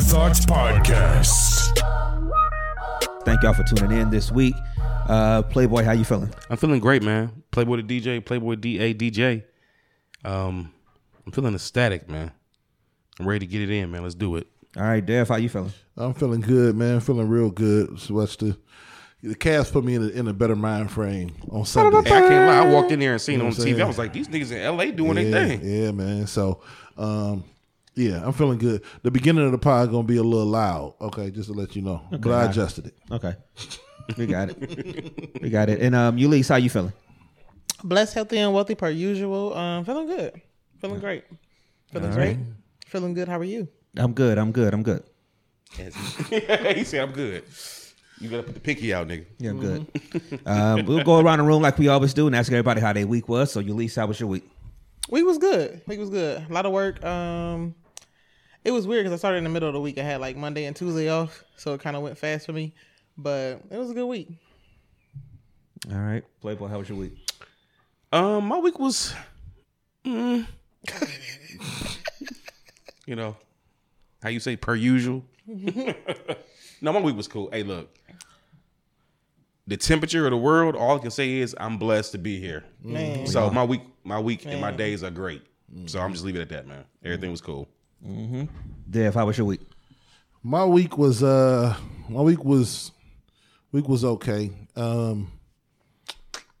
Sober Thoughts Podcast. Thank y'all for tuning in this week. Uh, Playboy, how you feeling? I'm feeling great, man. Playboy the DJ, Playboy DA DJ. Um, I'm feeling ecstatic, man. I'm ready to get it in, man. Let's do it. All right, Dev, how you feeling? I'm feeling good, man. I'm Feeling real good. So what's the the cast put me in a, in a better mind frame on Sunday. Hey, I can't lie. I walked in there and seen You know it on TV. I was like, these niggas in LA doing yeah, their thing. Yeah, man. So, um, yeah, I'm feeling good. The beginning of the pod is gonna be a little loud. Okay, just to let you know. but I adjusted it. Okay, we got it. we got it. And um, Ulysses, how you feeling? Blessed, healthy, and wealthy per usual. Um, feeling good. Feeling great. Feeling great. Feeling good. How are you? I'm good. I'm good. I'm good. he said, I'm good. You gotta put the pinky out, nigga. Yeah, I'm good. um, we'll go around the room like we always do and ask everybody how their week was. So, Ulysses, how was your week? Week was good. Week was good. A lot of work. Um, it was weird because I started in the middle of the week. I had like Monday and Tuesday off, so it kind of went fast for me. But it was a good week. All right, Playboy, how was your week? Um, my week was, mm, you know, how you say per usual. no, my week was cool. Hey, look, the temperature of the world. All I can say is I'm blessed to be here. Man. So my week, my week, and my days are great. So I'm just leaving it at that, man. Everything was cool. Mm-hmm. Dev, how was your week? My week was uh my week was week was okay. Um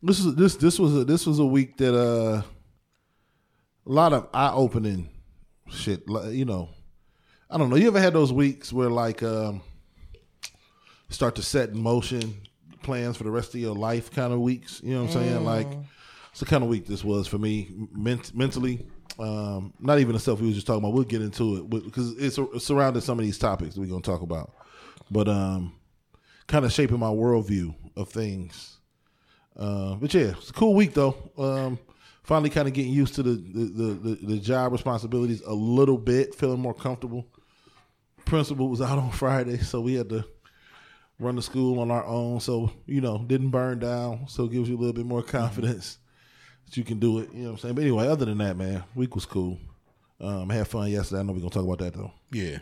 this is this this was a this was a week that uh a lot of eye opening shit, you know. I don't know. You ever had those weeks where like um start to set in motion plans for the rest of your life kind of weeks, you know what I'm saying? Like it's the kind of week this was for me ment- mentally. Um, not even the stuff we was just talking about. We'll get into it because it's, it's surrounding some of these topics we're gonna talk about. But um, kind of shaping my worldview of things. Uh, but yeah, it's a cool week though. Um, finally, kind of getting used to the the, the the the job responsibilities a little bit, feeling more comfortable. Principal was out on Friday, so we had to run the school on our own. So you know, didn't burn down, so it gives you a little bit more confidence that you can do it. You know what I'm saying? But anyway, other than that, man, week was cool. Um, I had fun yesterday. I know we're gonna talk about that though. Yeah.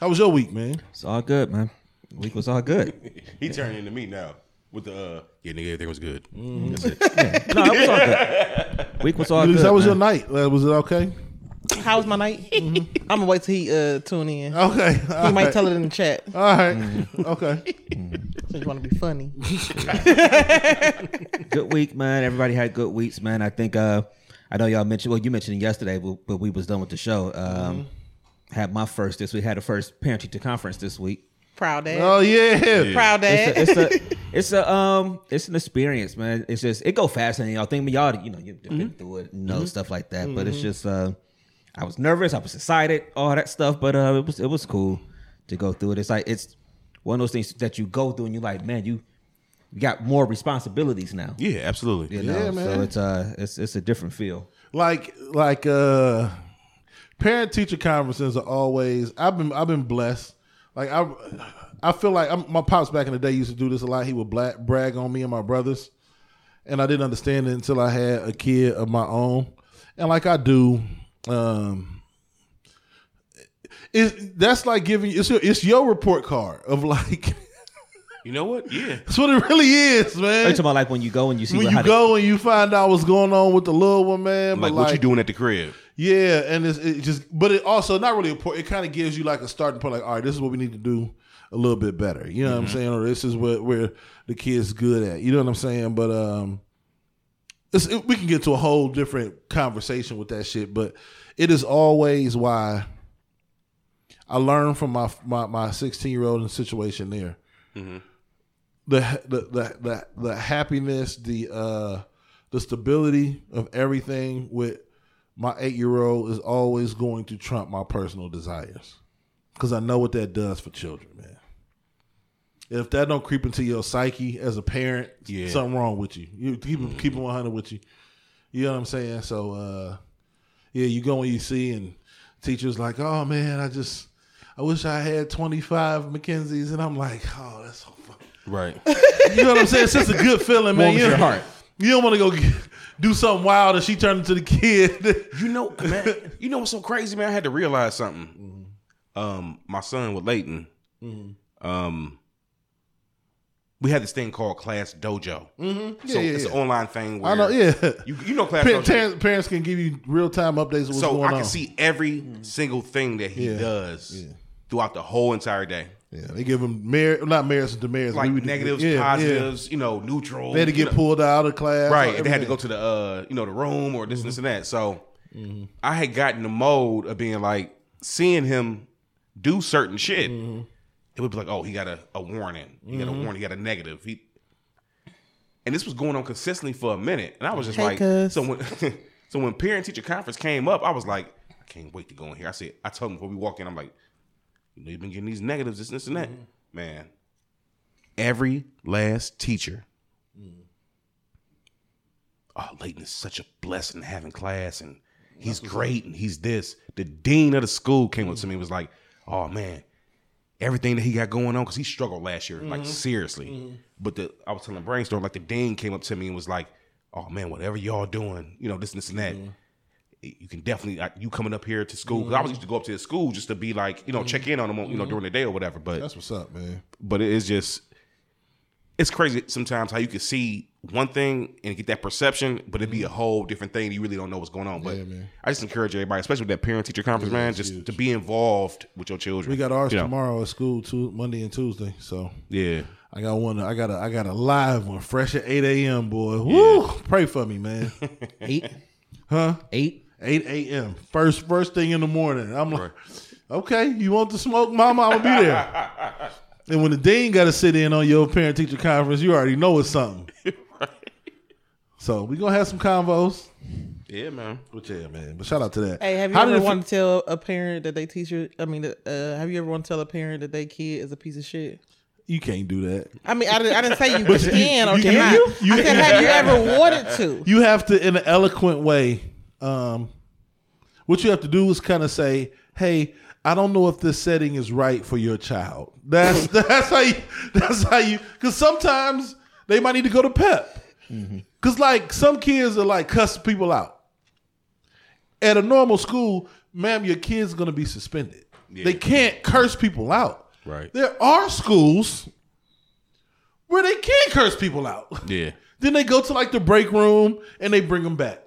How was your week, man? It's all good, man. Week was all good. He turned into me now with the uh, yeah, nigga, everything was good. Mm-hmm. That's it. No, it was all good. Week was all good. how was man. your night? Uh, was it okay? How was my night? I'm gonna wait till he uh tune in. Okay. He might tell it in the chat. All right. Okay. So you want to be funny? good week, man. Everybody had good weeks, man. I think uh I know y'all mentioned well, you mentioned it yesterday, but, but we was done with the show. Um had my first this week, had the first parent teacher conference this week. Proud dad. Oh yeah. Proud dad. It's a, it's a it's a um it's an experience, man. It's just it go faster than y'all think. But y'all, you know, you've been through it, you know, stuff like that. But it's just uh I was nervous, I was excited, all that stuff, but uh it was it was cool to go through it. It's like it's one of those things that you go through and you're like, man, you you got more responsibilities now. Yeah, absolutely. You know, Yeah, so man. it's uh it's it's a different feel. Like like uh parent teacher conferences are always I've been I've been blessed. Like I I feel like I'm, my pops back in the day used to do this a lot. He would bla brag on me and my brothers, and I didn't understand it until I had a kid of my own. And like I do, um, it, that's like giving it's your, it's your report card of like You know what? Yeah. That's what it really is, Are man. you talking about like when you go and you see When what, you how they- go and you find out what's going on with the little one, man. Like, but what you doing at the crib? Yeah, and it's it just, but it also not really important. It kind of gives you like a starting point. Like, all right, this is what we need to do a little bit better. You know what I'm saying? Or this is what where the kid's good at. You know what I'm saying? But um, it's, it, we can get to a whole different conversation with that shit. But it is always why I learned from my my my 16 year old in the situation there. The, the the the the happiness, the uh, the stability of everything with my eight year old is always going to trump my personal desires because I know what that does for children, man. If that don't creep into your psyche as a parent, Yeah. something wrong with you. You keep keep it one hundred with you. You know what I'm saying? So, uh, yeah, you go and you see, and teachers like, oh man, I just, I wish I had 25 Mackenzies, and I'm like, oh, that's so fun. Right. You know what I'm saying? It's just a good feeling, man. You your don't- heart. You don't want to go get, do something wild, and she turned into the kid. You know, man. You know what's so crazy, man? I had to realize something. Um, my son with Leighton. Um, we had this thing called Class Dojo. Mm-hmm. So Yeah, yeah, it's yeah. an online thing. Where I know, yeah. You you know Class Pa- Dojo. parents, parents can give you real time updates of what's so going I on. can see every single thing that he Yeah. does Yeah. throughout the whole entire day. Yeah, they give them mer- not merits and demerits. Like We negatives, yeah, yeah. positives, you know, neutral. They had to you get know. pulled out of class. right and they had to go to the uh you know the room or this this and that so Mm-hmm. i had gotten the mode of being like seeing him do certain shit Mm-hmm. It would be like oh he got a, a warning. He got a Mm-hmm. warning. He got a negative. He and this was going on consistently for a minute. And i was just Hey, like so when so when parent teacher conference came up i was like i can't wait to go in here. I said i told him before we walk in i'm like you know you've been getting these negatives this and this and that. Mm-hmm. man every last teacher oh, Leighton is such a blessing having class, and he's great, and he's this. The dean of the school came up to me and was like, "Oh man, everything that he got going on because he struggled last year, like mm-hmm. seriously." Mm-hmm. But the I was telling brainstorm, like the dean came up to me and was like, "Oh man, whatever y'all doing, you know, this, this, and that." Mm-hmm. You can definitely like, you coming up here to school. 'Cause I was used to go up to the school just to be like, you know, check in on them, you know, during the day or whatever. But That's what's up, man. but it is just it's crazy sometimes how you can see one thing and get that perception, but it'd be a mm-hmm. whole different thing. You really don't know what's going on. But Yeah, man. I just encourage everybody, especially with that parent teacher conference, man, just huge. to be involved with your children. We got ours You know? tomorrow at school, too, Monday and Tuesday. So Yeah. I got one. I got a. I got a live one, fresh at eight a.m. Boy, woo! Pray for me, man. Eight, huh? eight. Eight a.m. First, first thing in the morning. I'm like, Right. okay, you want to smoke, Mama? I'm gonna be there. and when the dean got to sit in on your parent teacher conference, you already know it's something. So we gonna have some convos. Yeah, man. But yeah, man. But shout out to that. Hey, have you How ever it want to tell a parent that they teacher? I mean, uh, have you ever want to tell a parent that they kid is a piece of shit? You can't do that. I mean, I didn't, I didn't say you can or you- cannot. you- you- I said, have you ever wanted to? You have to, in an eloquent way, um, what you have to do is kind of say, "Hey, I don't know if this setting is right for your child." That's that's how you. That's how you. Because sometimes they might need to go to PEP. Mm-hmm. Because like some kids are like cuss people out. At a normal school, ma'am, your kid's gonna be suspended. They can't curse people out. Right. There are schools where they can curse people out. Yeah. Then they go to like the break room and they bring them back.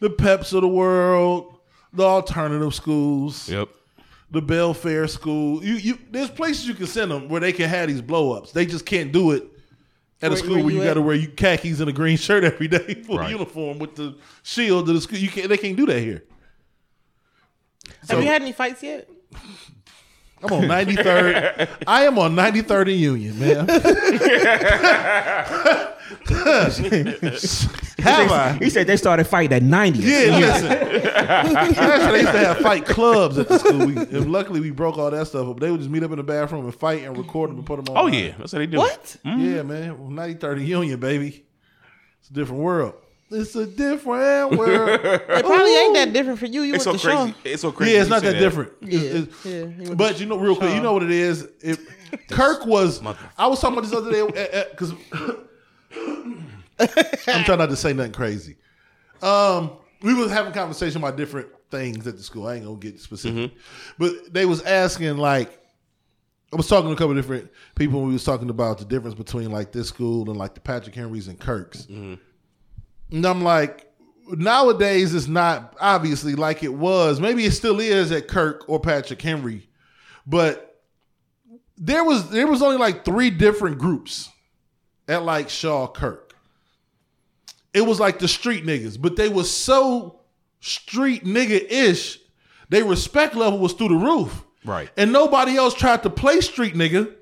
The Peps of the world, the alternative schools, Yep. The Bellefaire school. You, you, there's places you can send them where they can have these blow ups. They just can't do it at a school where where you you got to wear you khakis and a green shirt every day for Right. uniform with the shield of the school. You can't. They can't do that here. Have you had any fights yet? I'm on 93rd. I am on 93rd and Union, man. Have I? He said they started fighting at 90. Yeah, listen. Actually, they used to have fight clubs at the school. We, and luckily, we broke all that stuff up. They would just meet up in the bathroom and fight and record them and put them on. Oh yeah, that's how they do. it. What? Mm-hmm. yeah, man. Ninety thirty Union, baby. It's a different world. It's a different world. It probably ain't that different for you. You It's so went to crazy. Shaw. It's so crazy. yeah, it's not say that different. Yeah, it's- yeah, but you know, real quick, you know what it is. It, Kirk was. I was talking about this other day because I'm trying not to say nothing crazy. Um, we was having conversation about different things at the school. I ain't gonna get specific, but they was asking like, I was talking to a couple of different people when we was talking about the difference between like this school and like the Patrick Henrys and Kirks. And I'm like, nowadays it's not obviously like it was. Maybe it still is at Kirk or Patrick Henry, but there was there was only like three different groups at like Shaw Kirk. It was like the street niggas, but they was so street nigga ish. Their respect level was through the roof. Right. And nobody else tried to play street nigga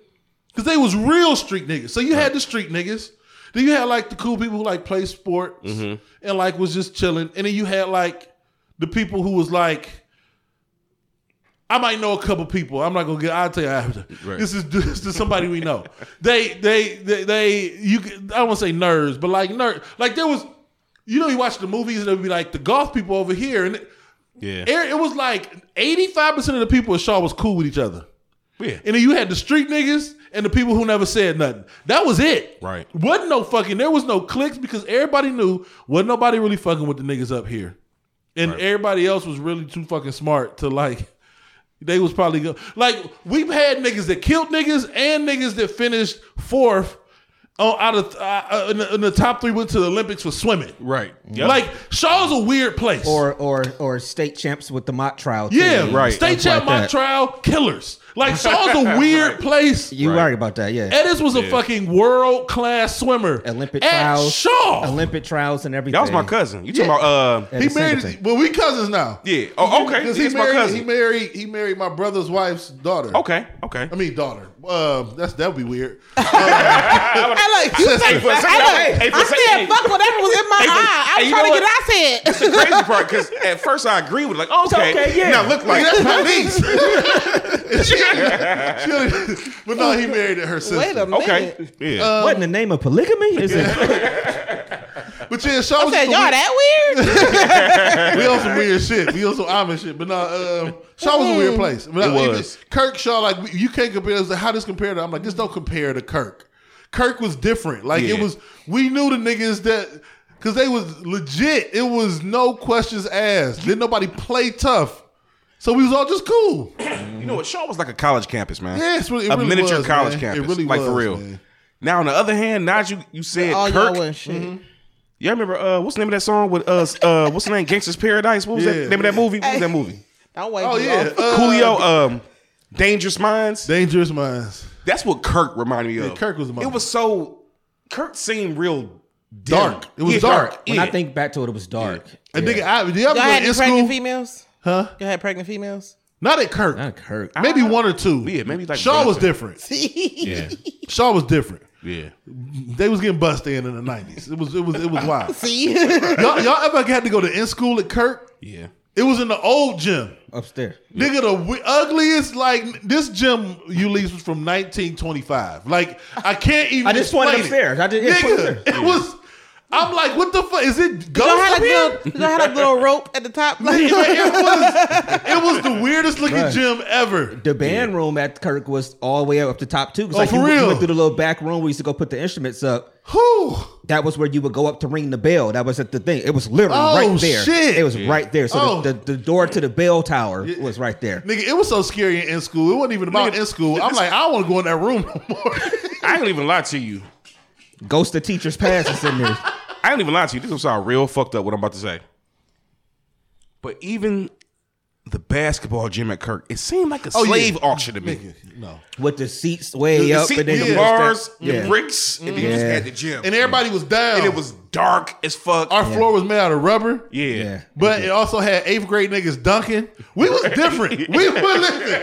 because they was real street niggas. So you had the street niggas. Then you had like the cool people who like play sports mm-hmm. and like was just chilling. And then you had like the people who was like, I might know a couple people. I'm not gonna get. I'll tell you after. This is this is somebody we know. They they they, they you. I don't want to say nerds, but like nerd. Like there was, you know, you watch the movies and it would be like the golf people over here, and it, Yeah. it was like 85 percent of the people at Shaw was cool with each other. Yeah. And then you had the street niggas and the people who never said nothing. That was it. Right. Wasn't no fucking. There was no clicks because everybody knew wasn't nobody really fucking with the niggas up here, and everybody else was really too fucking smart to like. They was probably go like we've had niggas that killed niggas and niggas that finished fourth. Oh, out of uh, uh, in, the, in the top three went to the Olympics for swimming. Right. Yep. Like Shaw's a weird place. Or or or state champs with the mock trial. too. yeah, right. State Stuff champ like mock that. trial killers. Like Shaw's a weird place. You right about that, yeah. Edis was a fucking world class swimmer. Olympic at trials, Shaw. Olympic trials, and everything. that was my cousin. You talking Yeah. about uh At he married. Singleton. Well, we cousins now. Yeah. Oh, okay. Because He's he my married. cousin. He married. He married my brother's wife's daughter. Okay. Okay. I mean daughter. Uh, that's that would be weird. I like you Sister. say, for a second, I, hey, hey, for a I second, said hey. fuck whatever was in my Hey, eye. I hey, was you trying know to get what? I said. That's the crazy part because at first I agree with like, okay, okay, yeah. Now look like Like, that's my niece. She- she- but no, he married her sister. Wait a minute. okay, yeah. Uh, what in the name of polygamy? Is it? But yeah, Shaw I was said, just y'all weird- that weird? we on some weird shit. We on some Amish shit. But no, um, Shaw was a weird place. But It no, even was. Kirk Shaw, like you can't compare. It was like, how this compare to? I'm like, this don't compare to Kirk. Kirk was different. Like it was. We knew the niggas that because they was legit. It was no questions asked. Didn't nobody play tough. So we was all just cool. You know what? Shaw was like a college campus, man. Yeah, it's really- a really miniature was, college man. It campus. really like for real. man. Now on the other hand, now you you said All y'all Kirk. was shit. Yeah, I remember uh, what's the name of that song with uh, uh what's the name? Gangsta's Paradise. What was Yeah. that name of that movie? What was that movie? Don't wait. Oh yeah, long. uh, Coolio. Um, Dangerous Minds. Dangerous Minds. That's what Kirk reminded me Yeah, of. Kirk was the mind. It was so. Kirk seemed real dim. Dark. It was Yeah, dark. When Yeah. I think back to it, it was dark. And nigga, I, do you ever Y'all had in pregnant school? females? Huh? Y'all had pregnant females? Not at Kirk. Not at Kirk. Maybe one or two. Yeah, maybe like Shaw was different. Yeah, Shaw was different. Yeah. They was getting busted in in the nineties. It was it was it was wild. See? y'all, y'all ever had to go to in school at Kirk? Yeah. It was in the old gym. Upstairs. Nigga, the wi- ugliest like this gym you leased was from 1925. Like I can't even. I just pointed explain it. upstairs. I just- yeah, Nigga, upstairs. it was. I'm like, what the fuck is it? Y'all Ghost had up like here? little, y'all had like little rope at the top. Like, it was it was the weirdest looking Right. gym ever. The band room at Kirk was all the way up the top too. 'Cause, Oh, like for you, you went through the little back room where we used to go put the instruments up. Whew. That was where you would go up to ring the bell. That was at the thing. It was literally Oh, right there. shit. It was right there. So Oh. the, the, the door to the bell tower was right there. Nigga, it was so scary in school. It wasn't even about Nigga, in school. I'm like, I don't want to go in that room no more. I ain't even lie to you. Ghost of teacher's pass is in there. I ain't even lie to you. This will sound real fucked up what I'm about to say. But even the basketball gym at Kirk, it seemed like a Oh, yeah. slave auction to me. Nigga, no. With the seats way The, the up seat- and then the the bars, the bricks, and then you just Yeah. had the gym. And everybody was down. And it was dark as fuck. our floor was made out of rubber. yeah. Yeah. But it also had eighth grade niggas dunking. We was different. we were listen.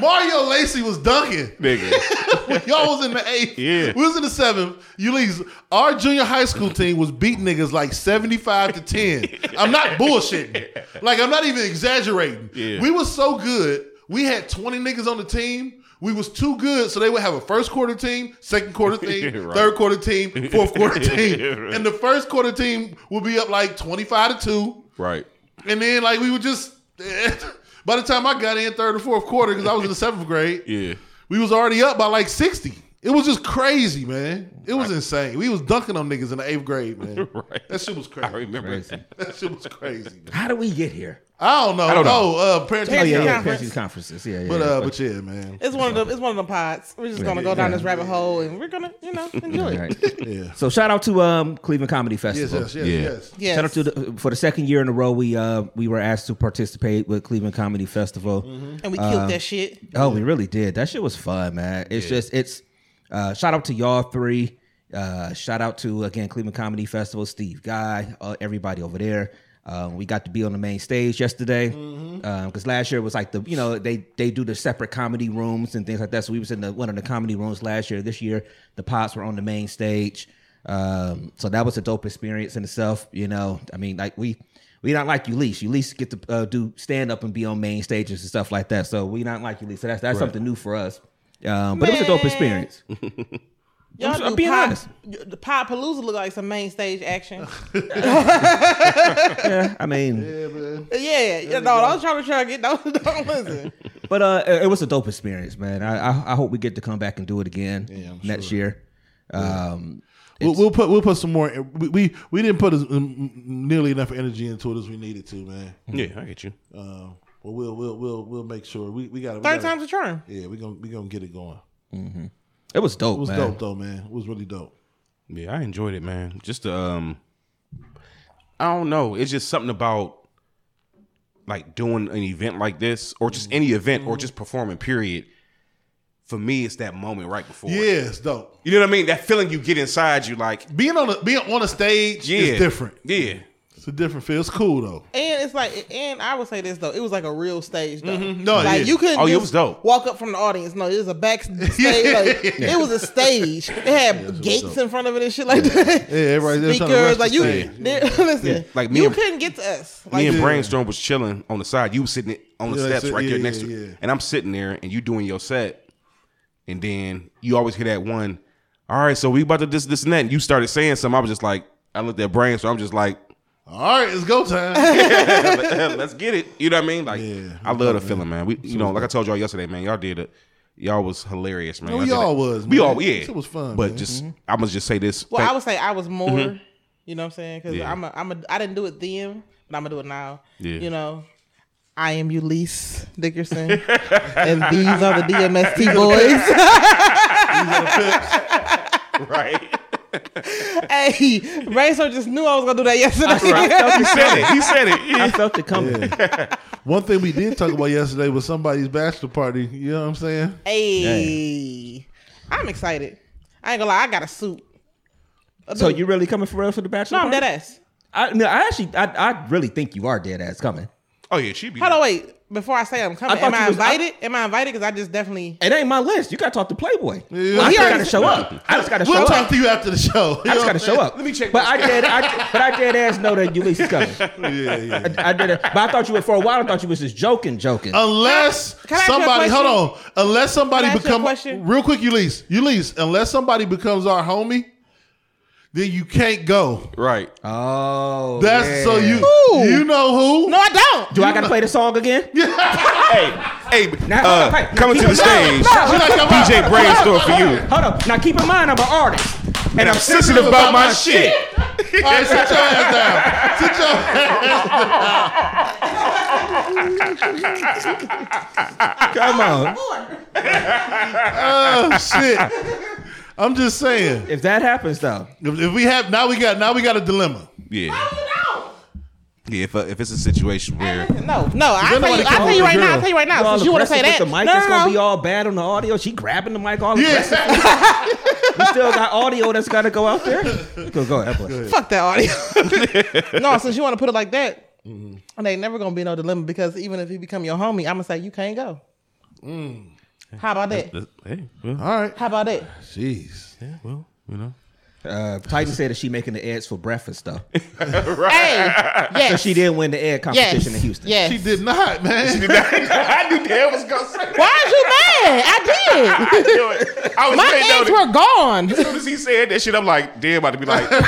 Mario Lacey was dunking. Nigga. Y'all was in the eighth. Yeah. We was in the seventh. Ulysses, our junior high school team was beating niggas like 75 to 10. I'm not bullshitting. Like, I'm not even exaggerating. Yeah. We was so good. We had 20 niggas on the team. We was too good, so they would have a first quarter team, second quarter team, Right. third quarter team, fourth quarter team. And the first quarter team would be up like 25 to 2. right. And then like we would just by the time I got in third or fourth quarter, because I was in the seventh grade, Yeah. we was already up by like 60. It was just crazy, man. It was insane. We was dunking on niggas in the eighth grade, man. Right. That shit was crazy. I remember. Crazy. That shit was crazy. Man. How do we get here? I don't know. I don't know. Oh, uh, parent Oh yeah, teacher yeah, conference. conferences. Yeah, yeah. But uh, but yeah, man. It's one of the it's one of the pods. We're just gonna go down this rabbit hole and we're gonna you know enjoy it. Right. Yeah. So shout out to um Cleveland Comedy Festival. yes, yes, Yeah. yes. Yes. Shout out to the, for the second year in a row we uh we were asked to participate with Cleveland Comedy Festival. and we killed that shit. Oh, we really did. That shit was fun, man. It's just it's uh shout out to y'all three. Uh shout out to again Cleveland Comedy Festival, Steve Guy, uh, everybody over there. Um, we got to be on the main stage yesterday because last year was like the you know they they do the separate comedy rooms and things like that. So we was in the one of the comedy rooms last year. This year the pots were on the main stage. Um, so that was a dope experience in itself. You know, I mean, like we we not like Ulysses. Ulysses get to uh, do stand up and be on main stages and stuff like that. So we not like Ulysses. So that's that's something new for us. Um, but it was a dope experience. Y'all I'm do being pop, honest. The Pop Palooza look like some main stage action. Yeah, I mean, Yeah, man. yeah, you know, I was trying to try to get don't, don't listen. but uh, it it was a dope experience, man. I, I I hope we get to come back and do it again Yeah, I'm next year. Um, We'll, we'll put we'll put some more. We we, we didn't put as, um, nearly enough energy into it as we needed to, man. Yeah, I get you. Uh, but we'll we'll we'll we'll make sure we we got to Third time's a charm. Yeah, we gonna we gonna get it going. it was dope, It was man. dope though, man. It was really dope. Yeah, I enjoyed it, man. Just um, I don't know. It's just something about like doing an event like this, or just any event, or just performing. Period. For me, it's that moment right before. Yeah, it's dope. you know what I mean. That feeling you get inside you, like Being on a being on a stage yeah, is different. Yeah, It's a different feel. It's cool though. And it's like, and I would say this though, it was like a real stage though. Mm-hmm. No, like yeah. you couldn't Oh, yeah, it just was dope. walk up from the audience. No, it was a backstage. Like, It was a stage. It had gates in front of it and shit like that. Yeah, everybody there trying to Speakers, like the you, stage. there- listen, Like me you and- couldn't get to us. me and Yeah. Brainstorm was chilling on the side. You was sitting on the Yeah, steps that's it. right there next yeah, to yeah. and I'm sitting there and you doing your set. And then you always hear that one, all right, so we about to this, this, and that. And you started saying something. I was just like, I looked at Brainstorm. I'm just like, All right, it's go time. let's get it. You know what I mean? Like, Yeah. I love the feeling, man. We, you know, like I told y'all yesterday, man, y'all did it. Y'all was hilarious, man. No, Y'all y'all was, We man. all, yeah. It was fun, But man. just, mm-hmm. I'm gonna just say this. well, Thank- I would say I was more. Mm-hmm. You know what I'm saying? Because Yeah. I'm a, I'm a, I didn't do it then, but I'm gonna do it now. Yeah. You know, I am Ulysses Dickerson, and these are the DMST boys. right. hey, Razor just knew I was gonna do that yesterday. he said it. He said it. I felt it coming. One thing we did talk about yesterday was somebody's bachelor party. You know what I'm saying? Hey, I'm excited. I ain't gonna lie, I got a suit. So you really coming for real for the bachelor? No, I'm party? dead ass. I, no, I actually, I, I really think you are dead ass coming. Oh yeah, she be. Hold on, wait. Before I say I'm coming, I am I you was- I- invited? am I invited? Because I just definitely. It ain't my list. You got to talk to Playboy. Yeah. I He just already got to show up. I just got to We'll show talk up. to you after the show. I just got to show up. Let me check But I did. I, but I did ass know that Ulysses is coming. Yeah, yeah. I, I did. But I thought you were for a while. I thought you was just joking, joking. Unless Can I ask you somebody, hold on. Unless somebody Can I ask you a become question? real quick, Ulysses, Ulysses. Unless somebody becomes our homie, then you can't go. right. oh, That's yeah. so you Who? you know who? No, I don't. Do I got to play the song again? hey, hey, Now, uh, on, hey, coming keep to the it- stage, DJ Brainstorm for you. Hold up. Now keep in mind, I'm an artist. And I'm sensitive about my shit. All right, sit your ass down. Sit your ass. Come on. Oh shit. I'm just saying. If that happens, though, If, if we have now, we got now we got a dilemma. Yeah. Yeah, if, uh, if it's a situation where No, no. I tell nobody you, I tell you right the now. I girl. tell you right now. all Since you want to say aggressive that, with the mic, no, it's no, gonna no. be all bad on the audio. She grabbing the mic all Yeah. aggressive. We still got audio that's got to go out there. Go, go ahead. play. Fuck that audio. no, since you want to put it like that, and ain't never gonna be no dilemma because even if he become your homie, I'm gonna say you can't go. How about that? hey, well, All right. How about that? Jeez. yeah, well, you know. Uh, Titan said that she making the ads for breakfast though. Hey, yes, She did win the ad Yes, competition in Houston. Yes. She did not, man. She did not. I knew Dan was gonna say Why is you mad? I did. I was My waiting on eggs it. were gone. As soon as he said that shit, I'm like, Dan about to be like, Uh,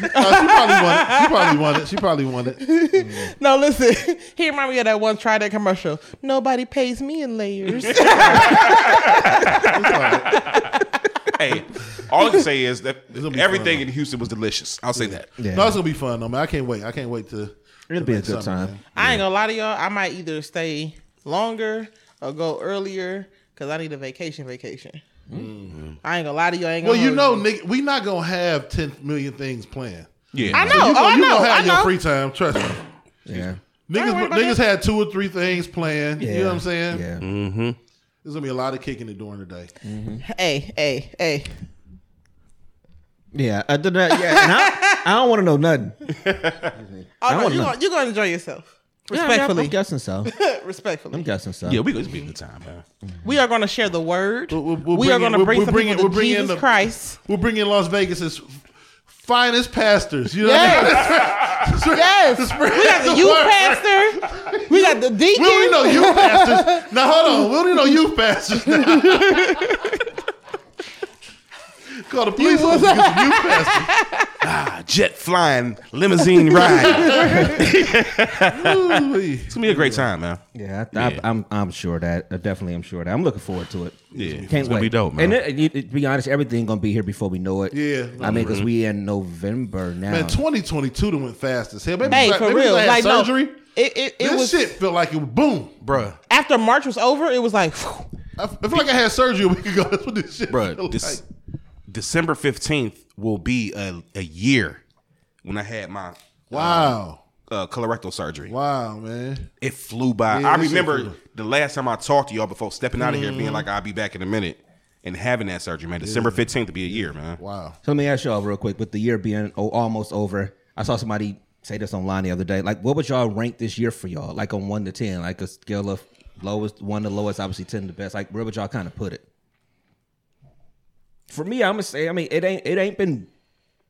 she probably won it. She probably won it. She probably won it. No, listen. He reminded me of that one try that commercial. Nobody pays me in layers. Hey, all I can say is that everything fun. in Houston was delicious. I'll say that. Yeah. No, it's gonna be fun though, man. I can't wait. I can't wait to. It'll to be a good time. man. I ain't gonna lie to y'all. I might either stay longer or go earlier because I need a vacation. Vacation. Mm. I ain't gonna lie to you. I ain't Well, gonna you hold know, nigga, we not gonna have ten million things planned. Yeah. I know. You oh, gonna, I you know. gonna I have your know. free time. Trust me. Yeah. Niggas, niggas that. had two or three things planned. Yeah. You know what I'm saying? Yeah. Mm-hmm. There's gonna be a lot of kicking it during the day. Mm-hmm. Hey, hey, hey. Yeah. I, did not, yeah. And I, I don't want to know nothing. Oh no, you're, gonna you gonna enjoy yourself. Yeah, I'm Respectfully, guessing so. respectfully. I'm guessing so. Yeah, we gonna be a good time, man. We are going to share the word. We'll- we'll- we'll we are going to we'll- bring we'll some bring in- people we'll to bring in the- Christ. We'll bring in Las Vegas's finest pastors. You know, Yes, yes. We got the youth pastor. We got the deacon. we don't know youth pastors. Now hold on, we don't know youth pastors. Now. Call the police officer. Get some youth pastors. Ah, jet flying limousine ride. It's gonna be a great time, man. Yeah, I, I, Yeah. I'm I'm sure that Definitely, I definitely am sure that I'm looking forward to it. Yeah, can't it's gonna wait. be dope, man. And it, it- to be honest, everything gonna be here before we know it. Yeah. I mean, because we in November now. Man, 2022 done went fast as hell. Maybe Hey, like, for maybe real. Had Like no, surgery. it it, it this was shit felt like it was boom. Bruh, after March was over. It was like, whew. I, I feel like I had surgery a week ago. That's what this shit bruh. felt This like. December 15th will be a, a year when I had my Wow. uh, colorectal surgery. Wow, man. It flew by. Yeah, I remember the last time I talked to y'all before stepping out of here, Mm-hmm. being like, "I'll be back in a minute," and having that surgery, man. December 15th to be a year, man. Wow. So let me ask y'all real quick. With the year being o- almost over, I saw somebody say this online the other day. Like, what would y'all rank this year for y'all? Like on one to ten, like a scale of lowest one to lowest, obviously ten to best. Like, where would y'all kind of put it? For me, I'm gonna say. I mean, it ain't it ain't been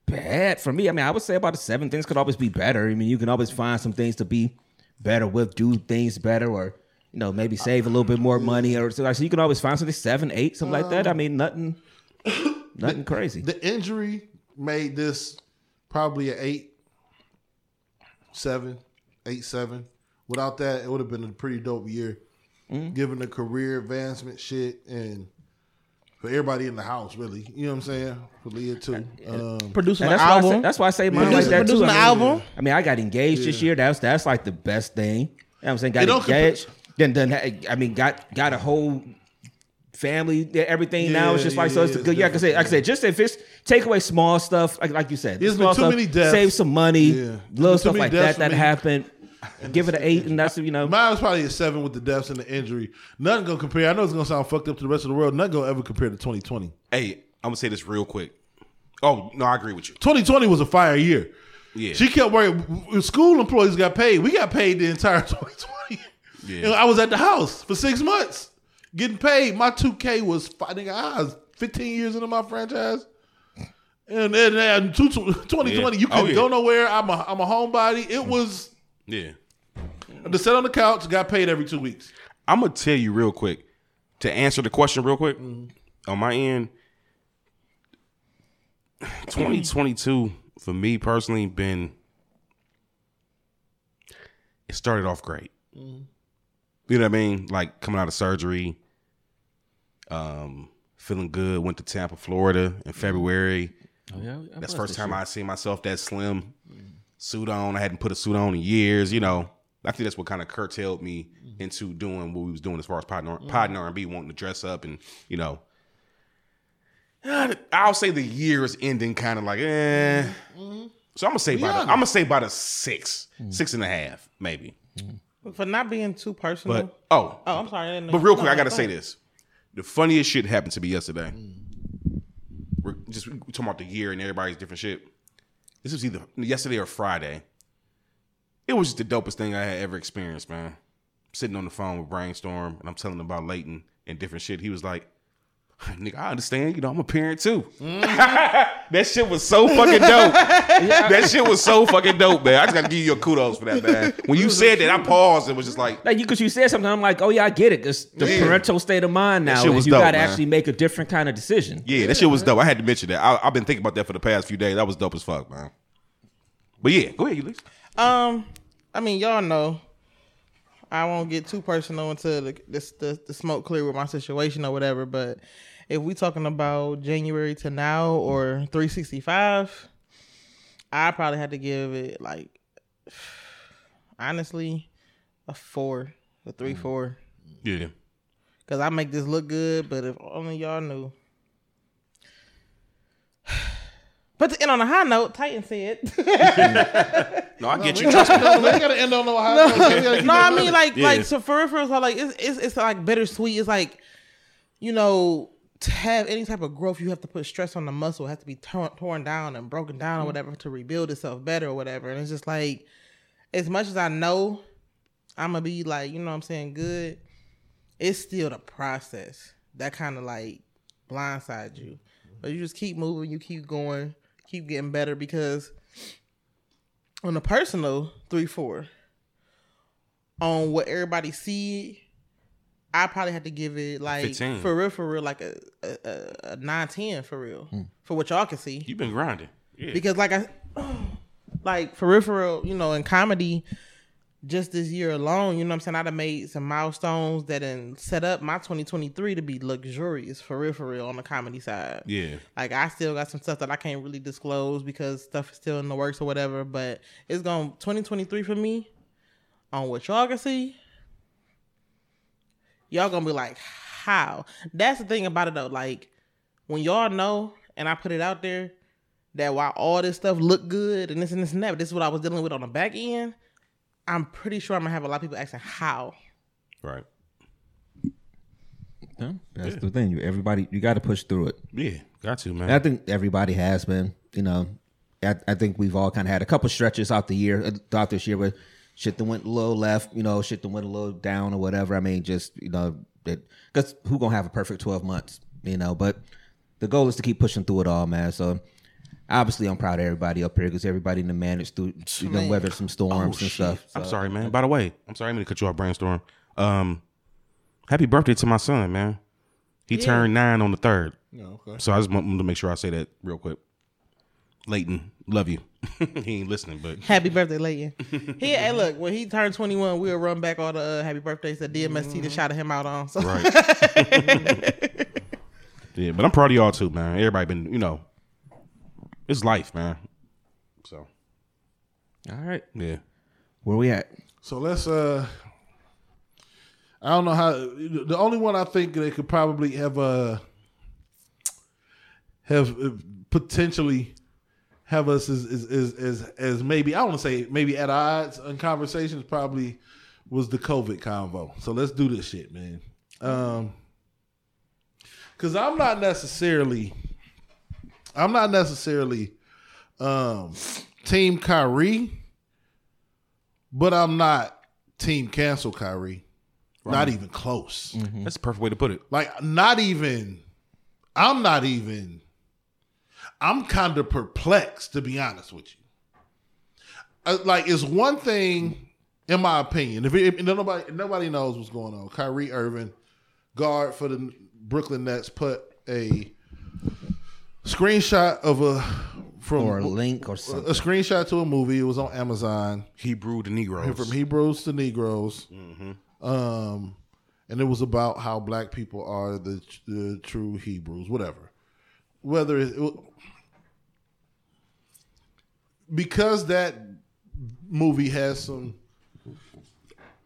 bad for me. I mean, I would say about a seven. Things could always be better. I mean, you can always find some things to be better with, do things better, or you know, maybe save a little bit more money, or so. Like, so you can always find something seven, eight, something like that. I mean, nothing, nothing crazy. The injury made this probably an eight, seven, eight, seven. Without that, it would have been a pretty dope year. Mm-hmm. Given the career advancement shit and for everybody in the house, really. You know what I'm saying? For Leah too. Um, producing an that's why, I say, album. that's why I say mine like producing that too. producing I an mean, album. I mean, I got engaged this year. That's that's like the best thing. You know what I'm saying? Got don't engaged. Then then I mean, got got a whole family. yeah, Everything now it's Yeah, just like so. It's yeah, good. it's Yeah, like I said, like I said, just if it's take away small stuff, like like you said, There's small been too stuff, many deaths. save some money, Yeah. Little stuff like that that me. Happened. Give it an eight, and that's you know. Mine was probably a seven with the deaths and the injury. Nothing gonna compare. I know it's gonna sound fucked up to the rest of the world. Nothing gonna ever compare to 2020. Hey, I'm gonna say this real quick. Oh no, I agree with you. 2020 was a fire year. Yeah, She kept working. School employees got paid. We got paid the entire 2020. Yeah. And I was at the house for six months getting paid. My 2K was, fighting. think I was 15 years into my franchise. And then 2020, Yeah. you Oh, couldn't yeah. go nowhere. I'm a, I'm a homebody. It hmm. was yeah. to sit on the couch, got paid every two weeks. I'm gonna tell you real quick to answer the question real quick on my end. 2022 for me personally been it started off great. You know what I mean? Like coming out of surgery, um, feeling good. Went to Tampa, Florida in February. Oh, yeah, That's first time I seen myself that slim. Suit on. I hadn't put a suit on in years. You know, I think that's what kind of curtailed me mm-hmm. into doing what we was doing as far as pod and pod and R and B, wanting to dress up and you know. I'll say the year is ending kind of like eh. Mm-hmm. Mm-hmm. So I'm gonna say about I'm gonna say about a six, mm. six and a half, maybe. For not being too personal. But oh, oh, I'm sorry. But real quick, No, I gotta go say this: the funniest shit happened to me yesterday. Mm. We're just we talking about the year and everybody's different shit. This was either yesterday or Friday. It was just the dopest thing I had ever experienced, man. Sitting on the phone with Brainstorm, and I'm telling him about Leighton and different shit. He was like, "Nigga, I understand. You know, I'm a parent too." that shit was so fucking dope. that shit was so fucking dope, man. I just gotta give you your kudos for that, man. When you said that, I paused and was just like, Like you, because you said something, I'm like, oh yeah, I get it. It's the Yeah. parental state of mind now. shit was you dope, got to man. actually make a different kind of decision. Yeah, that shit was dope. I had to mention that. I, I've been thinking about that for the past few days. That was dope as fuck, man. But yeah, go ahead, Ulysses. Um, I mean, y'all know. I won't get too personal until the, this, the the smoke clear with my situation or whatever. But if we talking about January to now or 365, I probably had to give it like honestly a four, a three, mm. four. Yeah. Cause I make this look good, but if only y'all knew. But to end on a high note, Titan said. No, I get you. Trust me. No, we gotta end on no high note. We no, I mean like Yeah. like so for real, for real, so like it's, it's it's like bittersweet. It's like you know to have any type of growth, you have to put stress on the muscle. It has to be torn, torn down and broken down or mm-hmm. whatever to rebuild itself better or whatever. And it's just like as much as I know I'm gonna be like you know what I'm saying good, it's still the process that kind of like blindsides you. But you just keep moving, you keep going, keep getting better because on a personal three four on what everybody see, I probably had to give it like 15. for real, for real, like a a, a, a nine ten for real, hmm. for what y'all can see. You've been grinding. Yeah. Because like I, like for real, for real, you know, in comedy, just this year alone, you know what I'm saying, I'd have made some milestones that and set up my 2023 to be luxurious for real, for real on the comedy side. yeah. Like I still got some stuff that I can't really disclose because stuff is still in the works or whatever. But it's going 2023 for me on what y'all can see. Y'all gonna be like, how? That's the thing about it though. Like when y'all know, and I put it out there that while all this stuff look good and this and this and that, but this is what I was dealing with on the back end. I'm pretty sure I'm gonna have a lot of people asking how. Right. Yeah, that's the thing. You everybody you got to push through it. Yeah. Got to, man. And I think everybody has been. You know, I, I think we've all kind of had a couple stretches out the year, uh, throughout this year, where shit that went a little left. You know, shit that went a little down or whatever. I mean, just you know because who gonna have a perfect twelve months? You know, but the goal is to keep pushing through it all, man. So. Obviously, I'm proud of everybody up here because everybody done managed through, you know, Man. weather some storms and stuff. I'm sorry, man. By the way, I'm sorry. I'm gonna cut you off, brainstorm. Um, happy birthday to my son, man. He turned nine on the third. No, okay. So I just want to make sure I say that real quick. Leighton, love you. he ain't listening, but Happy birthday, Leighton. He, hey, look, when he turned 21, we'll run back all the uh, happy birthdays that DMST that shouted him out on. So right. yeah, but I'm proud of y'all too, man. Everybody been, you know, it's life, man. So All right, yeah, where we at? So let's. uh I don't know how. The only one I think that could probably have uh have uh, potentially have us as is is as, as maybe I want to say maybe at odds in conversations probably was the COVID convo. So let's do this shit, man. Um, because I'm not necessarily, I'm not necessarily, um, team Kyrie, but I'm not team cancel Kyrie. Not even close. that's the perfect way to put it. Like not even. I'm not even. I'm kind of perplexed to be honest with you. Uh, like it's one thing, in my opinion. If, if nobody if nobody knows what's going on, Kyrie Irving, guard for the Brooklyn Nets, put a screenshot of a from Or a link or a screenshot to a movie. It was on Amazon Hebrew to Negroes. from Hebrews to Negroes. Mm-hmm. Um, and it was about how black people are the, the true Hebrews, whatever. Whether it, because that movie has some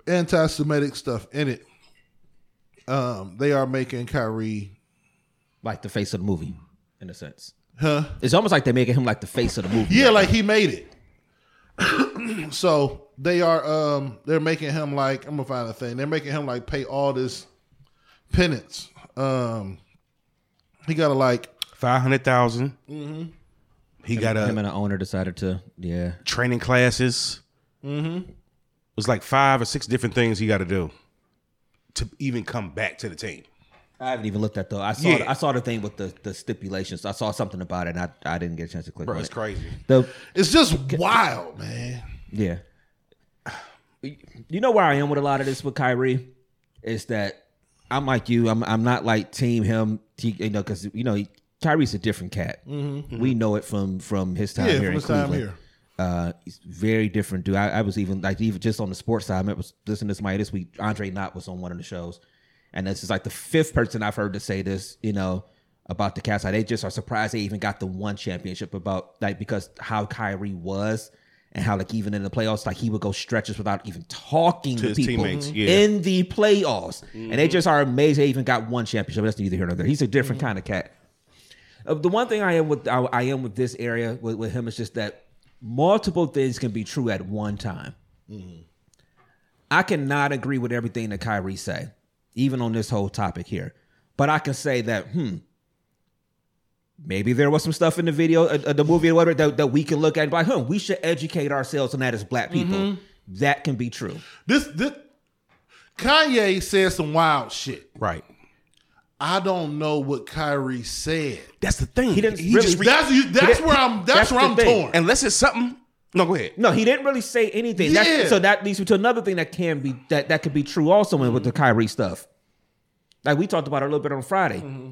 anti-Semitic stuff in it, um, they are making Kyrie, like the face of the movie, in a sense. huh? It's almost like they're making him like the face of the movie. Yeah, like he made it. so they are um they're making him like I'm gonna find a thing. They're making him like pay all this penance. Um he gotta like five hundred thousand. Mm-hmm. He got him a and the owner decided to, yeah. training classes. Mm-hmm. It was like five or six different things he got to do to even come back to the team. I haven't even looked at the. I saw. Yeah. The, I saw the thing with the the stipulations. I saw something about it. and I I didn't get a chance to click Bro, it's it. crazy. The it's just wild, man. yeah. You know where I am with a lot of this with Kyrie is that I'm like you. I'm I'm not like team him. He, you know, because you know he, Kyrie's a different cat. We know it from from his time Yeah, here from in his time Cleveland. here. Uh, he's very different dude. I, I was even like even just on the sports side. I was listening to somebody this week. Andre Knott was on one of the shows, and this is like the fifth person I've heard to say this. You know, about the Cavs. How they just are surprised they even got the one championship about like because how Kyrie was and how like even in the playoffs, like he would go stretches without even talking to, his people teammates, yeah. in the playoffs, and they mm-hmm. just are amazed they even got one championship. That's neither here nor there. He's a different mm-hmm. kind of cat. Uh, the one thing I am with I, I am with this area with, with him is just that multiple things can be true at one time. Mm-hmm. I cannot agree with everything that Kyrie say, even on this whole topic here. But I can say that, hmm, maybe there was some stuff in the video, uh, uh, the movie or whatever, that, that we can look at and be like, huh, we should educate ourselves on that as black people. That can be true. This this Kanye said some wild shit. Right. I don't know what Kyrie said. That's the thing. He didn't He really- just re- That's you, that's didn't- where I'm that's, that's where I'm thing. torn. unless it's something. No, go ahead. No, he didn't really say anything. Yeah. That's, so that leads me to another thing that can be that that could be true also with the Kyrie stuff. Like we talked about a little bit on Friday. Mm-hmm.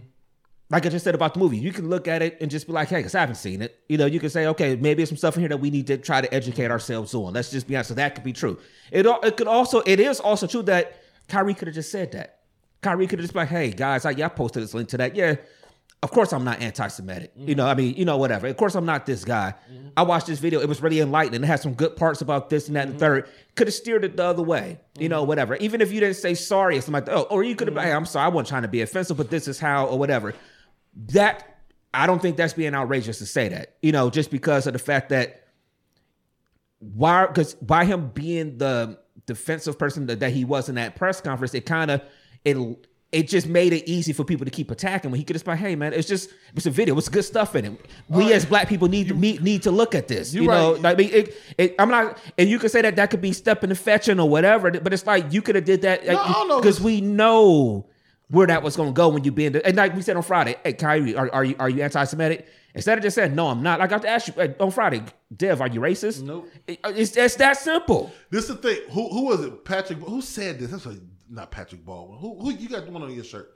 Like I just said about the movie, you can look at it and just be like, "Hey, because I haven't seen it." You know, you can say, "Okay, maybe there's some stuff in here that we need to try to educate ourselves on." Let's just be honest. So that could be true. It it could also it is also true that Kyrie could have just said that. Kyrie could have just been like, "Hey guys, I, yeah, I posted this link to that. Yeah, of course I'm not anti-Semitic. You know, I mean, you know, whatever. Of course I'm not this guy. Mm-hmm. I watched this video. It was really enlightening. It had some good parts about this and that and mm-hmm. third. Could have steered it the other way. You know, mm-hmm. whatever. Even if you didn't say sorry or something like that. Oh, or you could have been, hey, I'm sorry. I wasn't trying to be offensive, but this is how or whatever. That I don't think that's being outrageous to say that. You know, just because of the fact that why because by him being the defensive person that, that he was in that press conference, it kind of it it just made it easy for people to keep attacking when he could just be like, hey man, it's just it's a video, it's good stuff in it. We as black people need to need, need to look at this. You, you know, right. I mean, it, it, I'm not, and you could say that that could be stepping and fetching or whatever, but it's like you could have did that because we know where that was going to go when you be in the, and like we said on Friday, hey Kyrie, are, are you are you anti-Semitic? Instead of just saying no, I'm not. Like I have to ask you hey, on Friday, Dev, are you racist? Nope. It- it's it's that simple. This is the thing. Who who was it? Patrick. Who said this? That's like, not Patrick Baldwin. Who who you got the one on your shirt?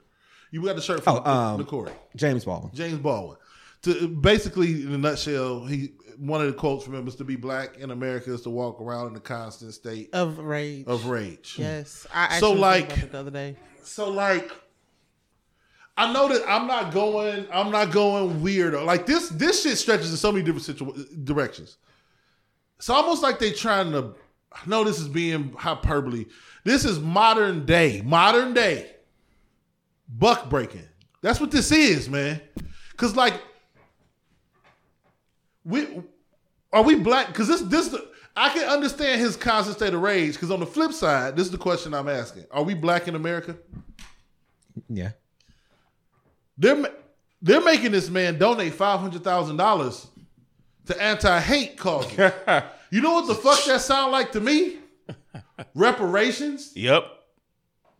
You got the shirt from Oh, um, the Corey. James Baldwin. James Baldwin. To basically, in a nutshell, he one of the quotes from him is to be black in America is to walk around in a constant state Of rage. of rage. yes. I So, actually was like- about the other day. So like, I know that I'm not going. I'm not going weird. Like this. This shit stretches in so many different situ- directions. It's almost like they trying to. I know this is being hyperbole. This is modern day. Modern day. Buck breaking. That's what this is, man. Cause like, we are we black? Cause this this I can understand his constant state of rage. Cause on the flip side, this is the question I'm asking: Are we black in America? Yeah. They're they're making this man donate five hundred thousand dollars to anti hate causes. you know what the fuck that sound like to me? Reparations. Yep.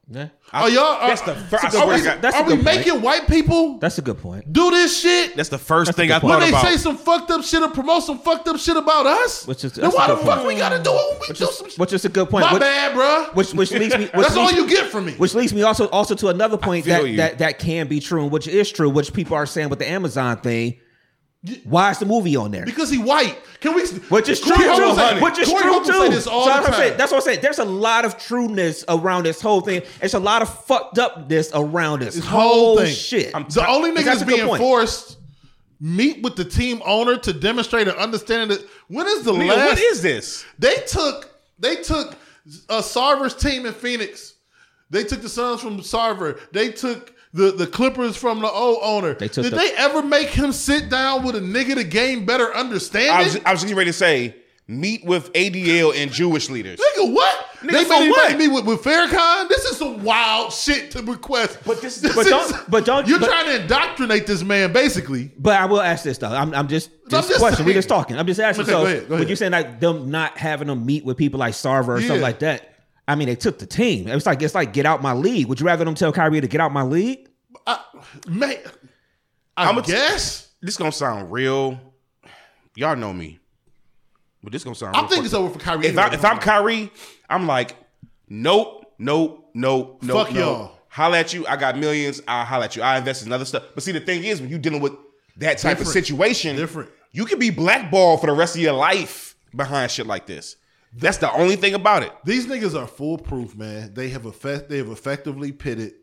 Yeah. Are y'all? Are, That's the first- Are we, that's are we good point. making white people That's a good point. do this shit? That's the first That's thing good I point. when they about. say some fucked up shit or promote some fucked up shit about us, Which is- then that's why the good fuck point. we gotta do it when we Which do is some shit? which is a good point. My Which, bad, bruh. which which leads me. Which That's all leads- you get from me. Which leads me also also to another point that, you. that that can be true and which is true, which people are saying with the Amazon thing. Why is the movie on there? because he white. Can we? Which is true Corey. Say- Which is Corey true too. this all So the that's, what I'm saying. that's what I'm saying. There's a lot of trueness around this whole thing. It's a lot of fucked upness around this, This whole whole thing. shit. The only nigga That's that's a being forced meet with the team owner to demonstrate an understanding that when is the Nigga, last what is this? they took they took uh Sarver's team in Phoenix. They took the Suns from Sarver. They took the, the Clippers from the old owner. They took Did the- they ever make him sit down with a nigga to gain better understanding? I was, I was getting ready to say, meet with ADL and Jewish leaders. Nigga, what? Nigga, they for made what? anybody meet with, with Farrakhan? This is some wild shit to request. But this- This but don't- is- but don't- You're but- trying to indoctrinate this man, basically. But I will ask this though. I'm, I'm just I'm just question. We're just talking. I'm just asking. Okay, so go ahead, go when ahead. you're saying like them not having them meet with people like Sarver or Yeah. something like that, I mean they took the team. It was like it's like get out my league. Would you rather them tell Kyrie to get out my league? I, man, I I'ma t- guess. This gonna sound real. Y'all know me, but this gonna sound. I think it's over for Kyrie. If, I, if I'm Kyrie, I'm like, nope, nope, nope, nope. Fuck nope. y'all. Holla at you. I got millions. I'll holla at you. I invest in other stuff. But see, the thing is, when you're dealing with that type of situation, Different. you can be blackballed for the rest of your life behind shit like this. That's the only thing about it. These niggas are foolproof, man. They have effect. They have effectively pitted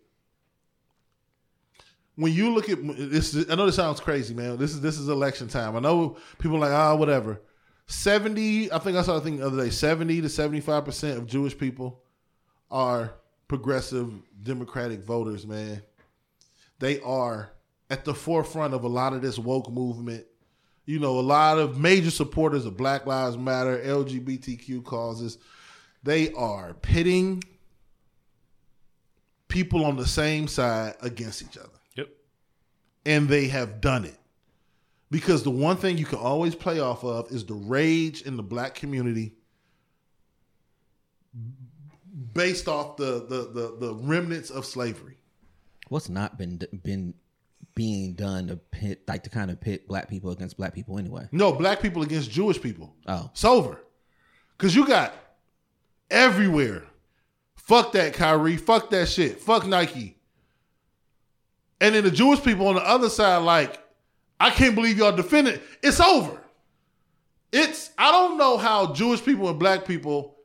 when you look at this, I know this sounds crazy, man. This is this is election time. I know people are like ah whatever. Seventy, I think I saw a thing the other day. Seventy to seventy five percent of Jewish people are progressive Democratic voters. Man, they are at the forefront of a lot of this woke movement. You know, a lot of major supporters of Black Lives Matter, LGBTQ causes. They are pitting people on the same side against each other. And they have done it. Because the one thing you can always play off of is the rage in the black community based off the the the, the remnants of slavery. What's not been been being done to pit like to kind of pit black people against black people anyway? No, black people against Jewish people. Oh. It's over. Cause you got everywhere. Fuck that Kyrie. Fuck that shit. Fuck Nike. And then the Jewish people on the other side, like, I can't believe y'all defending. It's over. It's I don't know how Jewish people and black people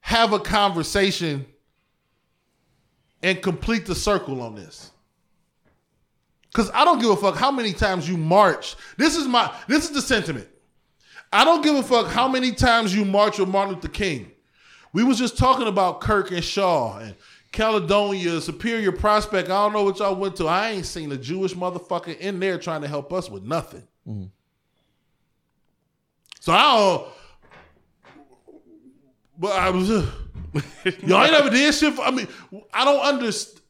have a conversation and complete the circle on this. Cause I don't give a fuck how many times you march. This is my this is the sentiment. I don't give a fuck how many times you march with Martin Luther King. We was just talking about Kirk and Shaw and Caledonia, Superior Prospect. I don't know what y'all went to. I ain't seen a Jewish motherfucker in there trying to help us with nothing. Mm-hmm. So I don't. But I was. y'all ain't never did shit. For, I mean, I don't understand.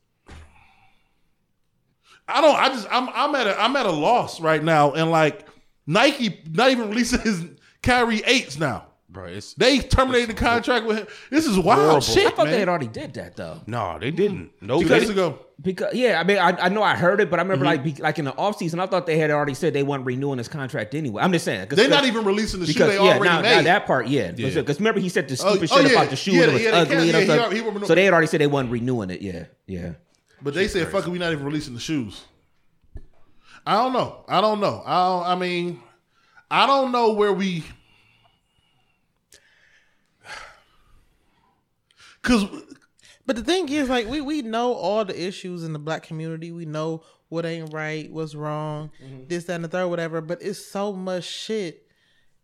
I don't. I just. I'm. I'm at a. I'm at a loss right now, and like Nike, not even releasing his Kyrie eights now. Bro, it's They terminated the contract with him. This is wild Horrible. shit, I thought man. they had already did that though. no, they didn't. No, Two they days didn't. ago. Because yeah, I mean, I, I know I heard it, but I Mm-hmm. remember like be, like in the offseason, I thought they had already said they weren't renewing his contract anyway. I'm just saying 'cause- They're not even releasing the shoe because they yeah, already now, made. now that part, yeah, because Yeah. remember he said the Oh, stupid oh, shit yeah. about the shoe Yeah, and it was yeah, ugly can't- and yeah, he stuff. he so they had already said they weren't renewing it. Yeah, yeah. But they said, "Fuck it, we not even releasing the shoes." I don't know. I don't know. I don't, I mean, I don't know where we. Cause But the thing is, like, we we know all the issues in the black community. We know what ain't right, what's wrong, mm-hmm. this, that, and the third, whatever. But it's so much shit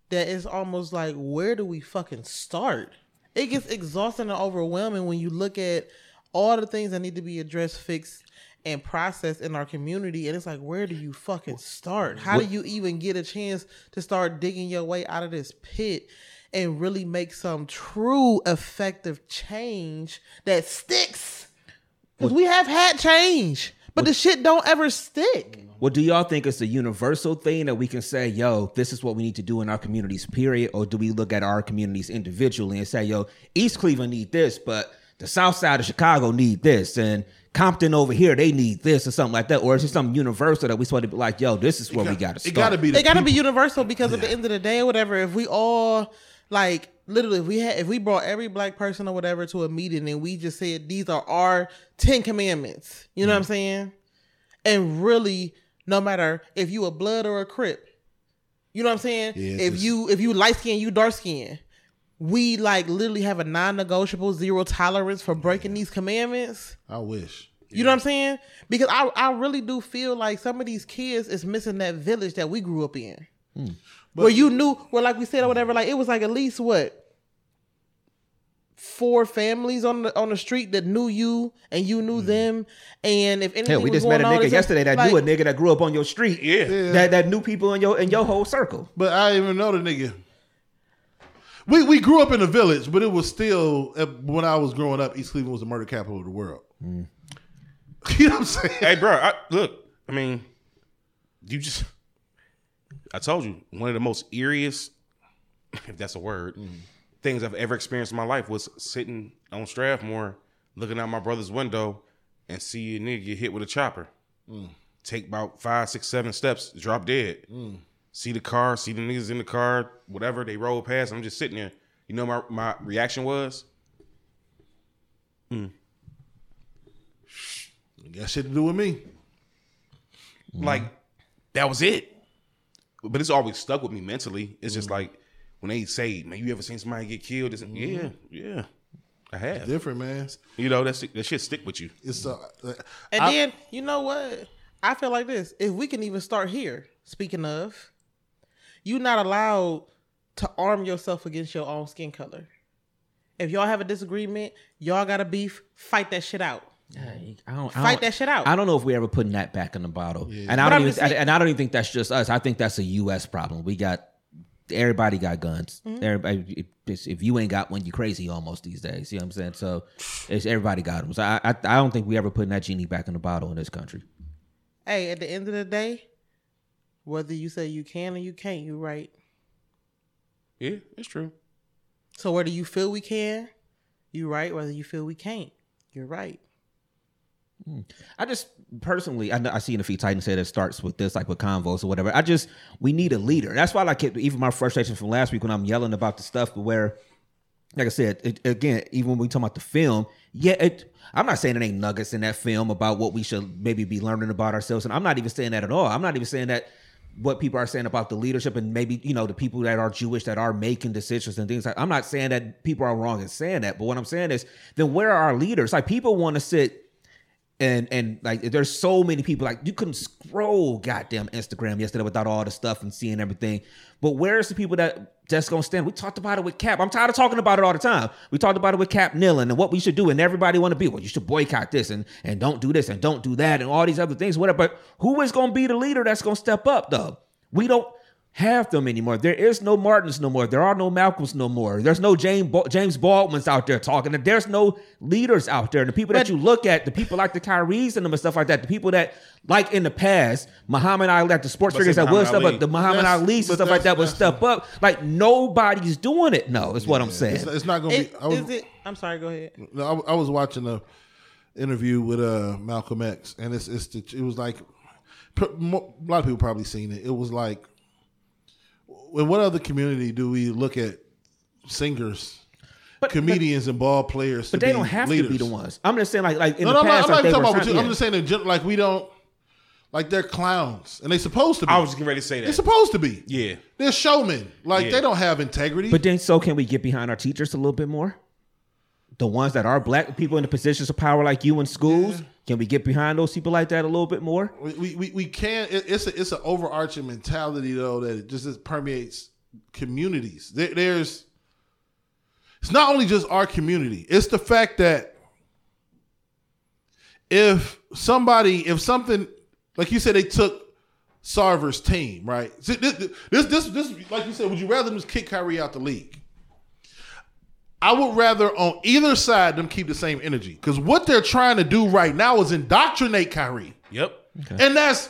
that it's almost like, where do we fucking start? It gets exhausting and overwhelming when you look at all the things that need to be addressed, fixed, and processed in our community. And it's like, where do you fucking start? How do you even get a chance to start digging your way out of this pit? And really make some true effective change that sticks. Because we have had change, but the shit don't ever stick. Well, do y'all think it's a universal thing that we can say, yo, this is what we need to do in our communities, period? Or do we look at our communities individually and say, yo, East Cleveland need this, but the South Side of Chicago need this, and Compton over here they need this or something like that? Or is it something universal that we sort of be like, yo, this is where we got to start? it got to be. The It got to be universal because at the end of the day or whatever, if we all like literally if we had if we brought every black person or whatever to a meeting and we just said these are our 10 commandments, you know what I'm mm-hmm. saying? And really no matter if you a blood or a crip, you know what I'm saying? Yeah, if just- you if you light skin, you dark skin. We like literally have a non-negotiable zero tolerance for breaking these commandments. I wish. You know what I'm saying? Because I, I really do feel like some of these kids is missing that village that we grew up in. Hmm. Where you knew, where like we said or whatever, like it was like at least what four families on the on the street that knew you and you knew them. And if anything, Hell, we was just met a going on, nigga yesterday that like, knew a nigga that grew up on your street. Yeah. That that knew people in your in your whole circle. But I didn't even know the nigga. We we grew up in a village, but it was still uh, when I was growing up. East Cleveland was the murder capital of the world. You know what I'm saying? Hey, bro, I, look, I mean, you just, I told you, one of the most eeriest, if that's a word, mm-hmm. things I've ever experienced in my life was sitting on Strathmore, looking out my brother's window and see a nigga get hit with a chopper. Mm. Take about five, six, seven steps, drop dead. Mm. See the car, see the niggas in the car, whatever, they roll past. I'm just sitting there. You know my, my reaction was? Mm. It got shit to do with me. Like that was it. But it's always stuck with me mentally. It's Mm-hmm. just like when they say, "Man, you ever seen somebody get killed?" It's, Yeah, yeah. I have. Different, man. You know, that's that shit stick with you. It's uh, And I- then you know what? I feel like this. If we can even start here, speaking of, you're not allowed to arm yourself against your own skin color. If y'all have a disagreement, y'all got a beef, fight that shit out. I don't, I Fight don't- that shit out. I don't know if we ever putting that back in the bottle, and I But don't even, just saying- and I don't even think that's just us. I think that's a U.S. problem. We got everybody got guns. Mm-hmm. Everybody, if, if you ain't got one, you crazy almost these days. You know what I'm saying? So it's everybody got them. So I, I, I don't think we ever putting that genie back in the bottle in this country. Hey, at the end of the day, whether you say you can or you can't, you're right. Yeah, it's true. So whether you feel we can, you're right. Whether you feel we can't, you're right. Hmm. I just personally, I know I seen a few Titans say that starts with this, like with convos or whatever. I just we need a leader. That's why, like, it, even my frustration from last week when I'm yelling about the stuff, where, like I said, it, again, even when we talk about the film, yeah, it. I'm not saying it ain't nuggets in that film about what we should maybe be learning about ourselves, and I'm not even saying that at all. I'm not even saying that what people are saying about the leadership and maybe you know the people that are Jewish that are making decisions and things like. I'm not saying that people are wrong in saying that, but what I'm saying is, then where are our leaders? Like people want to sit and and like there's so many people like you couldn't scroll goddamn Instagram yesterday without all the stuff and seeing everything. But where's the people that just gonna stand? We talked about it with Cap. I'm tired of talking about it all the time. We talked about it with Cap Nillen and what we should do, and everybody want to be well. You should boycott this and and don't do this and don't do that and all these other things. Whatever. But who is gonna be the leader that's gonna step up though? We don't have them anymore. There is no Martins no more. There are no Malcolms no more. There's no James Ba- James Baldwin's out there talking. There's no leaders out there. And the people that you look at, the people like the Kyries and them and stuff like that, the people that like in the past, Muhammad Ali, like the sports figures that would Muhammad step up, the Muhammad That's- Ali's and stuff like that that's- would step up. Like nobody's doing it. No, is what I'm saying. it's, it's not gonna be. I was, is it? I'm sorry. Go ahead. No, I, I was watching a interview with uh, Malcolm X, and it's it's the, it was like a lot of people probably seen it. It was like, in what other community do we look at singers, comedians, and ball players? but to they be don't have leaders? to be the ones. I'm just saying, like, like in No, the no, I'm not, past, I'm not like they talking about. trying- you. I'm just saying, in gen- like we don't, like they're clowns, and they supposed to be. I was getting ready to say that. They're supposed to be. Yeah. They're showmen. Like Yeah. they don't have integrity. But then, so can we get behind our teachers a little bit more? The ones that are black people in the positions of power, like you in schools, can we get behind those people like that a little bit more? we we, we, we can it's a, it's an overarching mentality though that it just, just permeates communities. There, there's it's not only just our community it's the fact that if somebody if something like you said they took Sarver's team right? This, this this this like you said would you rather them just kick Kyrie out the league I would rather on either side them keep the same energy because what they're trying to do right now is indoctrinate Kyrie. Yep. And that's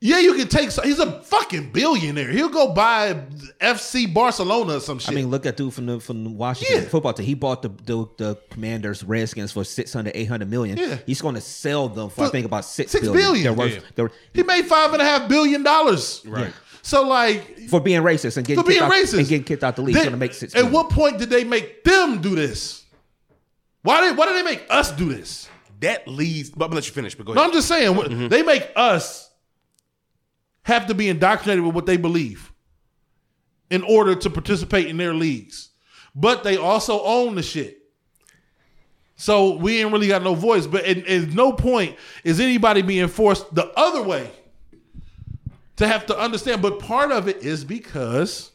yeah, you can take. He's a fucking billionaire. He'll go buy FC Barcelona or some shit. I mean, look at dude from the from Washington Yeah. football team. He bought the, the the Commanders Redskins for 600, 800 million. Yeah. He's going to sell them for, I think about six six billion. billion, They're worth, yeah. they're, he made five and a half billion dollars. Right. So like for being racist and getting for being kicked out, racist and getting kicked out the league. He's Then- going to make six. At what point did they make them do this? Why did why did they make us do this? That leads. But I'm gonna let you finish. But go No. I'm just saying Mm-hmm. they make us have to be indoctrinated with what they believe in order to participate in their leagues. But they also own the shit. So we ain't really got no voice. But at, at no point is anybody being forced the other way to have to understand. But part of it is because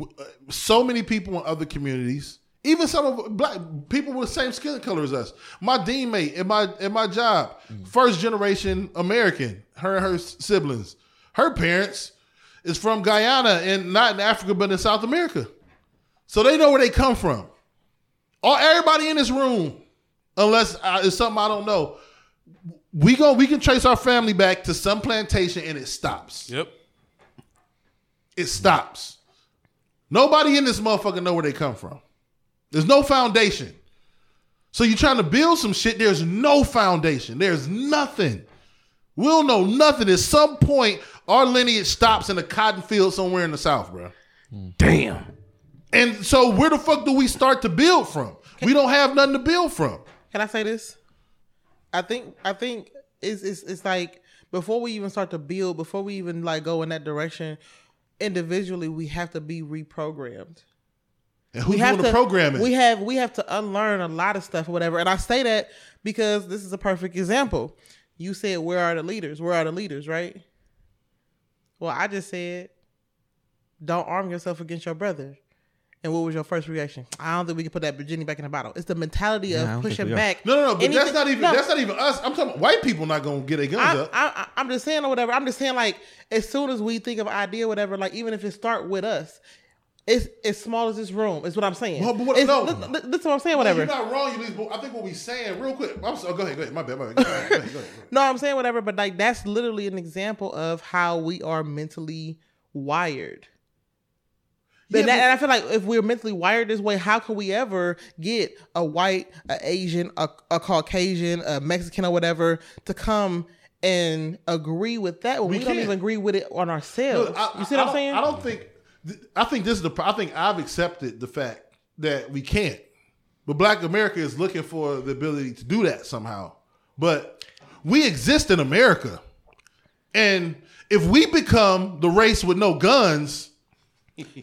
uh, so many people in other communities, even some of black people with the same skin color as us. My dean mate in my in my job, first generation American. Her and her siblings. Her parents is from Guyana and not in Africa, but in South America. So they know where they come from. All everybody in this room, unless uh, it's something I don't know, we go we can trace our family back to some plantation and it stops. Yep. It stops. Nobody in this motherfucker know where they come from. There's no foundation. So you're trying to build some shit. There's no foundation. There's nothing. We'll know nothing. At some point, our lineage stops in a cotton field somewhere in the south, bro. Damn. And so where the fuck do we start to build from? We don't have nothing to build from. Can I say this? I think I think it's it's it's like before we even start to build, before we even like go in that direction, individually we have to be reprogrammed. And who's doing the to, programming? We have we have to unlearn a lot of stuff or whatever. And I say that because this is a perfect example. You said, "Where are the leaders? Where are the leaders?" Right. Well, I just said, "Don't arm yourself against your brother." And what was your first reaction? I don't think we can put that Virginia back in the bottle. It's the mentality of don't pushing back. no, no, no. But that's not even no. that's not even us. I'm talking white people not gonna get their guns I, up. I, I, I'm just saying or whatever. I'm just saying like as soon as we think of idea, or whatever, like even if it start with us, it's as small as this room. Is what I'm saying. Well, but what- It's- no. li- li- That's what I'm saying. No, Whatever. You're not wrong, Ulysses, but I think what we saying real quick. I'm sorry, go ahead, go ahead. My bad, my bad. Go ahead, go ahead, go ahead. No, I'm saying whatever, but like that's literally an example of how we are mentally wired. Yeah, and, that- but- and I feel like if we're mentally wired this way, how can we ever get a white, a Asian, a, a Caucasian, a Mexican, or whatever to come and agree with that when we, We don't even agree with it on ourselves? Look, I- you see I what I'm saying? I don't think. I think this is the. I think I've accepted the fact that we can't. But Black America is looking for the ability to do that somehow. But we exist in America, and if we become the race with no guns,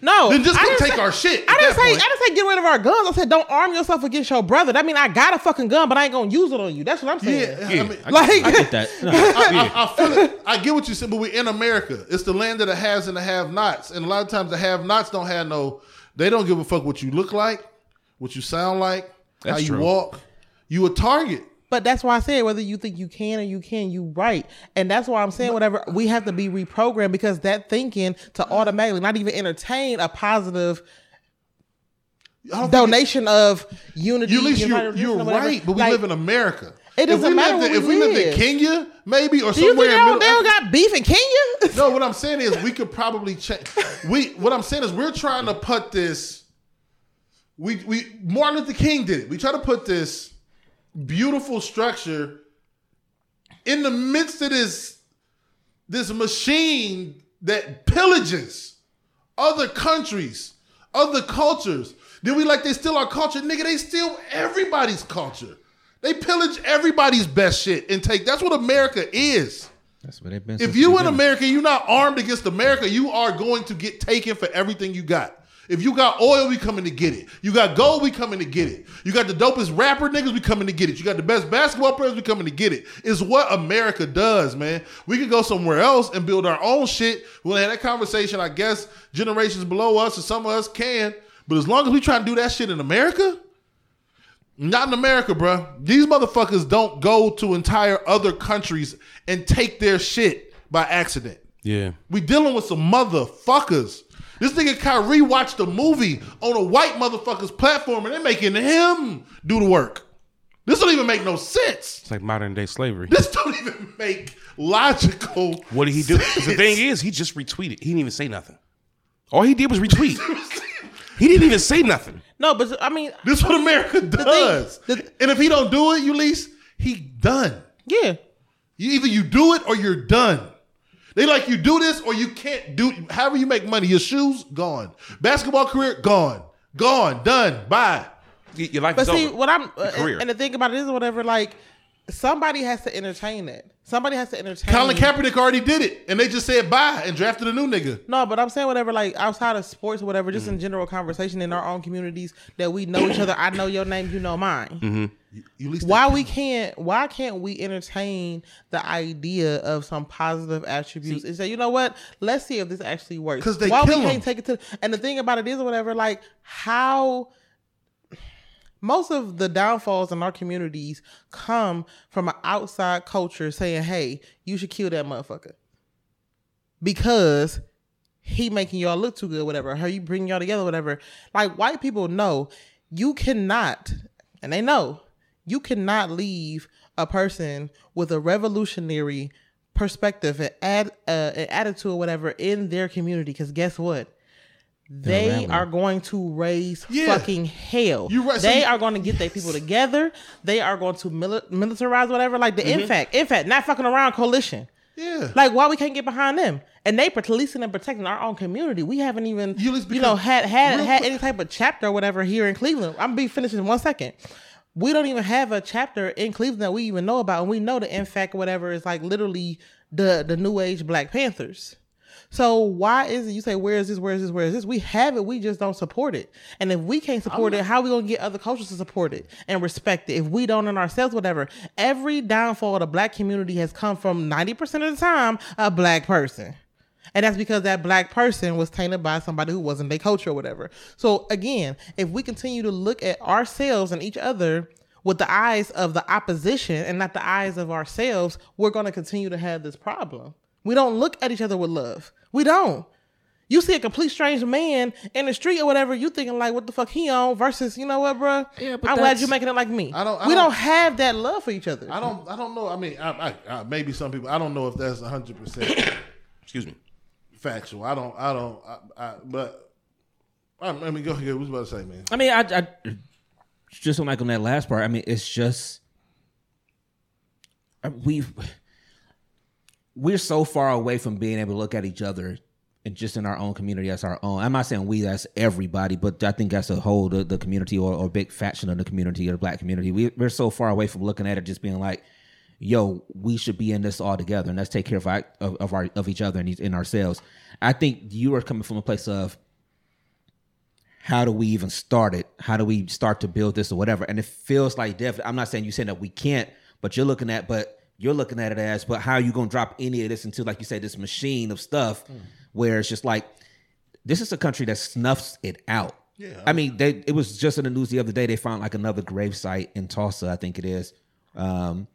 no, then just I go didn't take say- our shit. I didn't say point. I didn't say get rid of our guns. I said don't arm yourself against your brother. That mean I got a fucking gun, but I ain't gonna use it on you. That's what I'm saying. Yeah, Yeah, I mean, I, like- I get that. No, I, I, I feel it. I get what you said, but we're in America. It's the land of the haves and the have-nots, and a lot of times the have-nots don't have no. They don't give a fuck what you look like, what you sound like, how you true. walk. You a target. But that's why I said whether you think you can or you can, you right. And that's why I'm saying whatever we have to be reprogrammed because that thinking to automatically not even entertain a positive donation of unity. You, at least you're, you're right, but we Like, live in America. It If doesn't we matter lived If we lived in. Kenya, maybe, or Do you somewhere think don't, middle. they don't got beef in Kenya? no, what I'm saying is we could probably change. We what I'm saying is we're trying to put this. We we Martin Luther King did it. We try to put this beautiful structure in the midst of this this machine that pillages other countries, other cultures. Then we like they steal our culture, nigga. They steal everybody's culture. They pillage everybody's best shit and take. That's what America is. That's what they've been. If you in. America, you're not armed against America, you are going to get taken for everything you got. If you got oil, we coming to get it. You got gold, we coming to get it. You got the dopest rapper niggas, we coming to get it. You got the best basketball players, we coming to get it. It's what America does, man. We can go somewhere else and build our own shit. We'll have that conversation, I guess, generations below us, or some of us can. But as long as we try to do that shit in America, not in America, bro. These motherfuckers don't go to entire other countries and take their shit by accident. Yeah. We dealing with some motherfuckers. This nigga Kyrie watched a movie on a white motherfucker's platform and they're making him do the work. This don't even make no sense. It's like modern day slavery. This don't even make logical. What did he do? 'Cause the thing is, he just retweeted. He didn't even say nothing. All he did was retweet. he didn't even say nothing. no, but I mean, This is what America does. the- and if he don't do it, Ulysses, he done. yeah. You either you do it or you're done. They like you do this or you can't do. However you make money, your shoes gone, basketball career gone, gone, done, bye. Y- Your life But is see, over. what I'm uh, career. and the thing about it is whatever. Like somebody has to entertain that. Somebody has to entertain. Colin Kaepernick already did it, and they just said bye and drafted a new nigga. No, but I'm saying whatever, like outside of sports or whatever, Mm-hmm. just in general conversation in our own communities that we know each other. I know your name, you know mine. Mm-hmm. You least Why we can't? Why can't we entertain the idea of some positive attributes and say, you know what? Let's see if this actually works. 'Cause they why we can't take it to? And the thing about it is, whatever, like how most of the downfalls in our communities come from an outside culture saying, "Hey, you should kill that motherfucker," because he making y'all look too good, whatever. How you bring y'all together, whatever. Like white people know you cannot, and they know you cannot leave a person with a revolutionary perspective and add uh, an attitude or whatever in their community. Because guess what? They are going to raise Yeah. fucking hell. You right, so They you- are going to get their people together. They are going to mili- militarize whatever. Like the Mm-hmm. NFAC, NFAC, not fucking around coalition. Yeah. Like why we can't get behind them? And they policing and protecting our own community. We haven't even You you, know had had had quick- any type of chapter or whatever here in Cleveland. I'm gonna be finished in one second. We don't even have a chapter in Cleveland that we even know about, and we know the in fact whatever is like literally the the new age Black Panthers. So why is it you say where is this, where is this, where is this? We have it, we just don't support it. And if we can't support it, how are we gonna get other cultures to support it and respect it? If we don't in ourselves, whatever. Every downfall of the black community has come from 90% of the time a black person. And that's because that black person was tainted by somebody who wasn't their culture or whatever. So again, if we continue to look at ourselves and each other with the eyes of the opposition and not the eyes of ourselves, we're going to continue to have this problem. We don't look at each other with love. We don't. You see a complete strange man in the street or whatever, you thinking like, what the fuck he on? Versus, you know what, bro? Yeah, but I'm glad you're making it like me. I don't- I we don't- don't have that love for each other. I don't. I don't know. I mean, I, I, I, maybe some people. I don't know if that's hundred percent Excuse me. factual. I don't. I don't. I, I, but I, I mean, go ahead. What was you about to say, man? I mean, I, I just on like on that last part. I mean, it's just we we're so far away from being able to look at each other and just in our own community as our own. I'm not saying we, that's everybody, but I think that's a whole the, the community or, or big faction of the community or the black community. We, we're so far away from looking at it just being like, yo, we should be in this all together and let's take care of our of, of our of each other and in ourselves. I think you are coming from a place of how do we even start it? How do we start to build this or whatever? And it feels like definitely. I'm not saying you saying that we can't, but you're looking at, but you're looking at it as, but how are you going to drop any of this into, like you said, this machine of stuff, where it's just like this is a country that snuffs it out. Yeah. I mean, they it was just in the news the other day. They found like another grave site in Tulsa, I think it is, um,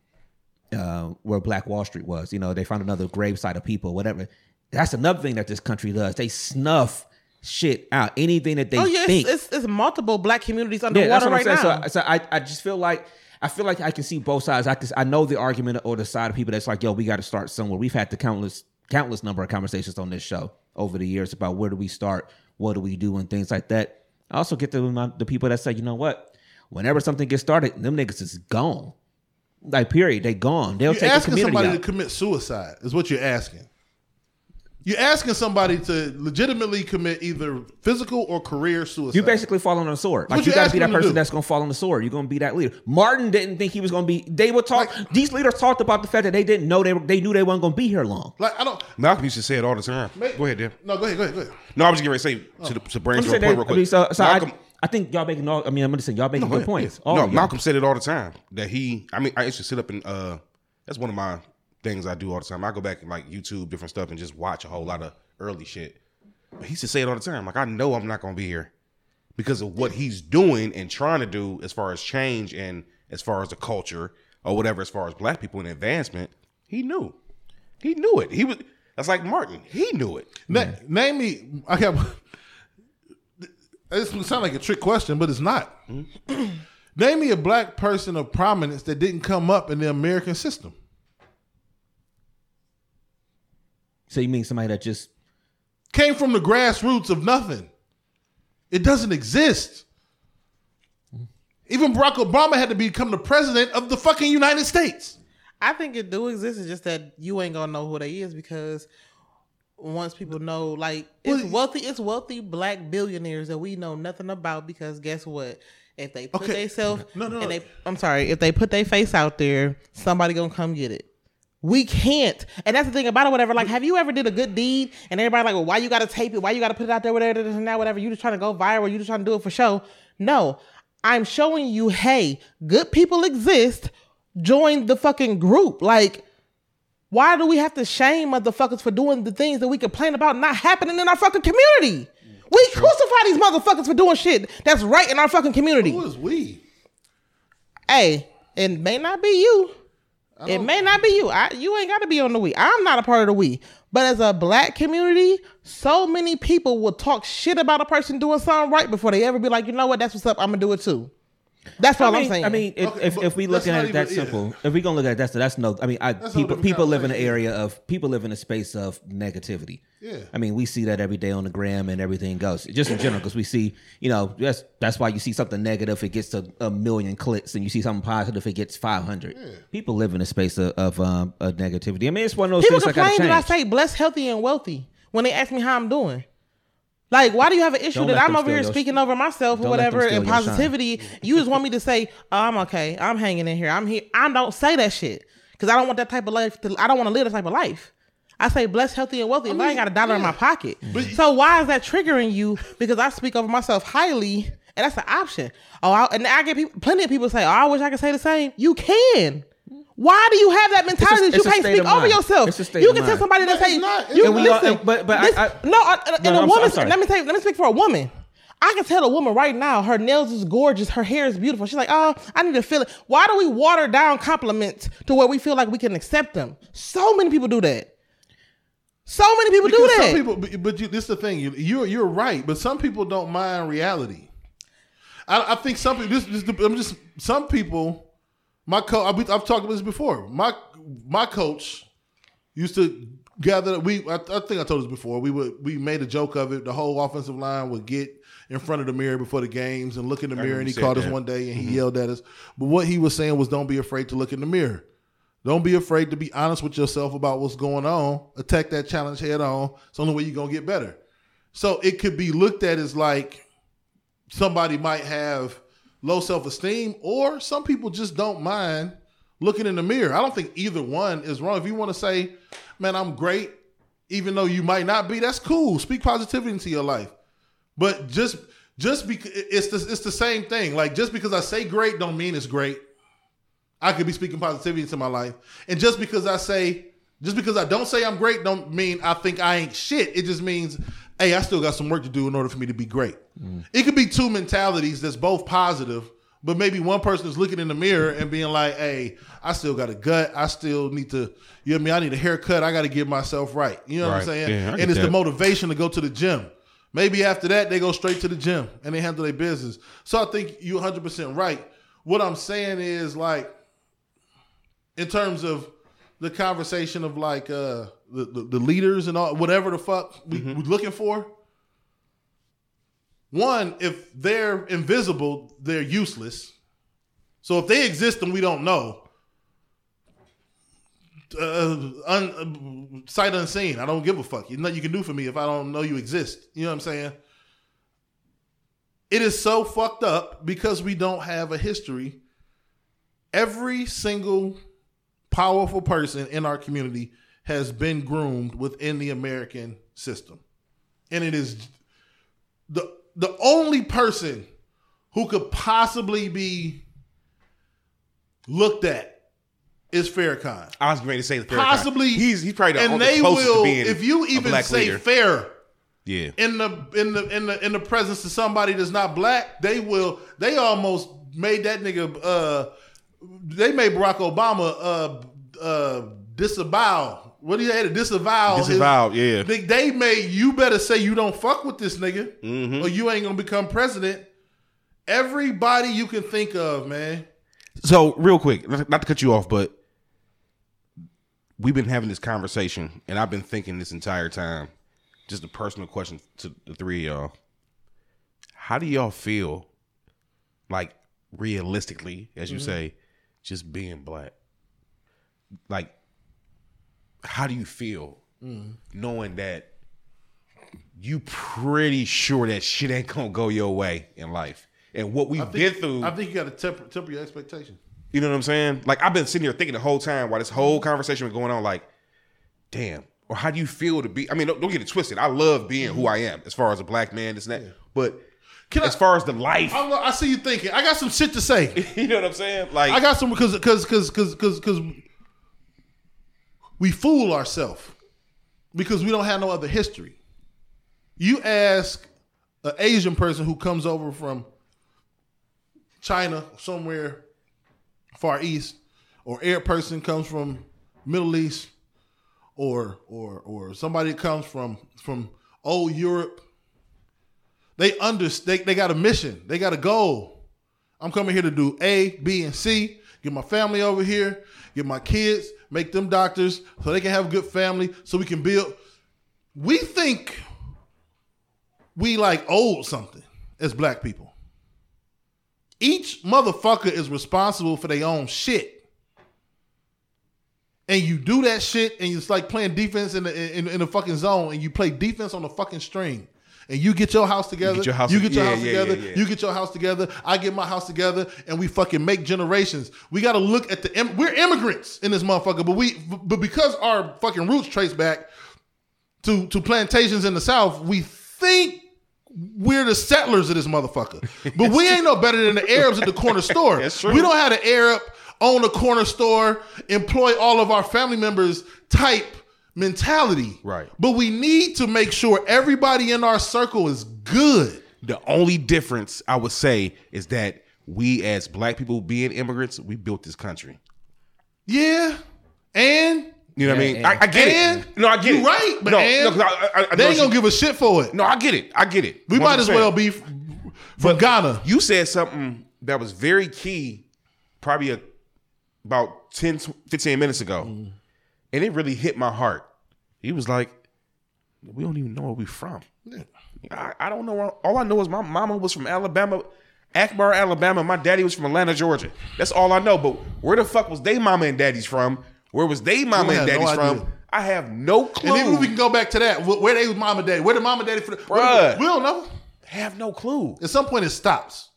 uh, where Black Wall Street was. You know, they found another grave site of people, whatever. That's another thing that this country does. They snuff shit out. Anything that they oh yeah, think. it's, it's, it's multiple black communities Yeah, underwater what right now. So, so I, I just feel like I feel like I can see both sides. I can, I know the argument or the side of people that's like, yo, we got to start somewhere. We've had the countless countless number of conversations on this show over the years about where do we start, what do we do, and things like that. I also get the the people that say, you know what, whenever something gets started, them niggas is gone. Like period, they gone. They'll You're take the asking community somebody out. to commit suicide. Is what you're asking. You're asking somebody to legitimately commit either physical or career suicide. You basically fall on the sword. Like you you got to be that them to person that's gonna fall on the sword. You're gonna be that leader. Martin didn't think he was gonna be. They would talk. these leaders talked about the fact that they didn't know they were, they knew they weren't gonna be here long. like I don't. Malcolm used to say it all the time. Mate- Go ahead, Dan. No, go ahead. Go ahead. Go ahead. No, I was just getting ready to say to, the, to I'm brainstorm point that- real I quick. mean, so, so Malcolm, I, I think y'all making all. I mean, I'm gonna say y'all making No, good go ahead, points. yeah. No. Malcolm said it all the time that he. I mean, I used to sit up and uh, that's one of my things I do all the time. I go back and like YouTube different stuff and just watch a whole lot of early shit. But he used to say it all the time. Like I know I'm not gonna be here because of what he's doing and trying to do as far as change and as far as the culture or whatever, as far as black people and advancement. He knew. He knew it. He was. That's like Martin. He knew it. Na- Name me. I got. This sound like a trick question, but it's not. Hmm? name me a black person of prominence that didn't come up in the American system. So you mean somebody that just Came from the grassroots of nothing. It doesn't exist. Even Barack Obama had to become the president of the fucking United States. I think it do exist. It's just that you ain't gonna know who they is because once people know, like it's wealthy, it's wealthy black billionaires that we know nothing about. Because guess what? If they put Okay. themselves, No, no, no. and they, I'm sorry, if they put their face out there, somebody gonna come get it. We can't, and that's the thing about it. Whatever, like, have you ever did a good deed and everybody like, well, why you got to tape it? Why you got to put it out there? Whatever, this and that, whatever. You just trying to go viral. You just trying to do it for show. No, I'm showing you, hey, good people exist. Join the fucking group. Like, why do we have to shame motherfuckers for doing the things that we complain about not happening in our fucking community? Mm, we crucify these motherfuckers for doing shit that's right in our fucking community. Who is we? Hey, it may not be you. It may not be you. I, you ain't got to be on the we. I'm not a part of the we. But as a black community, so many people will talk shit about a person doing something right before they ever be like, you know what, that's what's up. I'm gonna do it too. That's all I I'm mean, saying. I mean, if, Okay, if, if we that's looking at it that even- yeah. simple, if we gonna look at that, so that's no. I mean, I a whole people people live in an area of people live in a space of negativity. Yeah. I mean, we see that every day on the gram and everything goes. Just in general, because we see, you know, that's that's why you see something negative, it gets to a million clicks, and you see something positive, it gets five hundred. People live in a space of, of um of negativity. I mean, it's one of those people things that gotta complain change. that I say blessed, healthy, and wealthy when they ask me how I'm doing. Like, why do you have an issue Don't that I'm over here steal your- speaking over myself or Don't let whatever and positivity? You just want me to say, oh, I'm okay. I'm hanging in here. I'm here. I don't say that shit because I don't want that type of life. To, I don't want to live that type of life. I say blessed, healthy, and wealthy. if I ain't got a dollar in my pocket. But- mm-hmm. so why is that triggering you? Because I speak over myself highly, and that's an option. Oh, I, and I get people, plenty of people say, "Oh, I wish I could say the same." You can. Why do you have that mentality it's that you can't speak over mind. yourself? It's a state you of can tell mind. somebody that No, say, not. "You And we all- listen." and- but- but I- this- I- no, I, and No, no, a I'm so- woman. I'm let me tell you, let me speak for a woman. I can tell a woman right now, her nails is gorgeous, her hair is beautiful. She's like, oh, I need to feel it. Why do we water down compliments to where we feel like we can accept them? So many people do that. So many people do that. some people, but, but you, this is the thing. You, you're you're right, but some people don't mind reality. I, I think some people. This, this, I'm just some people. My coach. I've, talked about this before. My my coach used to gather. We I, I think I told this before. We would we made a joke of it. The whole offensive line would get in front of the mirror before the games and look in the mirror. And he called us one day and he yelled at us. But what he was saying was, don't be afraid to look in the mirror. Don't be afraid to be honest with yourself about what's going on. Attack that challenge head on. It's the only way you're gonna get better. So it could be looked at as like somebody might have low self esteem, or some people just don't mind looking in the mirror. I don't think either one is wrong. If you want to say, "Man, I'm great," even though you might not be, that's cool. Speak positivity into your life. But just just because it's the, it's the same thing. Like just because I say great, don't mean it's great. I could be speaking positivity into my life. And just because I say, just because I don't say I'm great, don't mean I think I ain't shit. It just means, hey, I still got some work to do in order for me to be great. It could be two mentalities that's both positive, but maybe one person is looking in the mirror and being like, hey, I still got a gut. I still need to, you know what I mean? I need a haircut. I got to get myself right. You know what I'm saying? Yeah, and it's the motivation to go to the gym. Maybe after that, they go straight to the gym and they handle their business. So I think you're 100% right. What I'm saying is like, in terms of the conversation of like uh the, the, the leaders and all whatever the fuck we, Mm-hmm. we're looking for. One, if they're invisible, they're useless. So if they exist and we don't know, uh, un, uh, sight unseen, I don't give a fuck. There's nothing you can do for me if I don't know you exist. You know what I'm saying? It is so fucked up because we don't have a history. Every single powerful person in our community has been groomed within the American system. And it is the the only person who could possibly be looked at is Farrakhan. I was ready to say the Farrakhan. Possibly he's he's probably the, and they will if you even say leader. fair yeah. in the in the in the in the presence of somebody that's not black, they will they almost made that nigga uh they made Barack Obama uh uh disavow. What do you had to disavow? his- yeah. They, they made you better say you don't fuck with this nigga Mm-hmm. or you ain't gonna become president. Everybody you can think of, man. So real quick, not not to cut you off, but we've been having this conversation, and I've been thinking this entire time. Just a personal question to the three of y'all: How do y'all feel, like realistically, as you say, just being black? Like, how do you feel mm. knowing that you pretty sure that shit ain't gonna go your way in life? And what we've I been through, I think you got to temper, temper your expectations. you know what I'm saying? Like I've been sitting here thinking the whole time while this whole conversation was going on. Like, damn. Or how do you feel to be? I mean, don't, don't get it twisted. I love being who I am as far as a black man, this and that. But Can I- as far as the life, I, I see you thinking. I got some shit to say. you know what I'm saying? Like, I got some because because because because because we fool ourselves because we don't have no other history. You ask an Asian person who comes over from China somewhere far east, or Arab person comes from Middle East, or or or somebody comes from from old Europe. They under they, they got a mission. They got a goal. I'm coming here to do A, B, and C. Get my family over here. Get my kids. Make them doctors so they can have a good family. So we can build. We think we like old something as black people. Each motherfucker is responsible for their own shit. And you do that shit, and it's like playing defense in the in, in the fucking zone, and you play defense on the fucking string. And you get your house together, you get your house- get your yeah, house yeah, together, yeah, you get your house together, I get my house together, and we fucking make generations. We got to look at the we're immigrants in this motherfucker, but we but because our fucking roots trace back to to plantations in the South, we think we're the settlers of this motherfucker. But we ain't no better than the Arabs at the corner store. We don't have an Arab own a corner store, employ all of our family members type mentality. Right. But we need to make sure everybody in our circle is good. The only difference I would say is that we as black people being immigrants, we built this country. Yeah. And You know what I mean? I, I get and it. No, I get you it. right, but no, and no, 'cause I, I, I they ain't gonna give a shit for it. No, I get it. I get it. we might as well be f- from Ghana. You said something that was very key, probably a, about 10, 15 minutes ago. Mm. And it really hit my heart. He was like, We don't even know where we from. I, I don't know. where- All I know is my mama was from Alabama, Akbar, Alabama. My daddy was from Atlanta, Georgia. That's all I know. But where the fuck was they mama and daddy's from? Where was they mama and have no daddy's from? I have no clue. And even we can go back to that. Where they was mama daddy? Where the mama daddy for the Bruh. We don't know. have no clue. At some point it stops.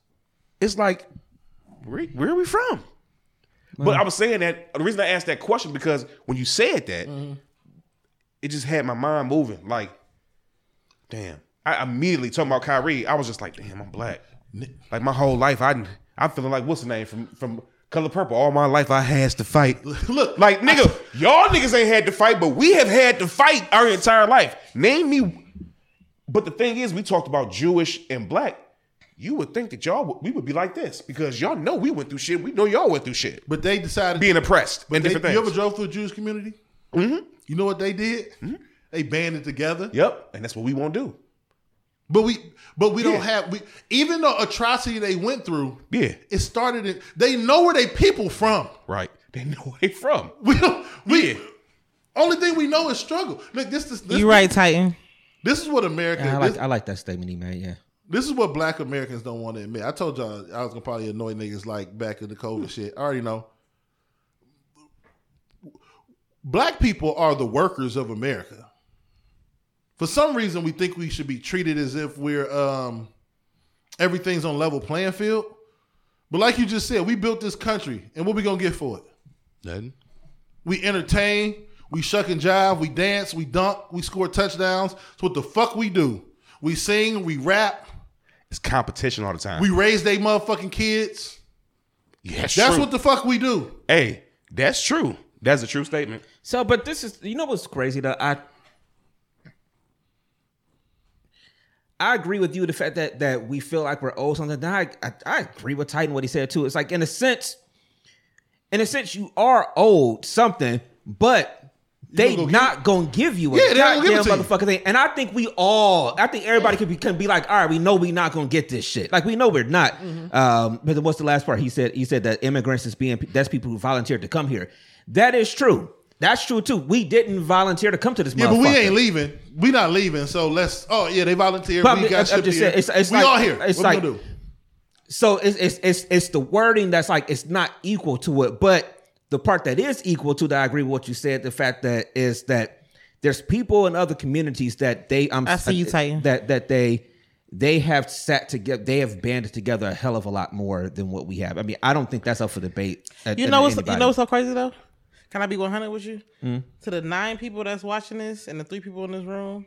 it's like, where, where are we from? But mm-hmm. I was saying that the reason I asked that question because when you said that, mm-hmm. It just had my mind moving. Like, damn. I immediately talking about Kyrie. I was just like, damn, I'm black. Like my whole life, I I'm feeling like what's the name from from Color Purple. All my life, I has to fight. Look, like nigga, y'all niggas ain't had to fight, but we have had to fight our entire life. Name me. But the thing is, we talked about Jewish and black. You would think that y'all would- we would be like this because y'all know we went through shit. We know y'all went through shit. But they decided Being oppressed and they, You ever drove through a Jewish community? Mm-hmm. You know what they did? Hmm? They banded together. Yep, and that's what we won't do. But we but we don't have we even the atrocity they went through, Yeah, it started in they know where they people from. right. They know where they from. We don't we Yeah. only thing we know is struggle. Look, this is You right, Titan. this is what America I like this, I like that statement he made. Yeah. this is what black Americans don't want to admit. I told y'all I was gonna probably annoy niggas like back in the COVID shit. I already know. Black people are the workers of America. For some reason, we think we should be treated as if we're um, everything's on level playing field. But like you just said, we built this country, and what we gonna get for it? Nothing. We entertain, we shuck and jive, we dance, we dunk, we score touchdowns. It's what the fuck we do. We sing, we rap, It's competition all the time. we raise they motherfucking kids. yeah, that's, That's what the fuck we do. Hey, that's true. That's a true statement. So, but this is you know what's crazy though. I I agree with you the fact that that we feel like we're owed something. I, I I agree with Titan what he said too. It's like in a sense, in a sense, you are owed something, but they gonna go not gonna give you a Yeah, give goddamn it to you. motherfucking thing. And I think we all, I think everybody can be can be like, all right, we know we not gonna get this shit. Like we know we're not. Mm-hmm. Um, but what's the last part? He said he said that immigrants is being that's people who volunteered to come here. That is true. That's true too. We didn't volunteer to come to this. Yeah, but we ain't leaving. We not leaving. So let's. Oh yeah, they volunteered. But we I'm- got I'm shipped here. saying, it's- it's we like- all here. it's what we like- gonna do? so it's, it's it's it's the wording that's like it's not equal to it, but the part that is equal to that, I agree with what you said. The fact that is that there's people in other communities that they I'm I see you, uh, Titan. that that they they have sat together, they have banded together a hell of a lot more than what we have. I mean, I don't think that's up for debate. at- You know what's you know what's so crazy though? Can I be 100 with you? Hmm? To the nine people that's watching this and the three people in this room,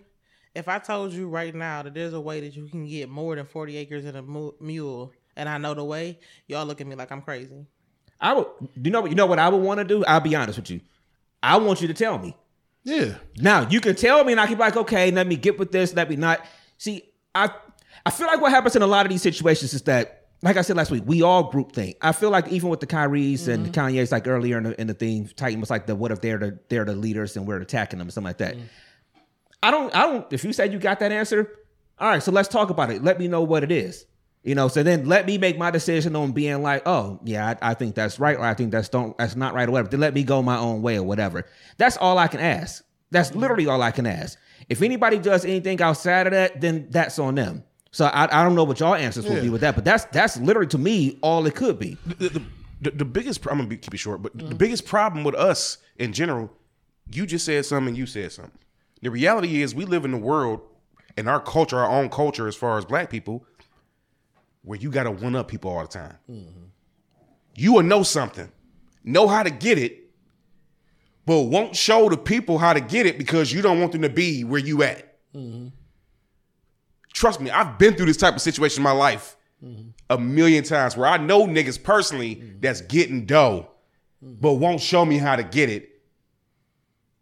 if I told you right now that there's a way that you can get more than 40 acres in a mule, and I know the way, y'all look at me like I'm crazy. I would. You know what? You know what I would want to do. I'll be honest with you. I want you to tell me. Yeah. Now you can tell me, and I can be like, okay, let me get with this, let me not. See, I I feel like what happens in a lot of these situations is that, like I said last week, we all group think. I feel like even with the Kyries and mm-hmm. Kanye's, like earlier in the in the thing, Titan was like the what if they're the they're the leaders and we're attacking them, or something like that. Mm-hmm. I don't I don't. If you said you got that answer, all right, so let's talk about it. Let me know what it is. You know, so then let me make my decision on being like, oh yeah, I, I think that's right, or I think that's don't that's not right, or whatever. Then let me go my own way or whatever. That's all I can ask. That's mm-hmm. literally all I can ask. If anybody does anything outside of that, then that's on them. So I, I don't know what y'all answers will be with that, but that's that's literally to me all it could be. the, the, the, the biggest I'm gonna be, keep it short, but the biggest problem with us in general, you just said something, you said something. The reality is, we live in a world and our culture, our own culture, as far as black people, where you gotta one up people all the time. Mm-hmm. You will know something, know how to get it, but won't show the people how to get it because you don't want them to be where you at. Mm-hmm. Trust me, I've been through this type of situation in my life a million times where I know niggas personally that's getting dough, but won't show me how to get it.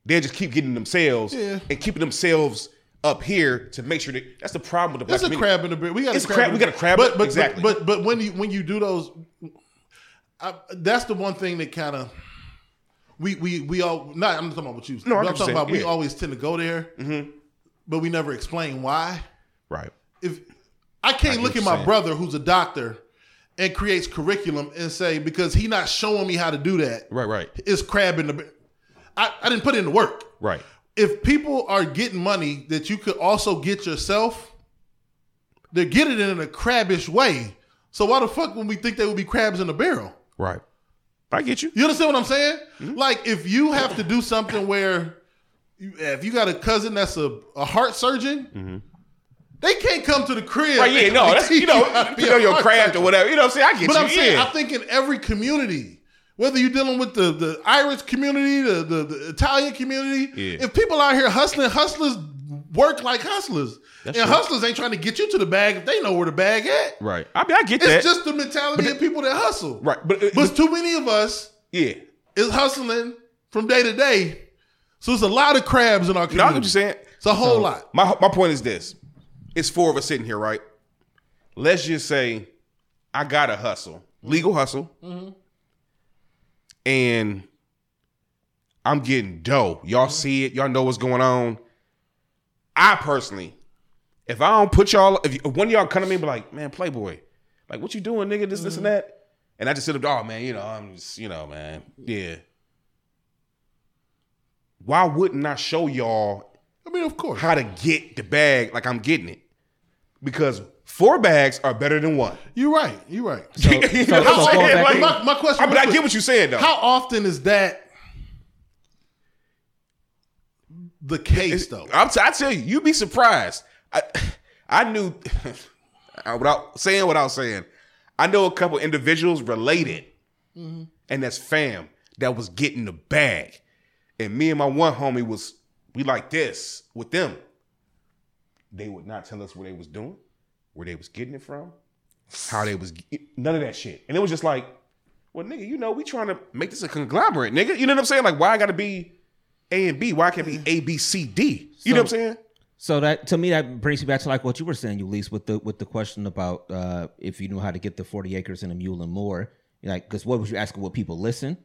They just keep getting themselves Yeah. and keeping themselves up here to make sure that that's the problem with the black It's a community. crab in the barrel. We got It's a crab. crab- we got a crab- But but, exactly. but but when you when you do those, I, that's the one thing that kind of we we we all not. I'm not talking about what you. No, I but get I'm talking about we yeah. always tend to go there, mm-hmm. but we never explain why. Right. If I can't get look at my saying. brother who's a doctor and creates curriculum and say because he not showing me how to do that, Right, right. It's crab in the. I, I didn't put in the work. Right. If people are getting money that you could also get yourself, they're getting it in a crabbish way. So why the fuck would we think they would be crabs in a barrel? Right. I get you. You understand what I'm saying? Mm-hmm. Like if you have to do something where, you, if you got a cousin that's a, a heart surgeon, they can't come to the crib. Right, yeah, no, that's you know, you know your craft or whatever. You know what I'm saying? I get But you. I'm saying, yeah. I think in every community, whether you're dealing with the, the Irish community, the, the, the Italian community, Yeah. if people out here hustling, hustlers work like hustlers. That's and true. hustlers ain't trying to get you to the bag if they know where the bag at. right. I mean, I get It's that. It's just the mentality of people that hustle. right. But, But too many of us yeah. is hustling from day to day. So it's a lot of crabs in our No, community. get what you're saying. It's a whole uh-huh. lot. My my point is this: it's four of us sitting here, right? Let's just say I got to hustle, legal hustle, and I'm getting dough. Y'all mm-hmm. see it. Y'all know what's going on. I personally, if I don't put y'all, if, you, if one of y'all come to me and be like, "Man, Playboy, like what you doing, nigga? This, this, and mm-hmm. that," and I just sit up, "Oh man, you know, I'm just, you know, man, yeah." Why wouldn't I show y'all I mean, of course. how to get the bag like I'm getting it. Because four bags are better than one. You're right. You're right. So, so, know what I'm so saying? going back Like- my, my question I mean, I get what you're saying though. How often is that the case, though? I'm t- I tell you, you'd be surprised. I I knew without saying what I was saying, I know a couple individuals related, mm-hmm. and that's fam that was getting the bag, and me and my one homie was we like this with them. They would not tell us what they was doing, where they was getting it from, how they was none of that shit, and it was just like, well, nigga, you know, we trying to make this a conglomerate, nigga. You know what I'm saying? Like, why I got to be A and B? Why I can't be A, B, C, D? You know what I'm saying? So that to me that brings me back to like what you were saying, Ulysses, with the with the question about uh, if you knew how to get the forty acres and a mule and more. Like, because what was you asking? Would people listen?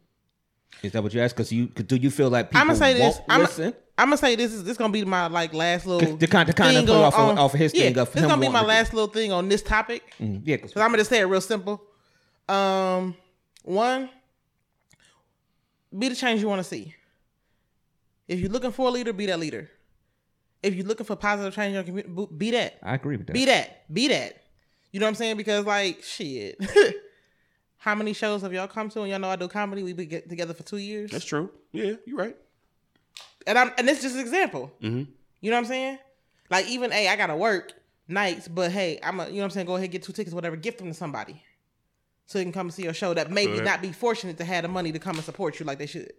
Is that what you asked? Because you do you feel like people I'm gonna say this. I'm listen? gonna say this is this gonna be my like last little To kind- to kind of thing play on- off of- on- off of his yeah, thing of This him gonna be my last little thing on this topic. Mm, yeah, 'cause- So I'm gonna just say it real simple. Um, one, be the change you want to see. If you're looking for a leader, be that leader. If you're looking for positive change in your community, be that. I agree with that. Be that. Be that. You know what I'm saying? Because like shit. How many shows have y'all come to? And y'all know I do comedy. We been get together for two years. That's true. Yeah, you're right. and I'm and it's just an example. Mm-hmm. You know what I'm saying? Like even hey, I gotta work nights, but hey, I'm a you know what I'm saying. Go ahead, get two tickets, whatever, gift them to somebody, so they can come and see your show. That maybe not be fortunate to have the money to come and support you like they should.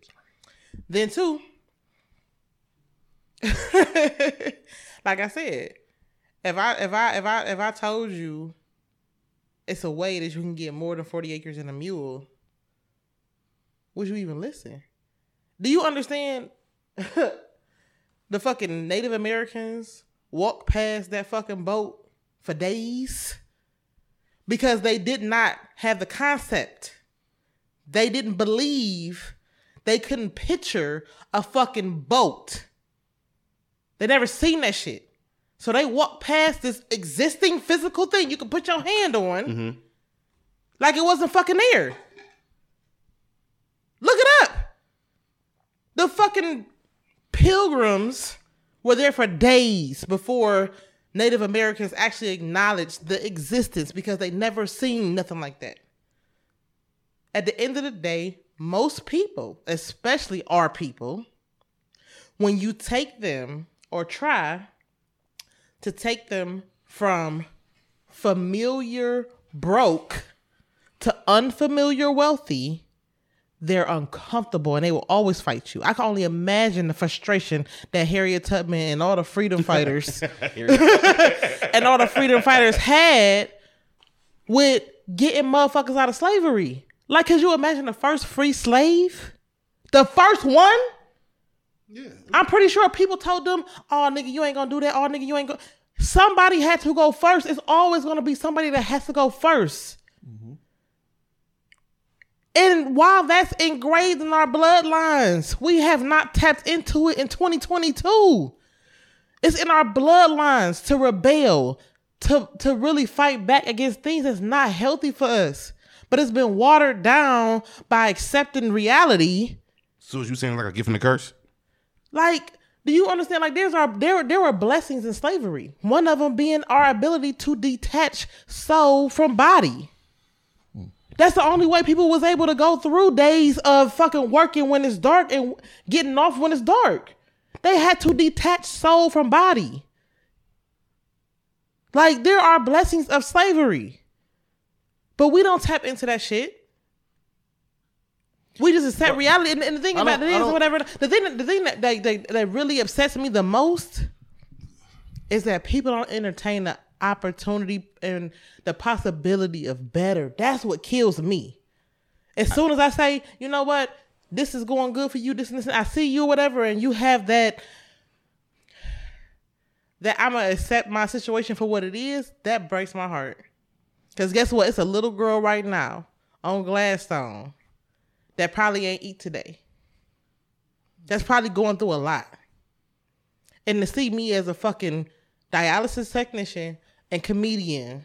Then too, like I said, if I if I if I if I told you it's a way that you can get more than forty acres and a mule, would you even listen? Do you understand? the fucking Native Americans walked past that fucking boat for days because they did not have the concept. They didn't believe they couldn't picture a fucking boat. They never seen that shit. So they walked past this existing physical thing you can put your hand on mm-hmm. like it wasn't fucking there. Look it up. The fucking pilgrims were there for days before Native Americans actually acknowledged the existence because they never seen nothing like that. At the end of the day, most people, especially our people, when you take them or try to take them from familiar broke to unfamiliar wealthy, they're uncomfortable and they will always fight you. I can only imagine the frustration that Harriet Tubman and all the freedom fighters and all the freedom fighters had with getting motherfuckers out of slavery. Like, could you imagine the first free slave? The first one? Yeah. I'm pretty sure people told them, "Oh, nigga, you ain't gonna do that. Oh, nigga, you ain't gonna." Somebody had to go first. It's always gonna be somebody that has to go 1st mm-hmm. And while that's engraved in our bloodlines, we have not tapped into it in 2022. It's in our bloodlines to rebel, to to really fight back against things that's not healthy for us. But it's been watered down by accepting reality. So is you saying like a gift and a curse? Like, do you understand? Like, there's our there there were blessings in slavery. One of them being our ability to detach soul from body. That's the only way people was able to go through days of fucking working when it's dark and getting off when it's dark. They had to detach soul from body. Like there are blessings of slavery. But we don't tap into that shit. We just accept reality. And, and the thing I about it is, whatever. The thing, the thing that, that, that, that really upsets me the most is that people don't entertain the opportunity and the possibility of better. That's what kills me. As soon as I say, you know what, this is going good for you, this and this, and I see you or whatever, and you have that that I'm gonna accept my situation for what it is, that breaks my heart. Cause guess what? It's a little girl right now on Gladstone that probably ain't eat today. That's probably going through a lot. And to see me as a fucking dialysis technician and comedian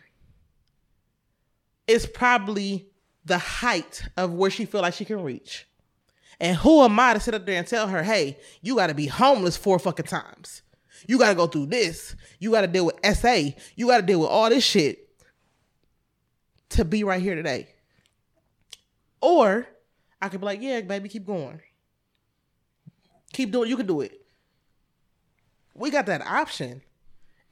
is probably the height of where she feel like she can reach. And who am I to sit up there and tell her, hey, you gotta be homeless four fucking times. You gotta go through this. You gotta deal with SA. You gotta deal with all this shit to be right here today. Or I could be like, yeah, baby, keep going. Keep doing you can do it. We got that option.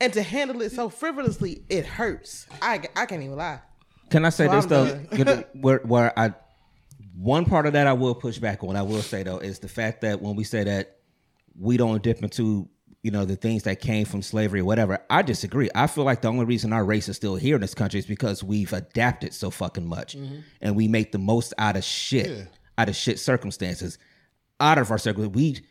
And to handle it so frivolously, it hurts. I, I can't even lie. Can I say Well, this I'm though? Can- where where I one part of that I will push back on. I will say though is the fact that when we say that we don't dip into you know the things that came from slavery or whatever, I disagree. I feel like the only reason our race is still here in this country is because we've adapted so fucking much, mm-hmm. and we make the most out of shit, out of shit circumstances, out of our circle. We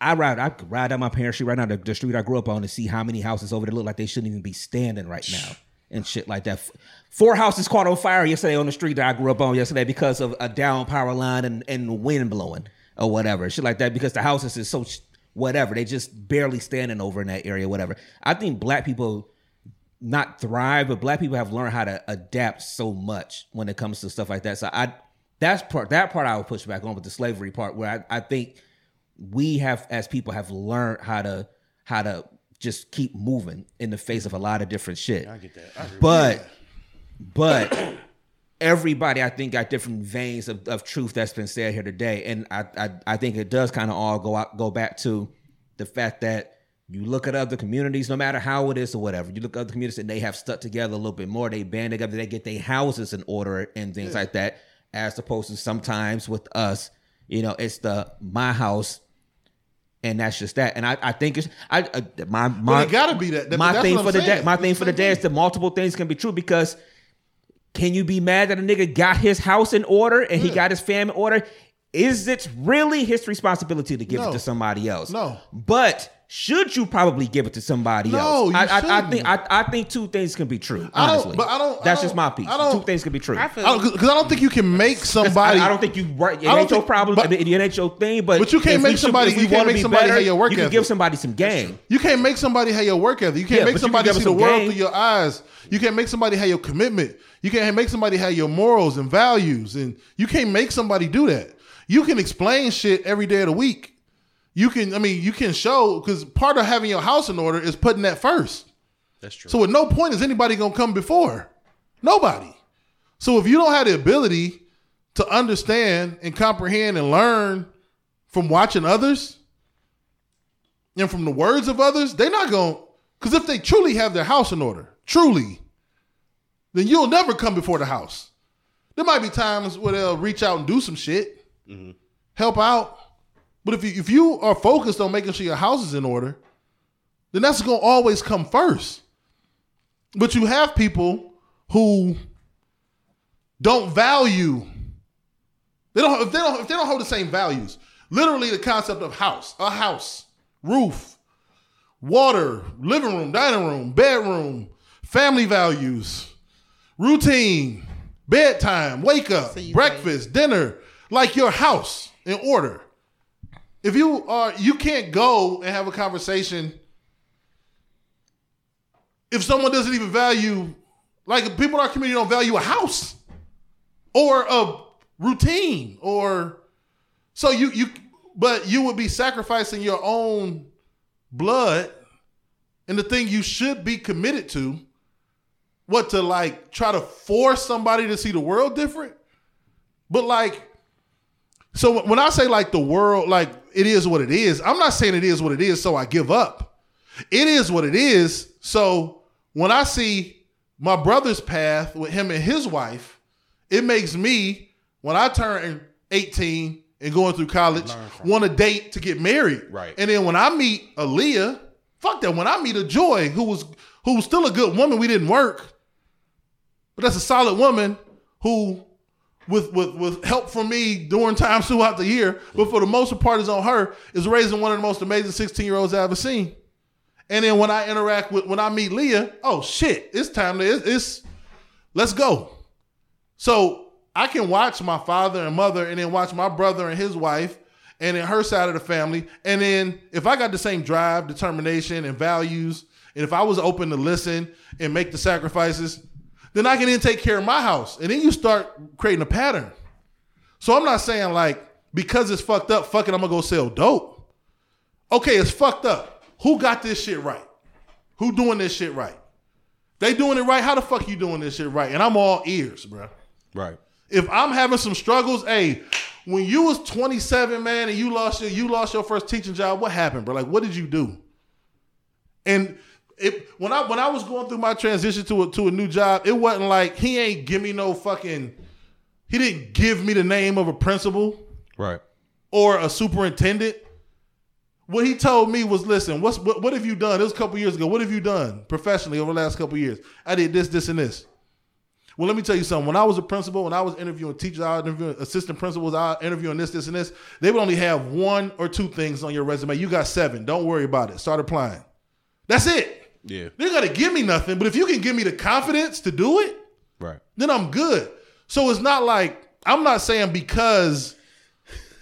I ride, I could ride down my parents' street right now, the, the street I grew up on, to see how many houses over there look like they shouldn't even be standing right now and shit like that. Four houses caught on fire yesterday on the street that I grew up on yesterday because of a down power line and, and wind blowing or whatever, shit like that. Because the houses is so sh- whatever, they just barely standing over in that area, whatever. I think black people not thrive, but black people have learned how to adapt so much when it comes to stuff like that. So I that's part that part I would push back on with the slavery part where I, I think we have as people have learned how to how to just keep moving in the face of a lot of different shit. I get that. but but everybody I think got different veins of, of truth that's been said here today. And I I, I think it does kind of all go out go back to the fact that you look at other communities, no matter how it is or whatever. You look at other communities and they have stuck together a little bit more. They band together, they get their houses in order and things like that. As opposed to sometimes with us, you know, it's the my house, and that's just that. And I, I think it's I uh, my my gotta be that. That- my thing for the day. My thing for the day is that multiple things can be true because can you be mad that a nigga got his house in order and he got his fam in order? Is it really his responsibility to give it to somebody else? No. But should you probably give it to somebody No, else? you I, I, I think I, I think two things can be true. I don't- Honestly, but I don't- I That's don't- just my piece. I don't- two things can be true. I Because I, don't think you can make somebody. I, I don't think you right. It I don't ain't your think- problem. but- it ain't your thing. But But you can't make we should- somebody- if we you can't wanna make somebody better, have your work You can ethic. give somebody some game. You can't make somebody have your work ethic. You can't Yeah, make but you can somebody see them the world game. through your eyes. You can't make somebody have your commitment. You can't make somebody have your morals and values. And you can't make somebody do that. You can explain shit every day of the week. You can, I mean, you can show because part of having your house in order is putting that first. That's true. So at no point is anybody gonna come before. Nobody. So if you don't have the ability to understand and comprehend and learn from watching others and from the words of others, they're not gonna Because if they truly have their house in order, truly, then you'll never come before the house. There might be times where they'll reach out and do some shit, mm-hmm. help out. But if you, if you are focused on making sure your house is in order, then that's going to always come first. But you have people who don't value they don't if they don't if they don't hold the same values. Literally the concept of house, a house, roof, water, living room, dining room, bedroom, family values, routine, bedtime, wake up, So breakfast, dinner, like your house in order. If you are you can't go and have a conversation if someone doesn't even value like people in our community don't value a house or a routine or so you you but you would be sacrificing your own blood and the thing you should be committed to. What to like try to force somebody to see the world different? But like so when i say like the world like it is what it is. I'm not saying it is what it is so i give up. It is what it is. So when i see my brother's path with him and his wife it makes me when i turn 18 and going through college want to date to get married. Right. and then when i meet Aaliyah, fuck that when i meet a joy who was who was still a good woman we didn't work but that's a solid woman who with with with help from me during times throughout the year, but for the most part is on her, is raising one of the most amazing 16 year olds I've ever seen. And then when I interact with when I meet Leah, oh shit, it's time to it's, it's let's go. So I can watch my father and mother, and then watch my brother and his wife, and then her side of the family. And then if I got the same drive, determination, and values, and if I was open to listen and make the sacrifices, then I can then take care of my house. And then you start creating a pattern. So I'm not saying like because it's fucked up, fuck it, I'm gonna go sell dope. Okay, it's fucked up. Who got this shit right? Who doing this shit right? They doing it right. How the fuck you doing this shit right? And I'm all ears, bro. Right. If I'm having some struggles, hey, when you was 27, man, and you lost your you lost your first teaching job, what happened, bro? Like, what did you do? And it when I when I was going through my transition to a to a new job, it wasn't like he ain't give me no fucking he didn't give me the name of a principal Right. or a superintendent. What he told me was, listen, what's what, what have you done? It was a couple years ago. What have you done professionally over the last couple years? I did this, this, and this. Well, let me tell you something. When I was a principal, when I was interviewing teachers, I was interviewing assistant principals, I was interviewing this, this, and this. They would only have one or two things on your resume. You got seven. Don't worry about it. Start applying. That's it. Yeah. They got to give me nothing, but if you can give me the confidence to do it, Right. then I'm good. So it's not like I'm not saying because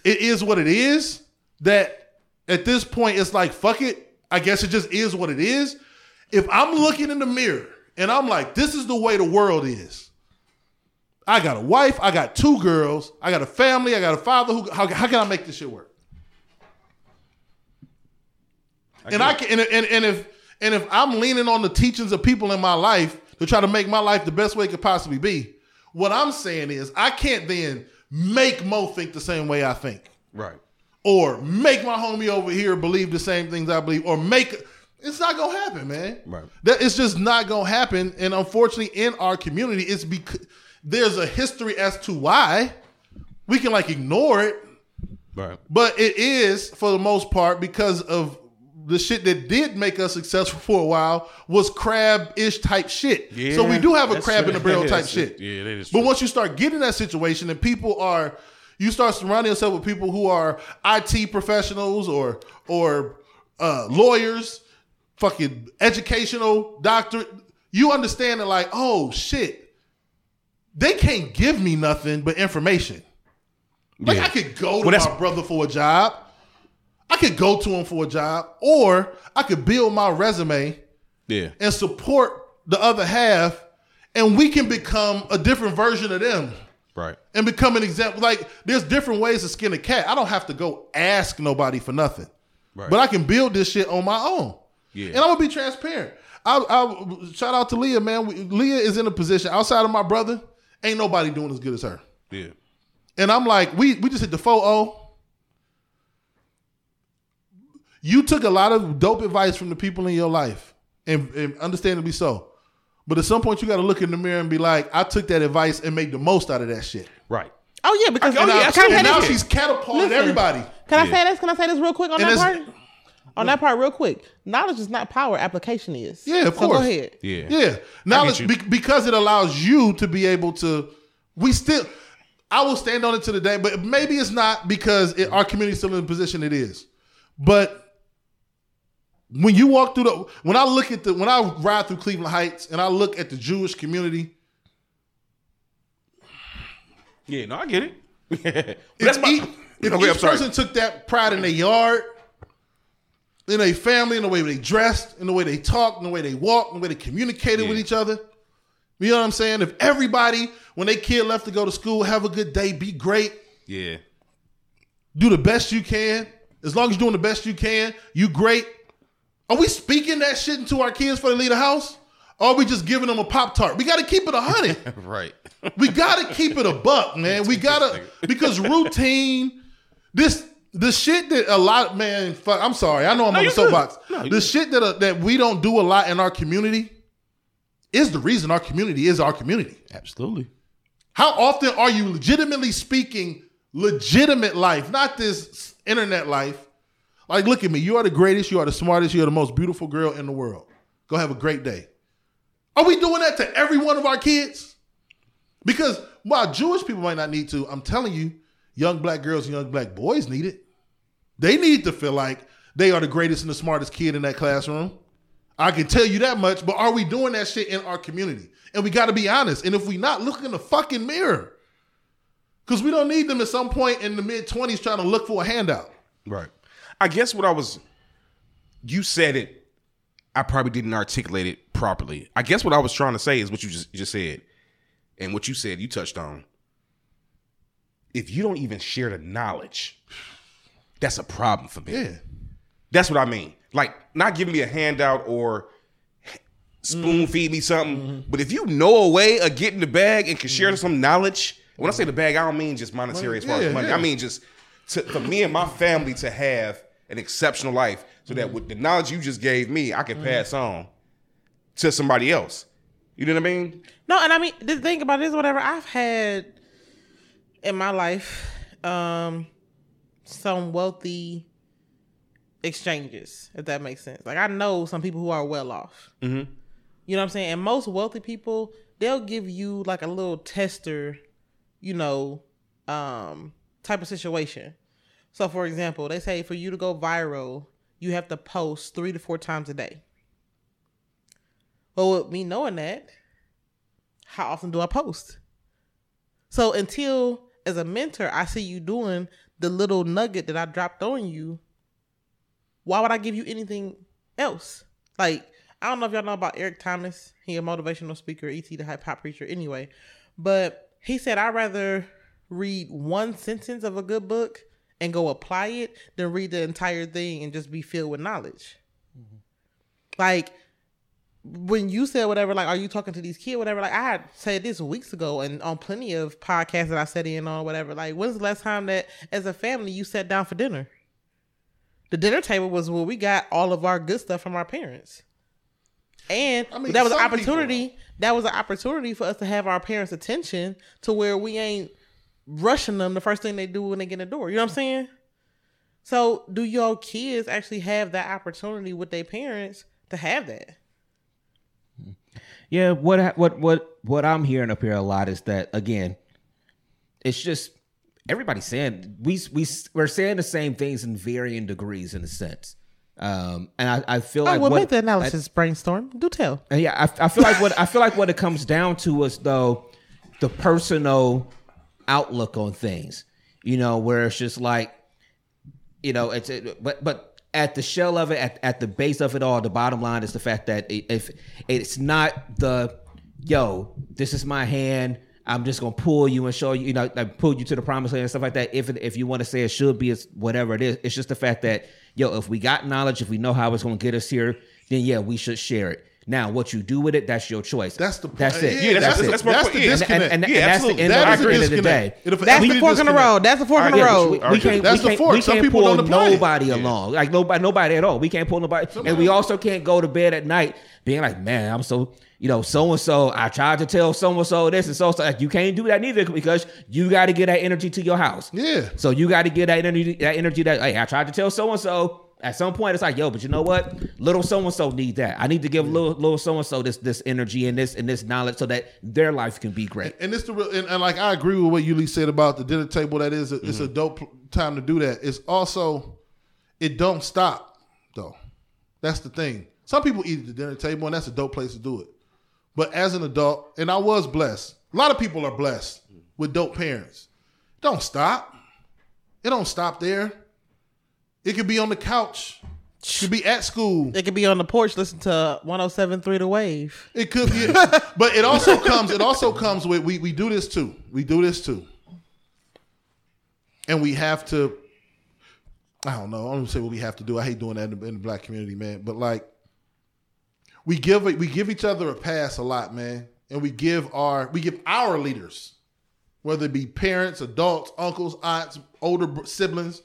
it is what it is that at this point it's like fuck it. I guess it just is what it is. If I'm looking in the mirror and I'm like, this is the way the world is. I got a wife, I got two girls, I got a family, I got a father. Who how, how can I make this shit work? and I can and, and, and if and if I'm leaning on the teachings of people in my life to try to make my life the best way it could possibly be, what I'm saying is I can't then make Mo think the same way I think, Right. or make my homie over here believe the same things I believe, or make it's not gonna happen, man. Right. That it's just not gonna happen. And unfortunately, in our community, it's because there's a history as to why we can like ignore it, Right. but it is for the most part because of the shit that did make us successful for a while was crab-ish type shit. Yeah, so we do have a crab true. in the barrel type shit. yeah, that is But true. once you start getting that situation and people are you start surrounding yourself with people who are IT professionals or or uh, lawyers, fucking educational doctor, you understand that like, oh shit, they can't give me nothing but information. Like Yeah. I could go to Well, my brother for a job. I could go to him for a job, or I could build my resume Yeah. and support the other half, and we can become a different version of them Right. and become an example. Like there's different ways to skin a cat. I don't have to go ask nobody for nothing, Right. but I can build this shit on my own. Yeah. And I'm gonna be transparent. I, I shout out to Leah, man. We, Leah is in a position outside of my brother. Ain't nobody doing as good as her. Yeah. And I'm like, we we just hit the 4 You took a lot of dope advice from the people in your life. and, and understandably so. But at some point, you got to look in the mirror and be like, I took that advice and made the most out of that shit. Right. Oh yeah, because Oh, And, yeah, now, absolutely. and now Yeah. she's catapulted Listen. everybody. Can I Yeah. say this? Can I say this real quick on And that part? On that part, real quick. Knowledge is not power. Application is. Yeah, of so course. Go ahead. Yeah. Yeah. Knowledge be, because it allows you to be able to. We still. I will stand on it to the day, but maybe it's not because it, our community is still in the position it is. But when you walk through the, when I look at the, when I ride through Cleveland Heights and I look at the Jewish community, Yeah, no, I get it. If, That's my. each, if Okay, each person took that pride in their yard, in their family, in the way they dressed, in the way they talked, in the way they walked, in the way they communicated with each other. You know what I'm saying? If everybody, when they kid left to go to school, have a good day, be great, Yeah. do the best you can. As long as you're doing the best you can, you great. Are we speaking that shit into our kids before they leave the house? Or are we just giving them a Pop Tart? We got to keep it a hundred. Right. We gotta keep it a buck, man. We gotta because routine, this the shit that a lot, man. Fuck, I'm sorry, I know I'm on the soapbox. No, the good. shit that uh, that we don't do a lot in our community is the reason our community is our community. Absolutely. How often are you legitimately speaking legitimate life, not this internet life? Like, look at me. You are the greatest. You are the smartest. You are the most beautiful girl in the world. Go have a great day. Are we doing that to every one of our kids? Because while Jewish people might not need to, I'm telling you, young black girls and young black boys need it. They need to feel like they are the greatest and the smartest kid in that classroom. I can tell you that much, but are we doing that shit in our community? And we got to be honest. And if we not, look in the fucking mirror. Because we don't need them at some point in the mid 20s trying to look for a handout. Right. I guess what I was, you said it. I probably didn't articulate it properly. I guess what I was trying to say is what you just just said, and what you said you touched on. If you don't even share the knowledge, that's a problem for me. Yeah. That's what I mean. Like not giving me a handout or spoon mm-hmm. feed me something. Mm-hmm. But if you know a way of getting the bag and can share mm-hmm. some knowledge, when I say the bag, I don't mean just monetary as far Yeah, as money. yeah. I mean just to, for me and my family to have an exceptional life, so that with the knowledge you just gave me, I can pass on to somebody else. You know what I mean? No, and I mean the thing about it is whatever I've had in my life, um, some wealthy exchanges, if that makes sense. Like I know some people who are well off. Mm-hmm. You know what I'm saying? And most wealthy people, they'll give you like a little tester, you know, um, type of situation. So for example, they say for you to go viral, you have to post three to four times a day. Well, with me knowing that, how often do I post? So until as a mentor, I see you doing the little nugget that I dropped on you, why would I give you anything else? Like, I don't know if y'all know about Eric Thomas. He a motivational speaker, ET the hip hop preacher anyway. But he said I'd rather read one sentence of a good book and go apply it than read the entire thing and just be filled with knowledge. Mm-hmm. Like when you said whatever, like, are you talking to these kids, whatever? Like, I said this weeks ago, and on plenty of podcasts that I sat in on, whatever. Like, when's the last time that, as a family, you sat down for dinner? The dinner table was where we got all of our good stuff from our parents, and I mean, that was an some people- opportunity. That was an opportunity for us to have our parents' attention to where we ain't rushing them the first thing they do when they get in the door. You know what I'm saying? So, do your kids actually have that opportunity with their parents to have that? Yeah, what what what what I'm hearing up here a lot is that again, it's just everybody's saying we we we're saying the same things in varying degrees in a sense. Um, and I, I feel Oh, like well, what, make the analysis brainstorm. Do tell. and yeah, I, I feel like what I feel like what it comes down to is though the personal outlook on things. You know, where it's just like, you know, it's it, but but at the shell of it, at, at the base of it all, the bottom line is the fact that if it's not the yo, this is my hand. I'm just gonna pull you and show you, you know, like pull you to the promised land and stuff like that. If if you want to say it should be, it's whatever it is. It's just the fact that yo, if we got knowledge, if we know how it's gonna get us here, then yeah, we should share it. Now, what you do with it, that's your choice. That's the that's it. Yeah, that's- it. that's my point. the Yeah. and, and, disconnect. and, and Yeah, that's the end That of, is at a the end of the day. disconnect. It'll That's the fork in the road. That's the fork in the road. we, we can't. That's we the can't, fork. we Some can't people pull don't nobody along. Like nobody, nobody at all. We can't pull nobody, and we also can't go to bed at night being like, man, I'm so. You know, so and so. I tried to tell so and so this and so. so like, you can't do that neither because you got to get that energy to your house. Yeah. So you got to get that energy. That energy. That hey, I tried to tell so and so. At some point, it's like, yo, but you know what? Little so and so need that. I need to give little little so and so this this energy and this and this knowledge so that their life can be great. And it's the real, and, and like I agree with what Yuli said about the dinner table. That is, a, it's a mm-hmm. dope time to do that. It's also, it don't stop though. That's the thing. Some people eat at the dinner table, and that's a dope place to do it. But as an adult, and I was blessed. A lot of people are blessed with dope parents. Don't stop. It don't stop there. It could be on the couch. It could be at school. It could be on the porch, listen to 107.3 The Wave. It could be, but it also comes. It also comes with we we do this too. We do this too, and we have to. I don't know. I don't say what we have to do. I hate doing that in the, in the black community, man. But like, we give we give each other a pass a lot, man, and we give our we give our leaders, whether it be parents, adults, uncles, aunts, older siblings.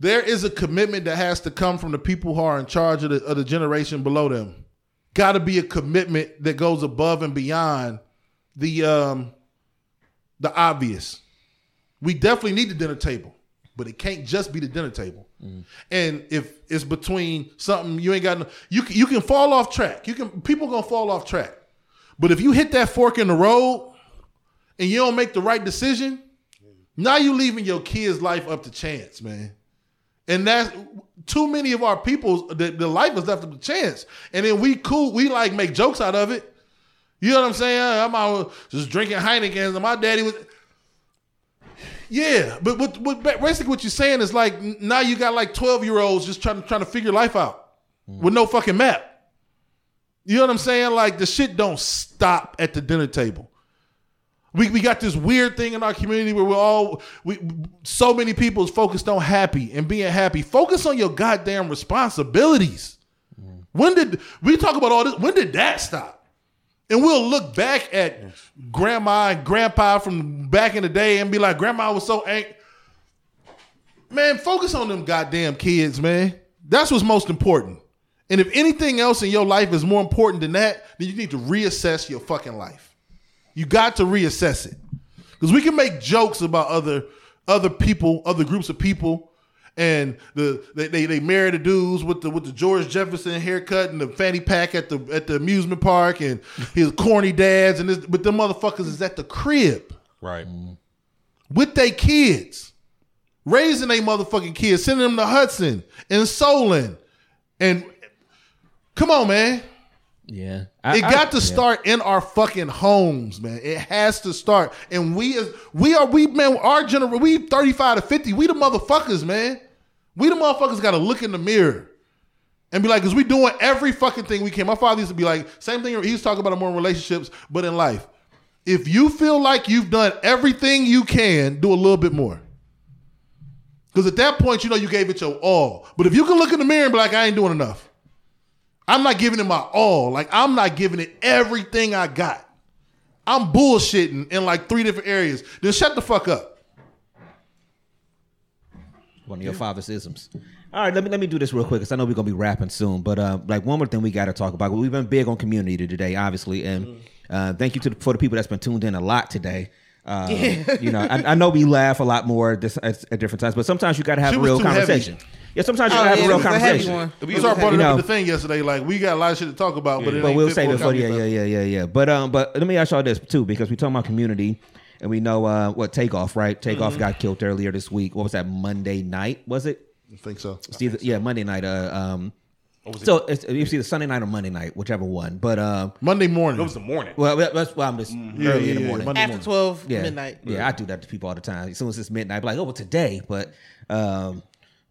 There is a commitment that has to come from the people who are in charge of the, of the generation below them got to be a commitment that goes above and beyond the um the obvious. We definitely need the dinner table, but it can't just be the dinner table. And if it's between something you ain't got, no, you can, you can fall off track. You can people gonna fall off track, but if you hit that fork in the road and you don't make the right decision, now you leaving your kids' life up to chance, man. And that's too many of our people. The, the life is left to chance, and then we cool. We like make jokes out of it. You know what I'm saying? I'm out just drinking Heineken, and my daddy was. Yeah, but what, what basically what you're saying is like now you got like 12 year olds just trying to trying to figure life out with no fucking map. You know what I'm saying? Like the shit don't stop at the dinner table. We, we got this weird thing in our community where we're all we so many people is focused on happy and being happy. Focus on your goddamn responsibilities. When did we talk about all this? When did that stop? And we'll look back at grandma and grandpa from back in the day and be like, grandma was so angry. Man, focus on them goddamn kids, man. That's what's most important. And if anything else in your life is more important than that, then you need to reassess your fucking life. You got to reassess it. Because we can make jokes about other other people, other groups of people, and the they, they, they marry the dudes with the with the George Jefferson haircut and the fanny pack at the at the amusement park and his corny dads and this but them motherfuckers is at the crib Right. Mm-hmm. with their kids, raising their motherfucking kids, sending them to Hudson and Solon. And come on, man. Yeah, It got to yeah. start in our fucking homes, man. It has to start. And we as we are we man, our general we 35 to 50, we the motherfuckers, man. We the motherfuckers gotta look in the mirror and be like, because we doing every fucking thing we can. My father used to be like, same thing, he was talking about it more in relationships, but in life. If you feel like you've done everything you can, do a little bit more. Because at that point, you know you gave it your all. But if you can look in the mirror and be like, I ain't doing enough. I'm not giving it my all. Like I'm not giving it everything I got. I'm bullshitting in like three different areas. Then shut the fuck up. One of your father's isms. All right, let me let me do this real quick because I know we're gonna be wrapping soon. But uh, like one more thing we got to talk about. We've been big on community today, obviously, and uh, thank you to the, for the people that's been tuned in a lot today. Uh, You know, I, I know we laugh a lot more this, at, at different times, but sometimes you got to have She a real conversation. heavy. Conversation. Yeah, sometimes you Oh, got have yeah, a real it was a conversation. one. We started brought it up know. at the thing yesterday. Like we got a lot of shit to talk about, but it but ain't we'll fit save for it a for yeah, comedy yeah, yeah, yeah, yeah. But um, but let me ask y'all this too, because we talking about community, and we know uh what takeoff, right? Takeoff Mm-hmm. got killed earlier this week. What was that? Monday night, was it? I think so. It's either, yeah, Monday night. Uh, um, so it's, it's either Sunday night or Monday night, whichever one. But um, Monday morning. It was the morning. well, that's well, I'm just Yeah, early yeah, in the yeah, morning. Monday After morning. 12 yeah, midnight. Yeah, I do that to people all the time. As soon as it's midnight, I'm like, oh, well, today. But um,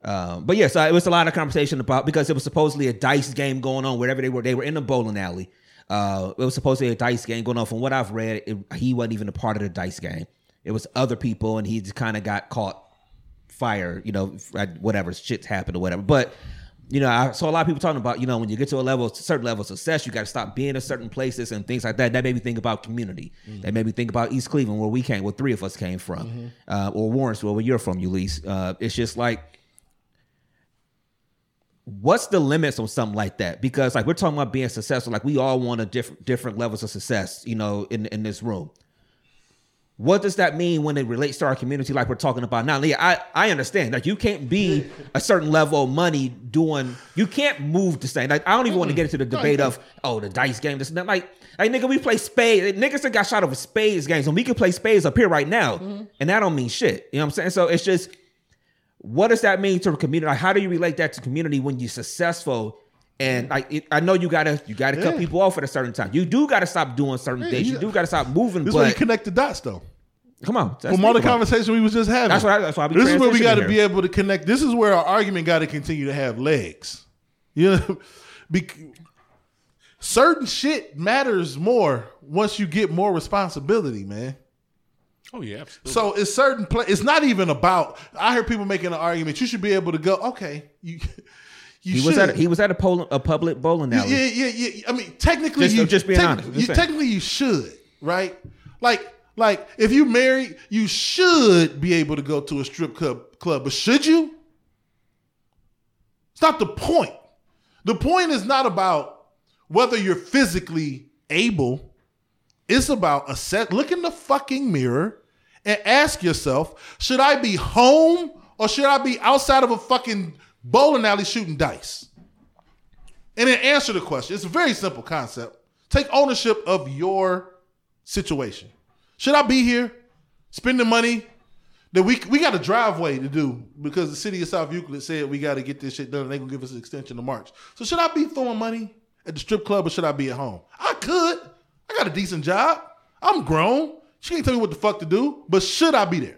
um, but yeah, so it was a lot of conversation about because it was supposedly a dice game going on wherever they were. They were in the bowling alley. Uh, it was supposedly a dice game going on. From what I've read, it, he wasn't even a part of the dice game. It was other people, and he just kind of got caught fire. You know, whatever shit's happened or whatever. But you know, I saw a lot of people talking about, you know, when you get to a level, certain level of success, you got to stop being in certain places and things like that. That made me think about community. That made me think about East Cleveland, where we came, where three of us came from, uh, or Warrensville, where you're from, Ulysses. Uh, it's just like, what's the limits on something like that? Because like we're talking about being successful, like we all want a different different levels of success, you know, in in this room. What does that mean when it relates to our community, like we're talking about now? Yeah, I, I understand. Like you can't be a certain level of money doing. You can't move the same. Like I don't even want to get into the debate of oh the dice game. This and that. Like like nigga, we play spades. Niggas that got shot over spades games, and we can play spades up here right now, and that don't mean shit. You know what I'm saying? So it's just what does that mean to a community? Like, how do you relate that to community when you're successful? And like, it, I know you gotta you gotta cut people off at a certain time. You do gotta stop doing certain things. You you- do gotta stop moving. This is where you connect the dots, though. come on, From all the conversation we was just having. That's what I- that's why I be This is where we got to be able to connect. This is where our argument got to continue to have legs. You know, Bec- certain shit matters more once you get more responsibility, man. Oh yeah, absolutely. So it's certain play. It's not even about. I hear people making an argument. You should be able to go. Okay, you. You He should. was at a, he was at a, pol- a public bowling alley. yeah, yeah, yeah. I mean, technically, Just- you just being tec- honest, just you- technically, you should, right? Like, like if you married, you should be able to go to a strip club. Club, but should you? It's not the point. The point is not about whether you're physically able. It's about a set. Look in the fucking mirror and ask yourself: Should I be home or should I be outside of a fucking bowling alley shooting dice? and then answer the question. It's a very simple concept. Take ownership of your situation. Should I be here spending money that we we got a driveway to do because the city of South Euclid said we got to get this shit done and they gonna give us an extension to March. So should I be throwing money at the strip club or should I be at home? I could. I got a decent job. I'm grown. She can't tell me what the fuck to do, but should I be there?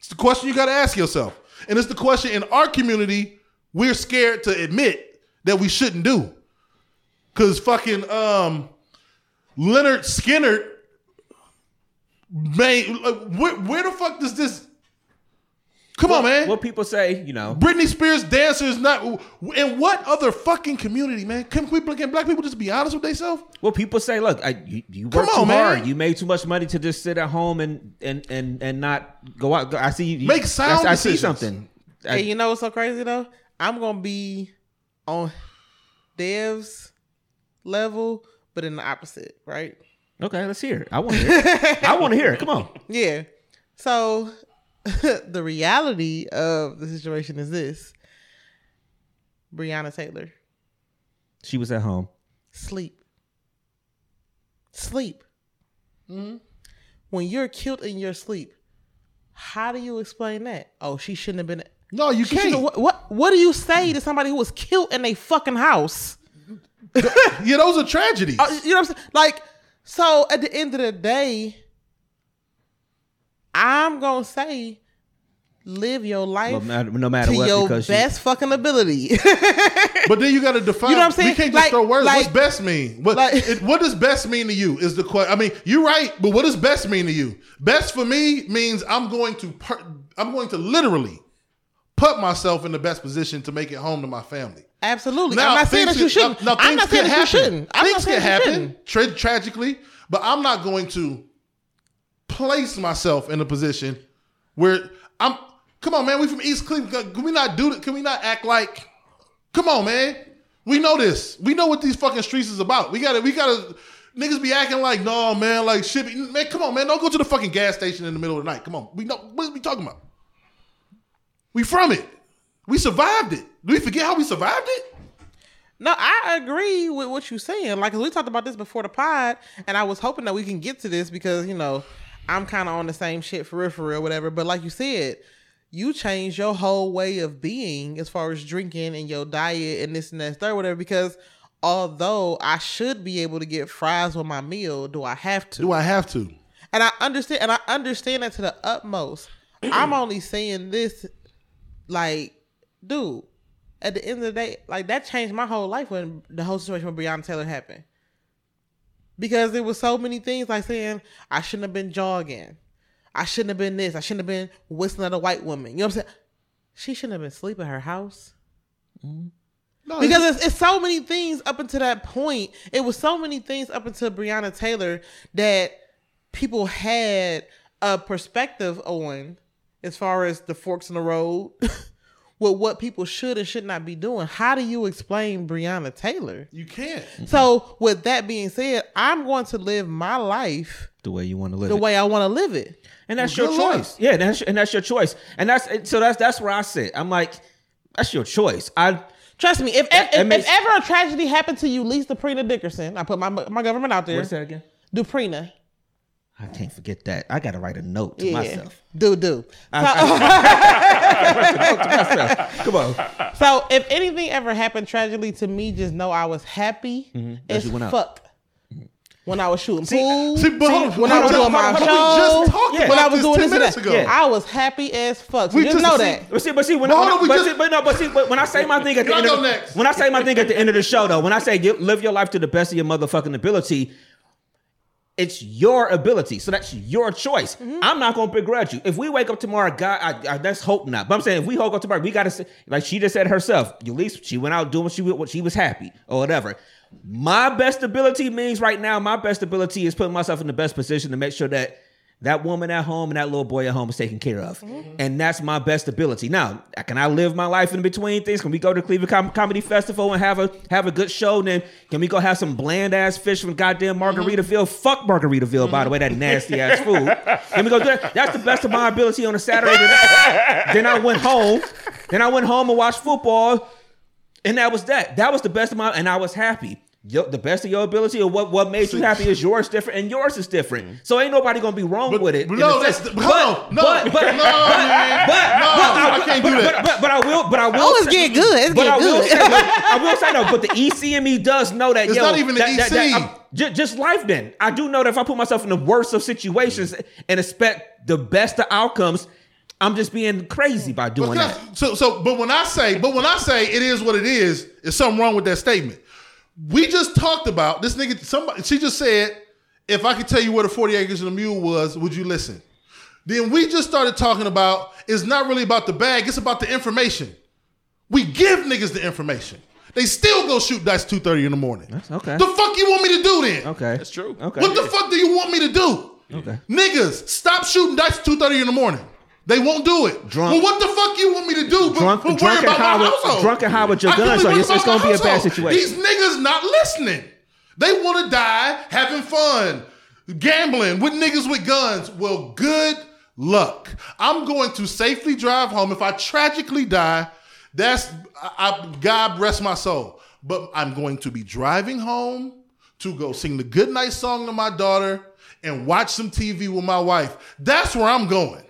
It's the question you got to ask yourself. And it's the question in our community we're scared to admit that we shouldn't do. Cause fucking um Leonard Skinner made like, where, where the fuck does this Come on, man. What people say, you know, Britney Spears dancer is not in what other fucking community, man? Can we can black people just be honest with themselves? well, people say, look, I, you, you Come work too man. hard. You made too much money to just sit at home and and and and not go out. I see you Make sound I, I see decisions. something. I- Hey, you know what's so crazy though? I'm gonna be on Dev's level, but in the opposite, right? okay, let's hear it. I want to hear. it. I want to hear it. Come on. Yeah. So the reality of the situation is this: Breonna Taylor, She was at home. sleep, sleep. When you're killed in your sleep, how do you explain that? Oh, she shouldn't have been. No, you She can't. What, what What do you say to somebody who was killed in a fucking house? Yeah, those are tragedies. Uh, you know what I'm saying? Like, so at the end of the day, I'm gonna say, live your life No matter, no matter to what, your because she- best fucking ability. But then you got to define. You know what I'm saying? We can't just Like- throw words. like- What's best mean? What like- it, What does best mean to you? Is the question. I mean, you're right, but what does best mean to you? Best for me means I'm going to. Per, I'm going to literally put myself in the best position to make it home to my family. Absolutely. I'm not saying that you shouldn't. Now, now I'm not saying can that you shouldn't. I'm things not saying can happen tra- tragically, but I'm not going to place myself in a position where I'm. Come on, man. We from East Cleveland. Can we not do that? Can we not act like? Come on, man. We know this. We know what these fucking streets is about. We gotta. We gotta. Niggas be acting like, no, man, like shit. be- Man, come on, man. Don't go to the fucking gas station in the middle of the night. Come on. We know what we talking about? We from it. We survived it. Do we forget how we survived it? No, I agree with what you're saying. Like we talked about this before the pod, and I was hoping that we can get to this because you know I'm kind of on the same shit for real, for real, whatever. But like you said, you change your whole way of being as far as drinking and your diet and this and that and third, whatever. Because although I should be able to get fries with my meal, do I have to? Do I have to? And I understand, and I understand that to the utmost. I'm only saying this, like, dude. At the end of the day, like that changed my whole life when the whole situation with Breonna Taylor happened. Because there was so many things like saying I shouldn't have been jogging, I shouldn't have been this, I shouldn't have been whistling at a white woman. You know what I'm saying? She shouldn't have been sleeping at her house. No, because it's, it's so many things up until that point. It was so many things up until Breonna Taylor that people had a perspective on as far as the forks in the road with what people should and should not be doing. How do you explain Breonna Taylor? you can't. Mm-hmm. So, with that being said, I'm going to live my life The way you want to live the it. way I want to live it. and that's Well, your good luck. choice. Yeah, that's and that's your choice. And that's so that's that's where I sit. I'm like, that's your choice. I Trust me, if if, That- that if, makes- if ever a tragedy happened to you, Lisa Duprina Dickerson, I put my my government out there. what's that again? Duprina. I can't forget that. I gotta write a note to Yeah. myself. Do do. Come on. So if anything ever happened tragically to me, just know I was happy As as out. fuck. When I was shooting pool, See, but hold when I was doing my show, just talked when I was doing this and that, ago. Yeah. I was happy as fuck. So We just just- know see, that. But see, but see, when, hold when- but, just- see, but no, but see, but when I say my thing at the end, of the, next. when I say my thing at the end of the show, though, when I say live your life to the best of your motherfucking ability, it's your ability, so that's your choice. Mm-hmm. I'm not gonna begrudge you. If we wake up tomorrow, God, I, I, let's hope not. But I'm saying, if we wake up tomorrow, we gotta say, like she just said herself. At least she went out doing what she what she was happy or whatever. My best ability means right now, my best ability is putting myself in the best position to make sure that that woman at home and that little boy at home is taken care of. Mm-hmm. And that's my best ability. Now, can I live my life in between things? Can we go to Cleveland Com- Comedy Festival and have a have a good show? And then can we go have some bland ass fish from goddamn mm-hmm. Margaritaville? Fuck Margaritaville, by the way, that mm-hmm. nasty ass food. Can we go do that? That's the best of my ability on a Saturday. then I went home. Then I went home and watched football. And that was that. That was the best of my, and I was happy. Yo, the best of your ability, or what what made you happy is yours different, and yours is different. Mm. So ain't nobody gonna be wrong But- with it. but in no, a that's sense. the- hold on. No. but, but, No, man. but, No, I can't do that. But, but, but I will, but I will. Oh, it's getting good. It's but I getting will good. say, I will say no. But the ECME does know that. It's yo, not even the that, that- that EC. I'm- just life. Then I do know that if I put myself in the worst of situations mm. and expect the best of outcomes, I'm just being crazy by doing Because- that. So, so, but when I say, but when I say it is what it is, is something wrong with that statement. We just talked about this nigga. Somebody, she just said, if I could tell you where the forty acres and a mule was, would you listen? Then we just started talking about it's not really about the bag; it's about the information. We give niggas the information. They still go shoot dice two thirty in the morning. okay. The fuck you want me to do then? Okay, That's true. Okay, What the fuck do you want me to do? Okay. Niggas, stop shooting dice two thirty in the morning. They won't do it. Drunk- Well, what the fuck you want me to do? But, Drunk- but drunk and high with- drunk and high with your I can gun, so it's- it's gonna be a bad situation. These niggas not listening. They want to die having fun, gambling with niggas with guns. Well, good luck. I'm going to safely drive home. If I tragically die, that's I, I, God rest my soul. But I'm going to be driving home to go sing the good night song to my daughter and watch some TV with my wife. That's where I'm going.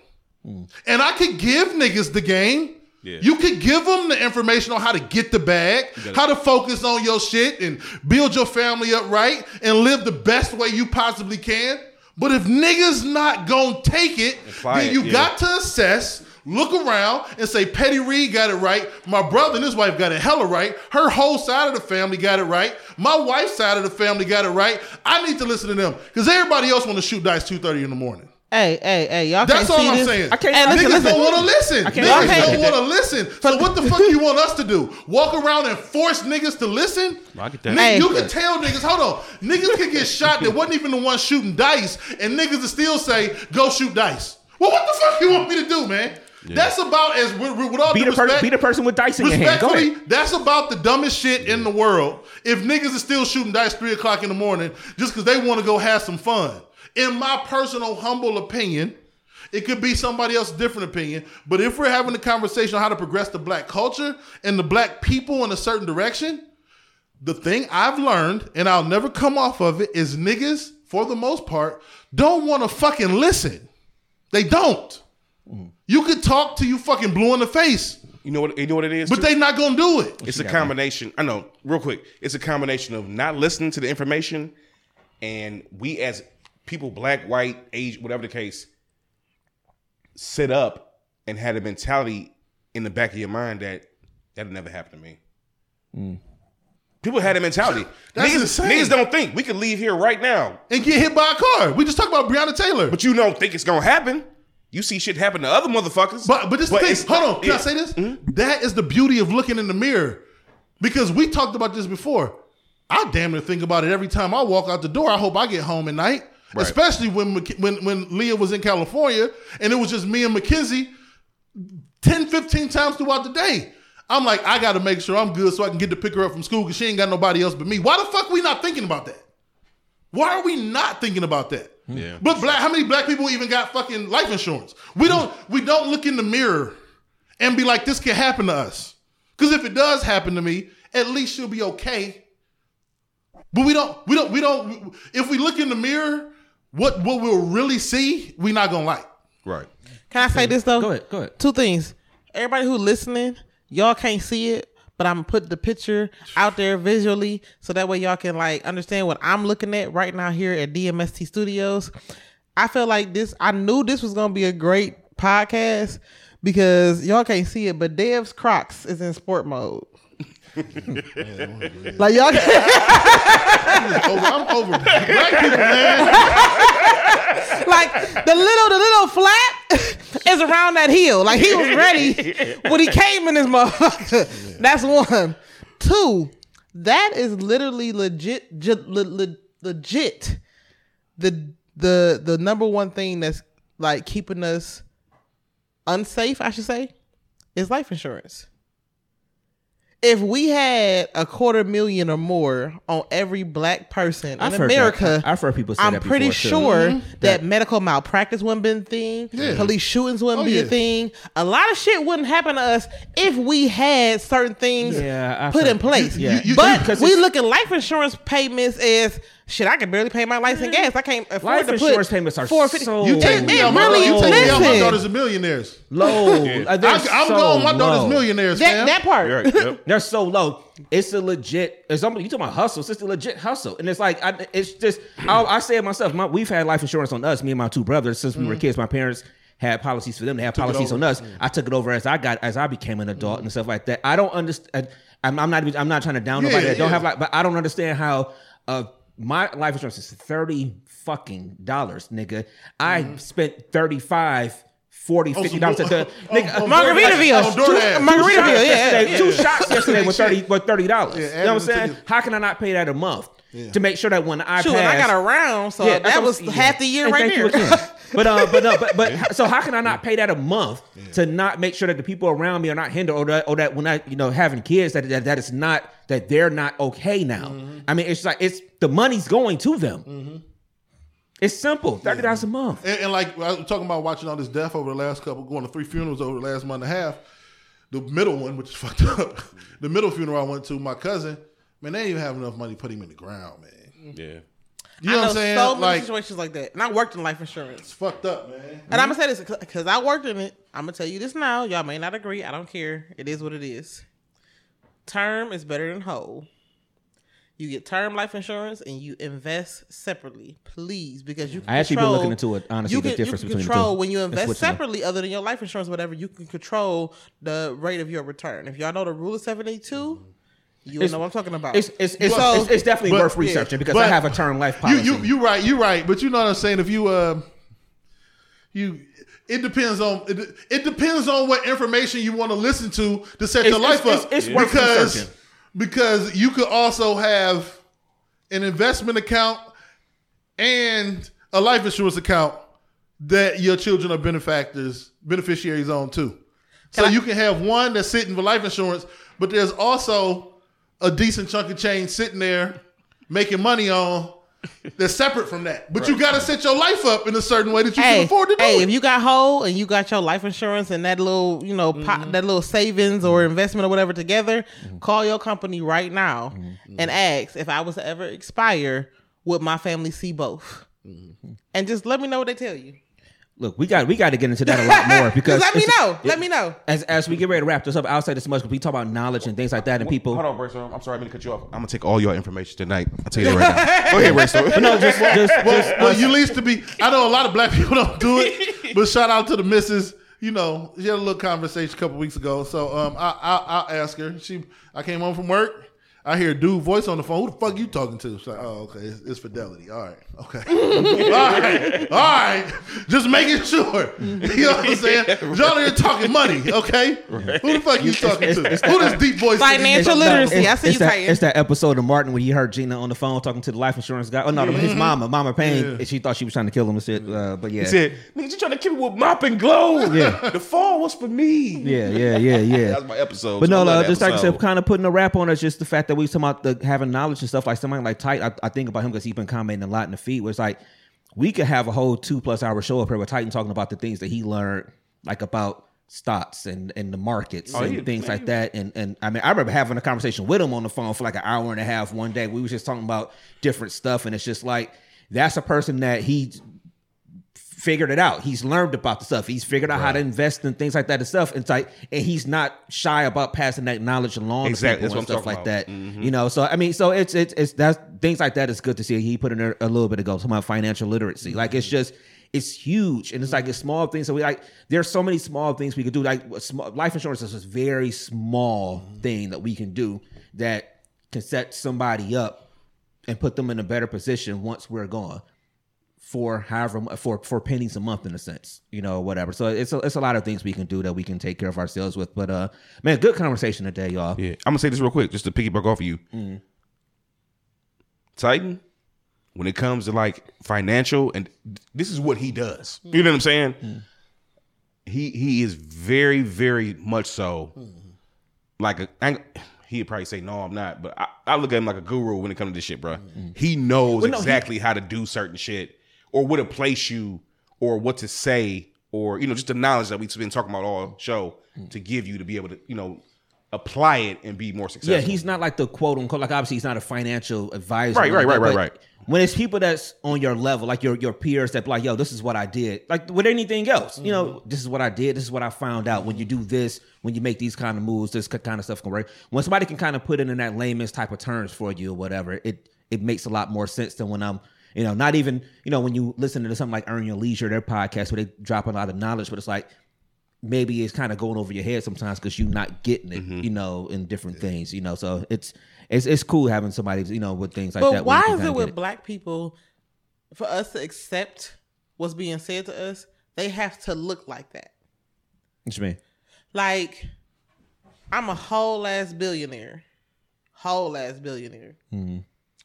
Mm. And I could give niggas the game. Yeah. You could give them the information on how to get the bag, how to focus on your shit and build your family up right and live the best way you possibly can. But if niggas not gonna take it, then it, you yeah. got to assess, look around, and say Petty Reed got it right. My brother and his wife got it hella right. Her whole side of the family got it right. My wife's side of the family got it right. I need to listen to them because everybody else want to shoot dice two thirty in the morning. Hey, hey, hey, y'all That's can't all see I'm this. saying. I can't- Hey, listen, Niggas listen. don't want to listen. Niggas y'all don't want to listen. So what the fuck you want us to do? Walk around and force niggas to listen? I get that. Nigga, Hey. You can tell niggas, hold on. Niggas can get shot that wasn't even the one shooting dice, and niggas will still say, go shoot dice. Well, what the fuck you want me to do, man? That's about as with, with all Be due the, per- respect. be the person with dice in your hand. Go Respectfully, ahead. that's about the dumbest shit in the world. If niggas are still shooting dice three o'clock in the morning just because they want to go have some fun. In my personal, humble opinion, it could be somebody else's different opinion. But if we're having a conversation on how to progress the black culture and the black people in a certain direction, the thing I've learned, and I'll never come off of it, is niggas, for the most part, don't want to fucking listen. They don't. You could talk to you fucking blue in the face, You know what? You know what it is. but too? they not gonna do it. It's a combination. I know, real quick. It's a combination of not listening to the information, and we as people, black, white, age, whatever the case, sit up and had a mentality in the back of your mind that that'll never happen to me. Mm. People had a mentality. Niggas, insane. niggas don't think we could leave here right now, and get hit by a car. We just talked about Breonna Taylor. but you don't think it's gonna happen. You see shit happen to other motherfuckers. But but this the thing. Hold on. Can I say this? Mm-hmm. That is the beauty of looking in the mirror, because we talked about this before. I damn near think about it every time I walk out the door. I hope I get home at night, Right. especially when when when Leah was in California and it was just me and Mackenzie 10, 15 times throughout the day. I'm like, I got to make sure I'm good so I can get to pick her up from school because she ain't got nobody else but me. Why the fuck we not thinking about that? Why are we not thinking about that? Hmm. Yeah. But black, how many black people even got fucking life insurance? We don't. We don't look in the mirror and be like, this can happen to us. Because if it does happen to me, at least she'll be okay. But we don't. We don't. We don't. If we look in the mirror, what what we'll really see, we not gonna like. right. Can I say this though? Go ahead, go ahead. Two things. Everybody who listening, y'all can't see it, but I'm gonna put the picture out there visually so that way y'all can like understand what I'm looking at right now here at DMST Studios. I feel like this. I knew this was gonna be a great podcast because y'all can't see it, but Dev's Crocs is in sport mode. Like y'all. Over, I'm over black people, man. like the little the little flap is around that heel. Like he was ready when he came in this motherfucker. That's one. Two, that is literally legit le- le- legit the the the number one thing that's like keeping us unsafe, I should say, is life insurance. If we had a quarter million or more on every black person in I've that. America, I've heard people say I'm that pretty before, too. sure mm-hmm. that medical malpractice wouldn't be a thing. Police shootings wouldn't Oh, be yeah. a thing. A lot of shit wouldn't happen to us if we had certain things Yeah, put heard- in place. you- you- but we look at life insurance payments as shit. I can barely pay my lights and gas. I can't afford Life to insurance payments are 450 so You take me it out. My, really- you take me out. My daughters are millionaires. low. Uh, I, they're I'm so going. My daughters low. millionaires, that fam. that part. Right. Yep. They're so low. It's a legit. It's something you talking about hustle. It's a legit hustle, and it's like I, it's just. I, I say it myself. My, we've had life insurance on us, me and my two brothers, since we were kids. My parents had policies for them. They had policies on us. I took it over as I got as I became an adult and stuff like that. I don't understand. I'm, I'm not. I'm not trying to down Yeah, nobody that don't yeah. have like. But I don't understand how. Uh, my life insurance is thirty fucking dollars, nigga. I spent 35 40 Oh, 50 some- dollars at the oh, nigga, oh, Margaritaville. On DoorDash. Margaritaville, shots yeah, yeah. Two shots yesterday with thirty with thirty dollars. Yeah, you know what I'm saying? How can I not pay that a month to make sure that when I Shoot, pass, and I got around, so Yeah, that was I'm- half the year And right thank you there. again. but uh, but no, but but so how can I not pay that a month to not make sure that the people around me are not hindered, or that or that when I you know having kids that that, that is not that they're not okay now. Mm-hmm. I mean, it's like it's the money's going to them. It's simple, thirty dollars a month. And, and like I was talking about watching all this death over the last couple, going to three funerals over the last month and a half. The middle one, which is fucked up, the middle funeral I went to, my cousin, man, they didn't even have enough money to put him in the ground, man. Yeah. Mm-hmm. You know, I know what I'm saying? so many like, situations like that, and I worked in life insurance. it's fucked up, man. And I'm gonna say this because I worked in it. I'm gonna tell you this now. Y'all may not agree. I don't care. It is what it is. Term is better than whole. You get term life insurance and you invest separately, please, because you. Can I actually been looking into it, honestly, you the difference you between can the control two when you invest separately, other than your life insurance, whatever. You can control the rate of your return. If y'all know the rule of seventy two, mm-hmm. You It's- know what I'm talking about. It's it's it's, So- it's, it's definitely but- worth yeah, researching because I have a term life You policy. you you right, you right. But you know what I'm saying? If you uh, you. It depends on it, it depends on what information you want to listen to to set your life it's- up. it's- it's worth because researching. because you could also have an investment account and a life insurance account that your children are benefactors beneficiaries on too. So you can have one that's sitting for life insurance, but there's also a decent chunk of change sitting there making money on that's separate from that. But you got to set your life up in a certain way that you can afford to do hey, it. if you got whole and you got your life insurance and that little, you know, Mm-hmm. that little savings or investment or whatever together, call your company right now Mm-hmm. and ask if I was to ever expire, would my family see both? Mm-hmm. And just let me know what they tell you. Look, we got we got to get into that a lot more because let me it's- know. Let me know. As as we get ready to wrap this up, I'll say this much because we talk about knowledge and things like that, and people. Hold on, Brayson. I'm sorry, I'm gonna cut you off. I'm gonna take all your information tonight. I'll tell you that right now. Go ahead, Brayson. No, just just, well, just well, us- you least to be. I know a lot of black people don't do it, but shout out to the missus. You know, she had a little conversation a couple weeks ago, so um, I, I I'll ask her. She, I came home from work. I hear a dude voice on the phone. Who the fuck you talking to? It's like, oh, okay, it's, it's Fidelity. All right, okay, all right, all right. Just making sure. You know what I'm saying? Y'all here talking money, okay? Who the fuck you talking to? Who this deep voice? Financial talking to? literacy. I see it's you that, it's that episode of Martin when he heard Gina on the phone talking to the life insurance guy. Oh no, his mama, Mama Payne, Yeah. and she thought she was trying to kill him and shit. Uh, but yeah, He said, "Nigga, you trying to kill me with Mop and Glo? Yeah. the fall was for me. yeah, yeah, yeah, yeah. That's my episode. But so I no, love no, that just like I said, kind of putting a wrap on it. Just the fact that we talking about the having knowledge and stuff. Like somebody like Tight, I, I think about him because he's been commenting a lot in the feed. Where it's like we could have a whole two plus hour show up here with Titan talking about the things that he learned, like about stocks and and the markets Oh, and he- things like that. And and I mean, I remember having a conversation with him on the phone for like an hour and a half one day. We was just talking about different stuff, and it's just like that's a person that he figured it out. He's learned about the stuff. He's figured out how to invest in things like that and stuff. And it's like, and he's not shy about passing that knowledge along Exactly. to people and stuff like talking that. about. Mhm. You know, so I mean, so it's it's it's that's things like that is good to see. He put in there a little bit ago, talking about financial literacy. Like it's just it's huge, and it's like it's small things. So we like there's so many small things we could do. Like small, life insurance is a very small thing that we can do that can set somebody up and put them in a better position once we're gone for however mu- for for pennies a month in a sense, you know, whatever. So it's a, it's a lot of things we can do that we can take care of ourselves with. But uh, man, good conversation today, y'all. Yeah, I'm gonna say this real quick, just to piggyback off of you. Mm. Titan, when it comes to like financial, and this is what he does. You know what I'm saying? Mm. He he is very very much so like a. I He'd probably say no, I'm not, but I, I look at him like a guru when it comes to this shit, bro. Mm-hmm. He knows Well, no, he- exactly how to do certain shit, or where to place you, or what to say, or you know, just the knowledge that we've been talking about all show Mm. to give you to be able to, you know, apply it and be more successful. Yeah, he's not like the quote unquote like obviously he's not a financial advisor. Right, right, right, right, right. When it's people that's on your level, like your your peers that be like, yo, this is what I did. Like with anything else, you know, this is what I did, this is what I found out. When you do this, when you make these kind of moves, this kind of stuff can work. When somebody can kind of put it in that layman's type of terms for you or whatever, it it makes a lot more sense than when I'm you know, not even, you know, when you listen to something like Earn Your Leisure, their podcast where they drop a lot of knowledge, but it's like maybe it's kind of going over your head sometimes because you're not getting it, Mm-hmm. you know, in different things, you know. So it's it's it's cool having somebody, you know, with things like that. But why is kinda it with black people for us to accept what's being said to us? They have to look like that. What you mean? Like, I'm a whole ass billionaire, whole ass billionaire. Mm-hmm.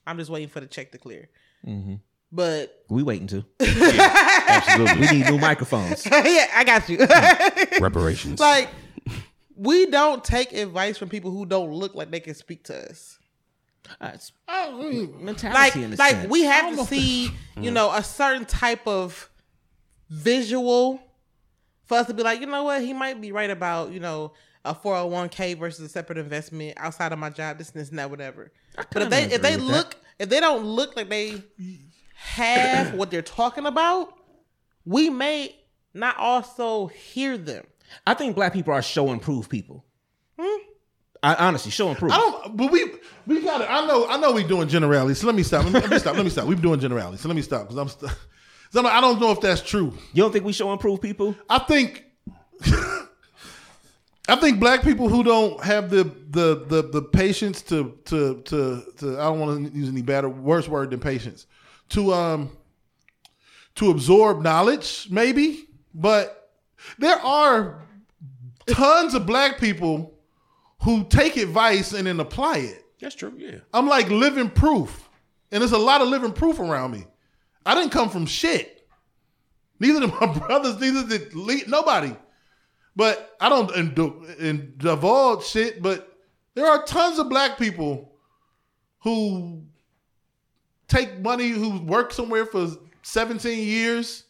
I'm just waiting for the check to clear. Mm-hmm. But We waiting to. absolutely We need new microphones. yeah, I got you. Mm-hmm. reparations. like, we don't take advice from people who don't look like they can speak to us. That's oh, mentality like in like sense. we have to see you mm-hmm. know a certain type of visual for us to be like you know what he might be right about you know a 401k versus a separate investment outside of my job this and this and that whatever but if they if they agree with look if they don't look like they have what they're talking about we may not also hear them I think black people are show and prove people. Hmm? I honestly show and prove. I don't. But we we got it. I know. I know. We doing generalities. So let me stop. Let me, let me stop. Let me stop. We've doing generalities. So let me stop because I'm. St- so I'm- I don't know if that's true. You don't think we show and prove people? I think. I think black people who don't have the the the, the patience to to to to I don't want to use any better worse word than patience to um to absorb knowledge maybe, but there are tons of black people who take advice and then apply it. That's true. Yeah. I'm like living proof. And there's a lot of living proof around me. I didn't come from shit. Neither did my brothers, neither did nobody. But I don't in- divulge shit, but there are tons of black people who take money, who work somewhere for 17 years,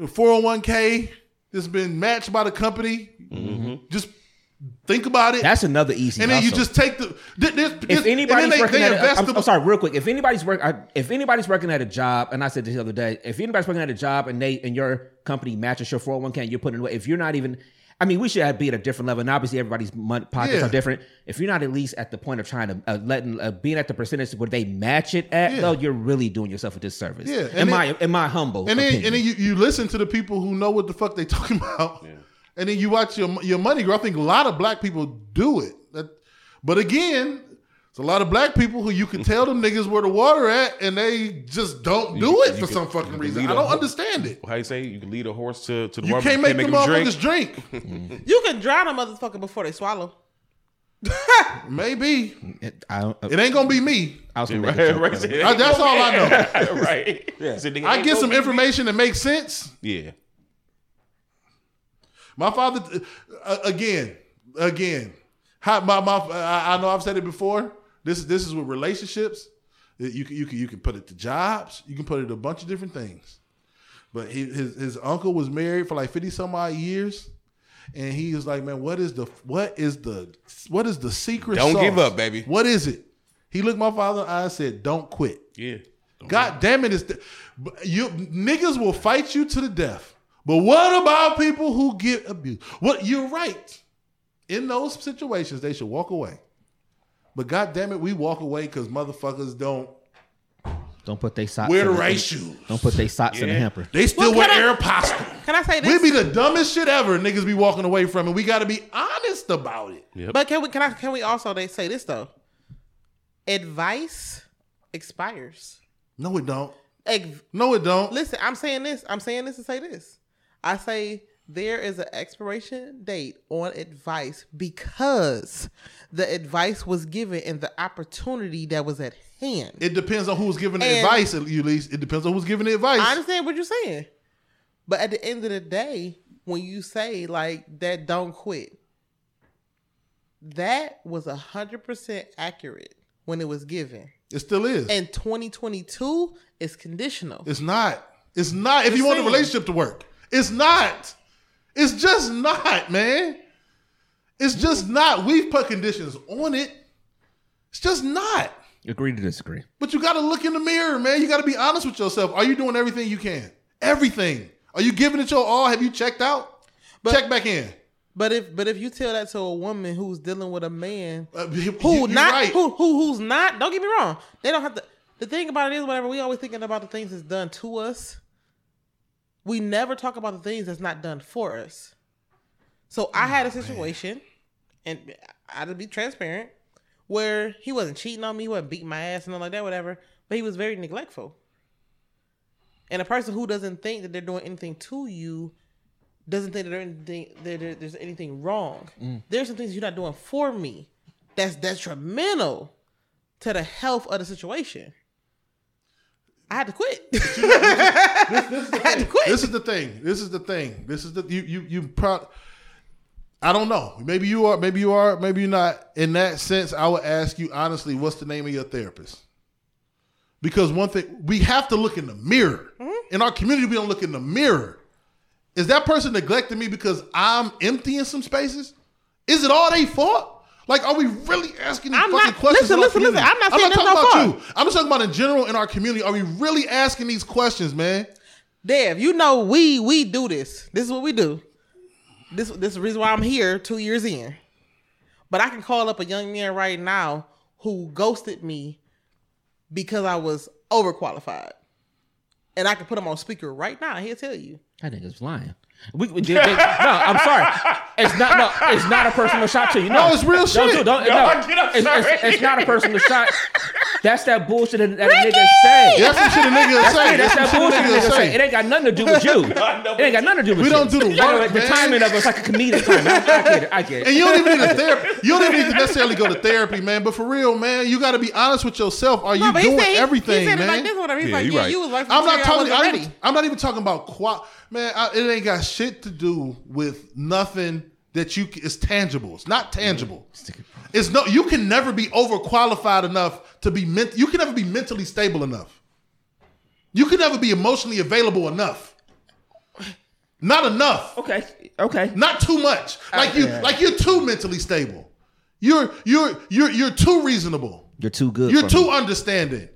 401k that's been matched by the company. Mm-hmm. Just think about it. That's another easy. and then you just take the. This, this, if anybody's they, working they at, a, invest I'm, the- I'm sorry, real quick. If anybody's work, I, if anybody's working at a job, and I said this the other day, if anybody's working at a job and they and your company matches your 401k, and you're putting away. If you're not even, I mean, we should be at a different level. And obviously, everybody's money, pockets Yeah. are different. If you're not at least at the point of trying to uh, letting uh, being at the percentage where they match it at, Yeah. though, you're really doing yourself a disservice. Yeah, in and my then- in my humble and then and then you, you listen to the people who know what the fuck they talking about, and then you watch your your money grow. I think a lot of black people do it, That- but again, It's a lot of black people who you can tell them niggas where the water at, and they just don't do You- it you for can- some fucking reason. I don't ho- understand it. How you say you can lead a horse to, to the You water, can't but make the him motherfuckers drink. You can drown a motherfucker before they swallow. Maybe It, I, don't- uh, it ain't gonna be me. I was gonna make Right, joke, right. I- that's all I know. right. So I get some BB. information that makes sense. Yeah. My father, uh, again, again. How, my, my, I I know I've said it before. This this is with relationships. You can you can you can put it to jobs. You can put it to a bunch of different things. But he, his his uncle was married for like fifty some odd years, and he was like, "Man, what is the what is the what is the secret? Don't sauce? give up, baby. What is it?" He looked my father in the eye and said, "Don't quit." Yeah. God damn it! It's the, you niggas will fight you to the death. But what about people who get abused? What you're right. In those situations, they should walk away. But God damn it, we walk away because motherfuckers don't Don't put their socks. wear the in right shoes. Don't put they socks in the hamper. They still Well, wear can I- Aeropostale. Can I say this? We this? be the dumbest shit ever. Niggas be walking away from, it. we got to be honest about it. Yep. But can we can I can we also they say this though? Advice expires. No, it don't. Ex- No, it don't. listen, I'm saying this. I'm saying this to say this. I say there is an expiration date on advice because the advice was given in the opportunity that was at hand. It depends on who's giving the And- advice. At least it depends on who's giving the advice. I understand what you're saying. But at the end of the day, when you say like that don't quit, that was a hundred percent accurate when it was given. it still is. And 2022 is conditional. It's not. It's not. If you want the relationship to work, it's not. It's just not, man. It's just not. We've put conditions on it. It's just not. Agree to disagree. But you got to look in the mirror, man. You got to be honest with yourself. Are you doing everything you can? Everything. Are you giving it your all? Have you checked out? But- Check back in. But if but if you tell that to a woman who's dealing with a man Uh, who not right. who who who's not, don't get me wrong. They don't have to the thing about it is whatever we always thinking about the things that's done to us. We never talk about the things that's not done for us. So I oh, had a situation, and I to be transparent, where he wasn't cheating on me, he wasn't beating my ass and nothing like that, whatever. But he was very neglectful. And a person who doesn't think that they're doing anything to you doesn't think that anything, that there's anything wrong. Mm. There's some things you're not doing for me that's detrimental to the health of the situation. I had to quit. I had to quit. This is the thing. This is the thing. This is the you you you pro- I don't know. Maybe you are. Maybe you are. Maybe you're not. In that sense, I would ask you honestly, what's the name of your therapist? Because one thing we have to look in the mirror. Mm-hmm. In our community, we don't look in the mirror. Is that person neglecting me because I'm emptying some spaces? Is it all they fault? Like, are we really asking these I'm fucking not- questions? listen, in our listen, listen. community? I'm not saying talking there's no about fault. you. I'm just talking about in general in our community. Are we really asking these questions, man? Dev, you know we we do this. This is what we do. This this is the reason why I'm here two years in. But I can call up a young man right now who ghosted me because I was overqualified. And I can put him on speaker right now. He'll tell you. I think it's lying. We, we did, they- no, I'm sorry. It's not. No, it's not a personal shot to you. No, No, it's real Don't do- don't- No, no, get up, it's, it's, it's not a personal shot. That's that bullshit that, that a nigga say. That's some shit a nigga will say. That's That's that bullshit a nigga nigga say. It ain't got nothing to do with you. It ain't got nothing to do with We you. We don't do the You know, work, The man. timing of it's like a comedic time. I, I get it. I get it. And you don't even need a therapy. You don't even need to necessarily go to therapy, man. But for real, man, you got to be honest with yourself. Are you No, but he doing said everything, he said man? it like this, whatever. He's Yeah, like, you yeah, right. you was like, I'm not talking. I'm, even- not even talking about qua Man, I, it ain't got shit to do with nothing that you is tangible. It's not tangible. It's no. You can never be overqualified enough to be ment. You can never be mentally stable enough. You can never be emotionally available enough. Not enough. Okay. Okay. Not too much. Like you. Like you're too mentally stable. You're you're you're you're too reasonable. You're too good. You're too me. understanding.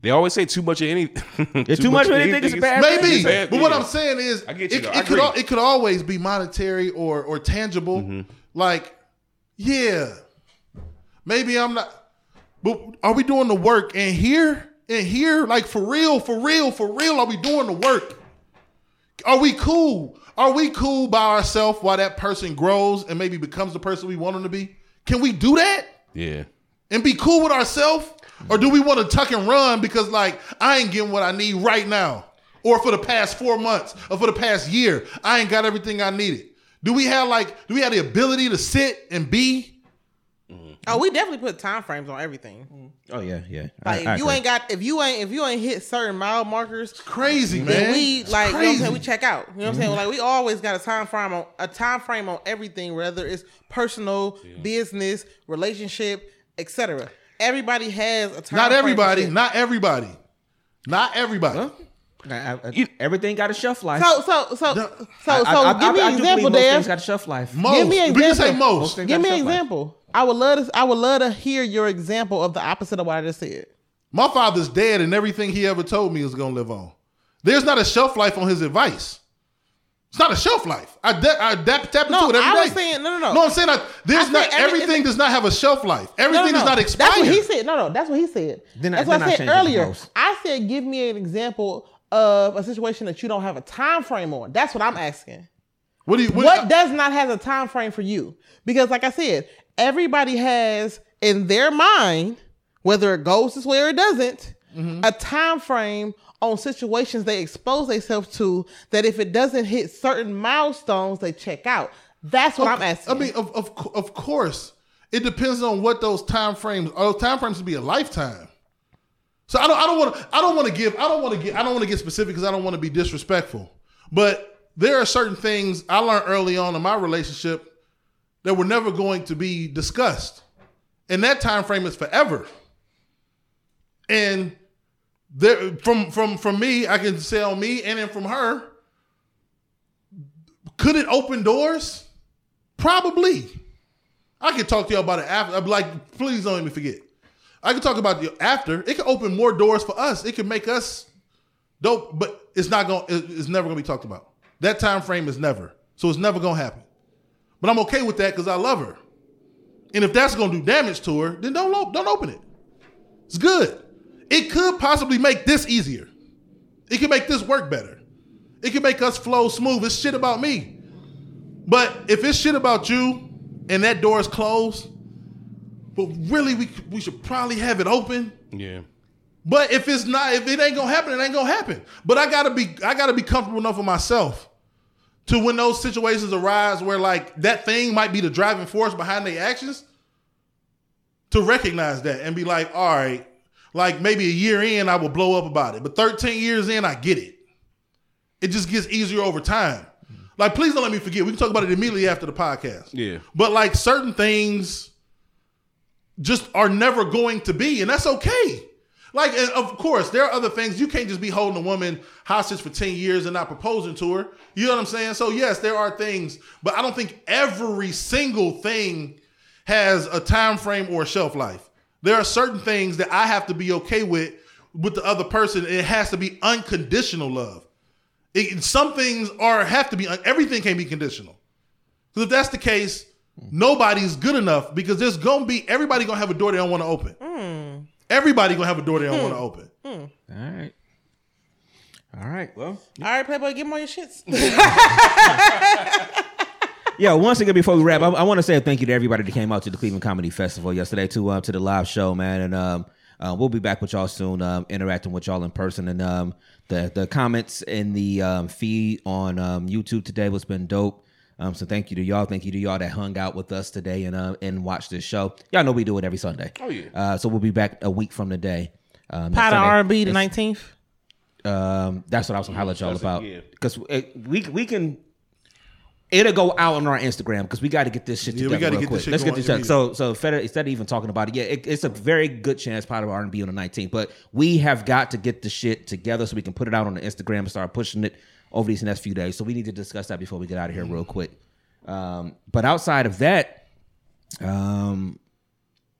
They always say too much of any. It's too much of anything is bad. Maybe, bad, but what. I'm saying is, I get you, it, though. it I could al- it could always be monetary or or tangible. Mm-hmm. Like, yeah, maybe I'm not. But are we doing the work? And here, and here, like for real, for real, for real, are we doing the work? Are we cool? Are we cool by ourselves while that person grows and maybe becomes the person we want them to be? Can we do that? Yeah. and be cool with ourselves, or do we want to tuck and run because like I ain't getting what I need right now, or for the past four months, or for the past year, I ain't got everything I needed. Do we have like do we have the ability to sit and be? Oh, we definitely put time frames on everything. Mm-hmm. Oh yeah, yeah. Like I- I if you agree. ain't got if you ain't if you ain't hit certain mile markers, Crazy man. we It's like you know what I'm saying, we check out. You know what I'm saying? Mm-hmm. Like we always got a time frame on a time frame on everything, whether it's personal, business, relationship, etc. Everybody has a time. Not everybody. Not everybody. Not everybody. I- I- I- everything got a shelf life. So so so No. so so I- I- I- give me an example, believe most Dan. things got a shelf life. Most. Give me an we can say example. most. Give me an shelf life. example. I would love to. I would love to hear your example of the opposite of what I just said. My father's dead, and everything he ever told me is gonna live on. There's not a shelf life on his advice. It's not a shelf life. I, de- I dap, tap into No, it every I was day. saying- no, no, no. No, I'm saying I, there's I not every- everything does not have a shelf life. No, Everything no, does not expire. That's what he said. No, no, that's what he said. Then I- that's what then I I said changed it to earlier. I said, give me an example of a situation that you don't have a time frame on. That's what I'm asking. what do you? What, What does not have a time frame for you? Because, like I said, everybody has in their mind, whether it goes this way or it doesn't, Mm-hmm. a time frame on situations they expose themselves to. That if it doesn't hit certain milestones, they check out. That's what I'm asking. I mean, of, of of course, it depends on what those time frames. Are those time frames to be a lifetime. So I don't. I don't want to. I don't want to give. I don't want to get. I don't want to get specific because I don't want to be disrespectful. But there are certain things I learned early on in my relationship that were never going to be discussed, and that time frame is forever. And there, from from from me, I can on me, and then from her, could it open doors? Probably. I can talk to y'all about it after. I'm like, please don't me forget. I can talk about the after. It can open more doors for us. It can make us dope, but it's not going. It's never going to be talked about. That time frame is never. So it's never going to happen. But I'm okay with that because I love her. And if that's going to do damage to her, then don't don't open it. It's good. It could possibly make this easier. It can make this work better. It can make us flow smooth. It's shit about me. But if it's shit about you and that door is closed, but really we we should probably have it open. Yeah. But if it's not, if it ain't gonna happen, it ain't gonna happen. But I gotta be I gotta be comfortable enough with myself to when those situations arise where like that thing might be the driving force behind their actions, to recognize that and be like, all right, like maybe a year in I will blow up about it, but 13 years in I get it. It just gets easier over time. Like, please don't let me forget. We can talk about it immediately after the podcast. Yeah. But like certain things just are never going to be, and that's okay. Like, of course, there are other things. You can't just be holding a woman hostage for 10 years and not proposing to her. You know what I'm saying? So, yes, there are things, but I don't think every single thing has a time frame or a shelf life. There are certain things that I have to be okay with with the other person. It has to be unconditional love. It, some things are have to be everything can be conditional. Because if that's the case, nobody's good enough because there's gonna be everybody gonna have a door they don't want to open. Hmm. Everybody gonna have a door they don't hmm. want to open. Hmm. All right. All right. Well, All right, Playboy, give him all your shits. yeah. Once again, before we wrap, I, I want to say a thank you to everybody that came out to the Cleveland Comedy Festival yesterday to uh, to the live show, man. And um, uh, we'll be back with y'all soon, um, interacting with y'all in person. And um, the the comments in the um, feed on um, YouTube today was been dope. Um, so thank you to y'all. Thank you to y'all that hung out with us today and uh, and watched this show. Y'all know we do it every Sunday. Oh, yeah. Uh, so we'll be back a week from today. Um, next Pot of R&B the nineteenth. Um, that's what I was gonna highlight y'all That's it, about. yeah. Because we we can. It'll go out on our Instagram because we got to get this shit Yeah, we together. gotta real get this quick. shit Let's get this this. So so Fed, instead of even talking about it, yeah, it, it's a very good chance part of R and B on the 19th. But we have got to get the shit together so we can put it out on the Instagram and start pushing it over these next few days. So we need to discuss that before we get out of here real quick. Um, but outside of that, um,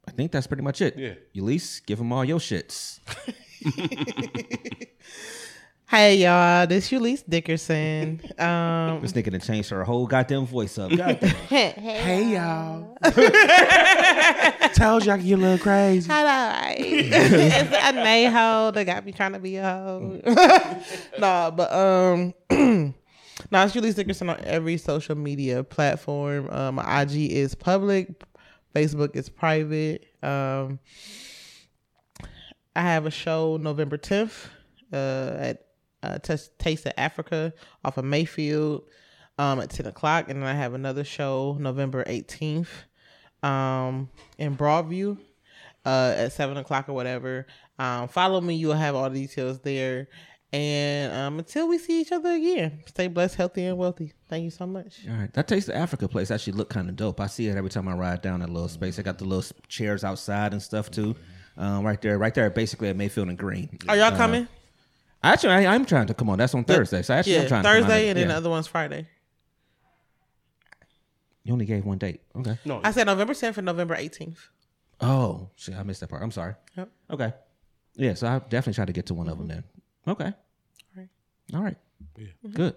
I think that's pretty much it. Yeah. Ulysses, give them all your shits. Hey y'all, this Ulysses Dickerson. Um, This nigga done changed her whole goddamn voice up. Goddamn. Hey y'all. Told you I could get a little crazy. hello. it's a nay hoe that got me trying to be a hoe. nah, but um, nah, it's Ulysses Dickerson on every social media platform. Um, my IG is public. Facebook is private. Um, I have a show November 10th uh, at uh, Taste Taste of Africa off of Mayfield um, at 10 o'clock. And then I have another show November 18th um, in Broadview uh, at 7 o'clock or whatever. Um, follow me. You'll have all the details there. And um, until we see each other again, stay blessed, healthy, and wealthy. Thank you so much. All right, that Taste of Africa place actually look kind of dope. I see it every time I ride down that little space. They got the little chairs outside and stuff too, um, right there, right there, basically at Mayfield and Green. Are y'all coming? Actually, I, I'm trying to come on. That's on Thursday, so actually, yeah, I'm trying to come Thursday, out. and then Yeah. the other one's Friday. You only gave one date. Okay. No, I said November 10th and November 18th. Oh, shit, I missed that part. I'm sorry. Yep. Okay. Yeah, so I definitely try to get to one of them then. Okay. All right. All right. Good.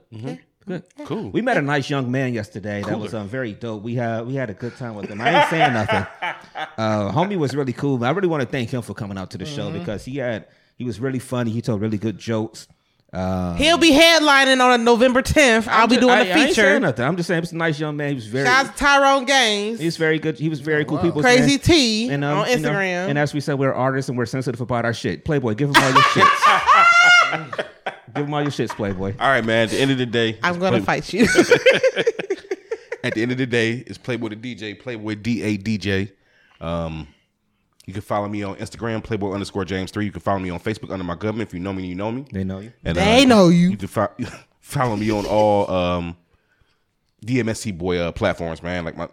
Good. cool. We met a nice young man yesterday. That was um, very dope. We had we had a good time with him. I ain't saying nothing. Uh, homie was really cool. I really want to thank him for coming out to the show because he had he was really funny. He told really good jokes. Uh, He'll be headlining on November 10th. I'll be doing I, a I ain't saying feature. nothing. I'm just saying it's a nice young man. He was very Shout out to Tyrone Gaines, He's very good. He was very cool. People Crazy saying- T um, on you know, Instagram. and as we said, we're artists and we're sensitive about our shit. Playboy, give him all your shits. give him all your shits, Playboy. All right, man. At the end of the day, I'm going to Play- fight you. At the end of the day, it's Playboy the DJ, Playboy D A DJ. Um, you can follow me on Instagram, Playboy underscore James three. You can follow me on Facebook under my government. If you know me, you know me. They know you. And, They know you. You can fo- follow me on all um, DMSC boy uh, platforms, man. Like my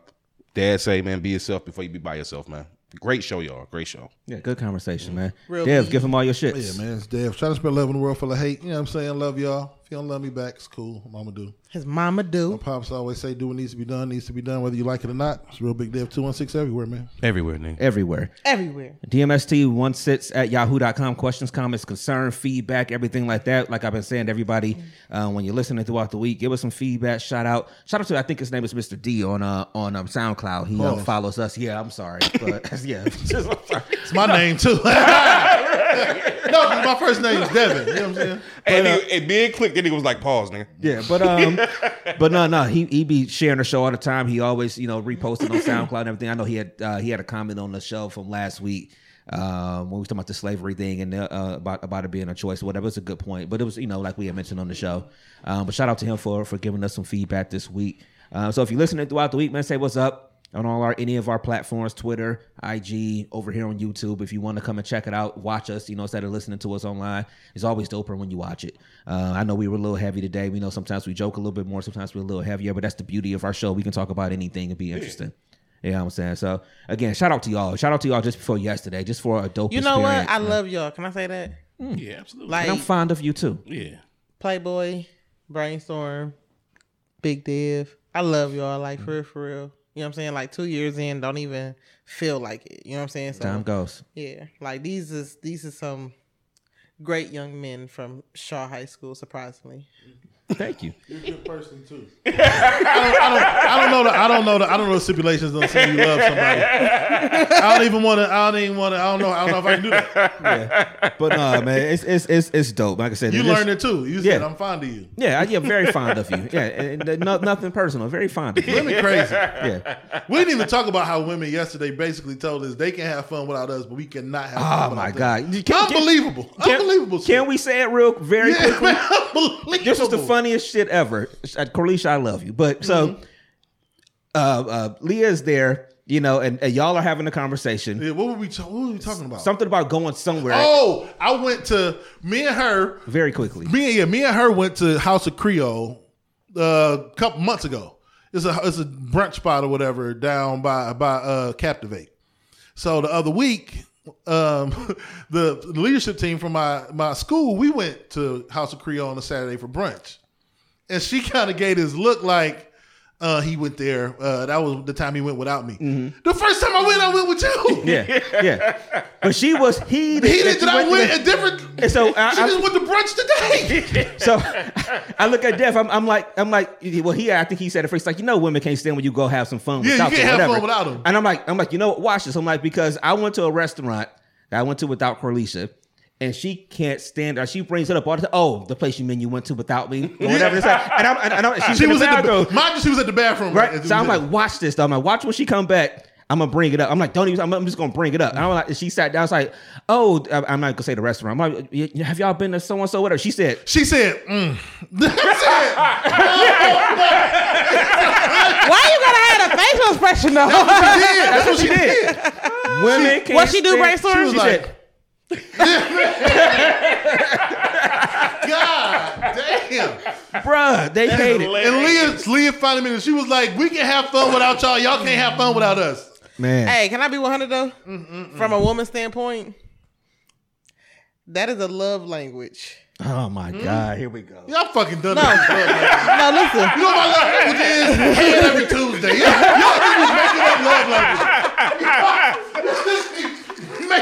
dad say, man, be yourself before you be by yourself, man. Great show, y'all. Great show. Yeah, good conversation, man. Real Dev, beef. give him all your shits. Yeah, man, it's Dev. Trying to spread love in a world full of hate. You know what I'm saying? Love y'all. If you don't love me back, it's cool. Mama do. His mama do. My Pops always say, do what needs to be done, needs to be done, whether you like it or not. It's real big Dev 216 everywhere, man. Everywhere, nigga. Everywhere. Everywhere. DMST16 at yahoo.com. Questions, comments, concern, feedback, everything like that. Like I've been saying to everybody, uh, when you're listening throughout the week, give us some feedback. Shout out. Shout out to, I think his name is Mr. D on uh, on um, SoundCloud. He uh, follows us. Yeah, I'm sorry. But yeah. Just- I'm sorry. It's my name, too. no, my first name is Devin. You know what I'm saying? And, nigga, and big click, then nigga was like, pause, nigga. Yeah, but um, but no, no, he he be sharing the show all the time. He always, you know, reposting on SoundCloud and everything. I know he had uh, he had a comment on the show from last week um, when we was talking about the slavery thing and uh, about about it being a choice or whatever. It's a good point, but it was you know like we had mentioned on the show. Um, but shout out to him for for giving us some feedback this week. Uh, so if you're listening throughout the week, man, say what's up on all our any of our platforms, Twitter, IG, over here on YouTube. If you want to come and check it out, watch us, you know, instead of listening to us online, it's always doper when you watch it. Uh, I know we were a little heavy today. We know sometimes we joke a little bit more, sometimes we're a little heavier, but that's the beauty of our show. We can talk about anything and be interesting. You know I'm saying? So again, shout out to y'all. Shout out to y'all just before yesterday, just for a dope You know what? I man. love y'all. Can I say that? Yeah, absolutely. Like and I'm fond of you too. yeah. Playboy, Brainstorm, Big Dev. I love y'all. Like for real, for real. You know what I'm saying? Like two years in, don't even feel like it. You know what I'm saying? So Time goes. yeah, like these is these are some great young men from Shaw High School. Surprisingly, mm-hmm. Thank you. You're a good person too. I, don't, I, don't, I don't know the I don't know the I don't know the stipulations on saying you love somebody. I don't even want to. I don't even want to. I don't know. I don't know if I can do that. But nah, man, it's it's it's it's dope. Like I said, You it just- learned it too. You said I'm fond of you. Yeah, I- yeah, very fond of you. Yeah, and, and no, nothing personal. Very fond of you. Women crazy. Yeah. We didn't even talk about how women yesterday basically told us they can have fun without us, but we cannot have Oh without my god! Can- can- Unbelievable. Can, Unbelievable. Can we say it real very Yeah, quickly? man, unbelievable. This is the funniest shit ever. Uh, Corlisha, I love you. But so Mm-hmm. uh uh Leah's there, you know, and, and y'all are having a conversation. Yeah, what were we? ta- What were we talking about? Something about going somewhere Oh, I went to me and her. very quickly. Me, yeah, me and her went to House of Creole uh, a couple months ago. It's a it's a brunch spot or whatever down by by uh, Captivate. So the other week, um, the, the leadership team from my my school, we went to House of Creole on a Saturday for brunch, and she kind of gave this look like. Uh, he went there. Uh, that was the time he went without me. The first time I went, I went with you. Mm-hmm. Yeah, yeah. But she was heated. He did that you I went went a different. And so I- she I- just went to brunch today. so I look at Dev. I'm, I'm like, I'm like, well, he. I think he said it first. Like, you know, women can't stand when you go have some fun. Yeah, you without can't them, have whatever. fun without 'em. And I'm like, I'm like, you know what? Watch this. I'm like, because I went to a restaurant that I went to without Corlisha. And she can't stand. Or she brings it up all the time. Oh, the place you mean you went to without me, or whatever. It's like, and I'm, and I'm, she's she was the at the bathroom. mind you, she was at the bathroom. Right. So I'm like, watch this. though. I'm like, watch when she come back. I'm gonna bring it up. I'm like, don't even. I'm, I'm just gonna bring it up. And I'm like, she sat down. I was like, oh, I'm not gonna say the restaurant. I'm like, "Y- have y'all been to so and so? Whatever. She said, She said, mm. That's Why you gotta have a facial expression though? it. That's what she did. women. can't What she do, stand-" brainstorm? She She was was like, like- God damn. bruh, they hate it, And Leah, Leah finally minutes. She was like, "We can have fun without y'all. Y'all can't have fun without us." man. hey, can I be 100 though? From a woman's standpoint, that is a love language. Oh my mm. god, here we go. Y'all fucking done No. it. You No, listen. know what my love language is? Head every Tuesday. Y'all, y'all niggas making up love language.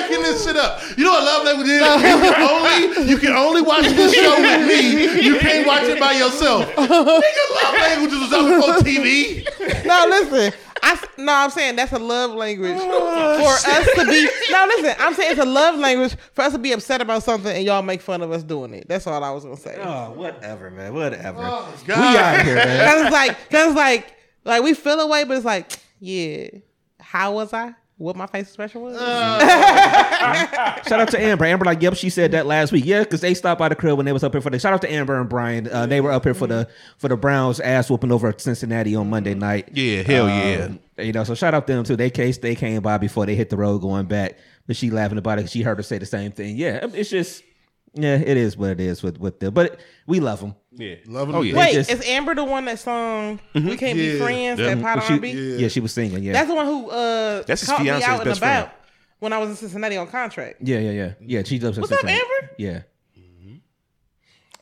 making this shit up. You know what love language is? You can only you can only watch this show with me. You can't watch it by yourself. Nigga, love languages was up before TV. No, listen. I no, I'm saying that's a love language oh, for us to be. No, listen. I'm saying it's a love language for us to be upset about something and y'all make fun of us doing it. That's all I was gonna say. Oh, whatever, man. Whatever. Oh, God. we out here, man. Cause it's like, cause it's like, like we feel away, but it's like, yeah. How was I? What my face expression was? Shout out to Amber. Amber, like, yep, she said that last week. Yeah, because they stopped by the crib when they was up here for the. Shout out to Amber and Brian. Uh, they were up here for the for the Browns ass whooping over Cincinnati on Monday night. Yeah, hell yeah. Um, You know, so shout out to them too. They case they came by before they hit the road going back. But she laughing about it. 'cause She heard her say the same thing. Yeah, it's just yeah, it is what it is with with them. But we love them. Yeah. Love Oh yeah. Wait, just- is Amber the one that sung "We Can't Be Friends"? Yeah. That pot She, R&B? yeah. she was singing. Yeah, That's the one who uh That's his caught me fiance's out and about friend. when I was in Cincinnati on contract. yeah, yeah, yeah, yeah. She loves. What's up, Amber? Yeah.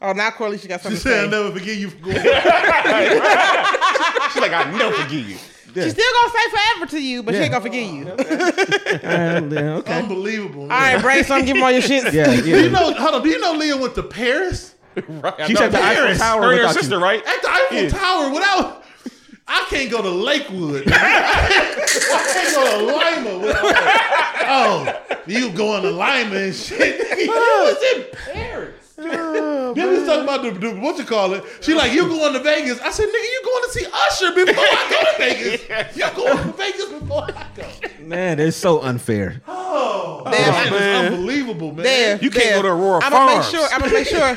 Oh, now Corley, she got She something to said, "I'll never forgive you for going." She's like, I never forgive you. She's still gonna say forever to you, but she ain't gonna forgive you. Uh, yeah, okay. Unbelievable. Man. All right, Brainstorm, give him all your shit. Yeah, Do you know? Hold on. Do you know Leah went to Paris Right. I She know. said the Eiffel Tower Her and her without you. sister, right? at the Eiffel Yeah. Tower without? I can't go to Lakewood. I can't go to Lima. Without, oh, you going to Lima and shit? You was in Paris. then we was talking about the, the what you call it. She like you going to Vegas. I said, nigga, you going to see Usher before I go to Vegas. You going to Vegas before I go. Man, it's so unfair. Oh, Damn, that is man. unbelievable, man. There, You can't there. go to Aurora I'm gonna make sure. I'm gonna make sure.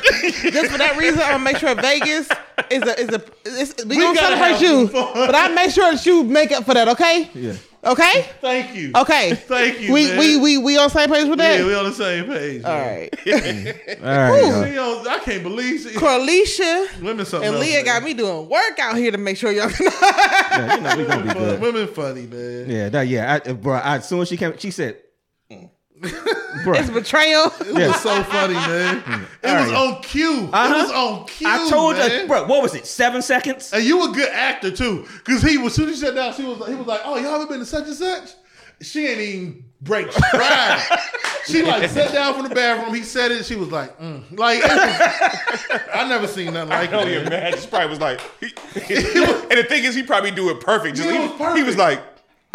just for that reason, I'm gonna make sure Vegas is a is a. It's, we, We gonna gotta celebrate you, fun. but I make sure that you make up for that. Okay. Yeah. Okay. Thank you. Okay. Thank you. We man. we we we on the same page with that. yeah, we on the same page. All man. right. All right, y'all. I can't believe it. Corlisha women something and else, Leah man. got me doing work out here to make sure y'all. Yeah, you know, we gonna be Fun- good. Women funny, man. Yeah, that, yeah. I, uh, bro, I, as soon as she came, she said, bro, it's betrayal. It was so funny, man. It was on cue. It was on cue. Uh-huh. I told man. you, bro, what was it? Seven seconds? And you a good actor too, because he was soon as he sat down, she was he was like, "Oh, y'all ever been to such and such?" She ain't even break stride. she like sat down from the bathroom. He said it. She was like, mm. like it was, I never seen nothing like I it. know your man. man probably was like, he- and the thing is, he probably do it perfect. Just, He he, was was perfect. he was like,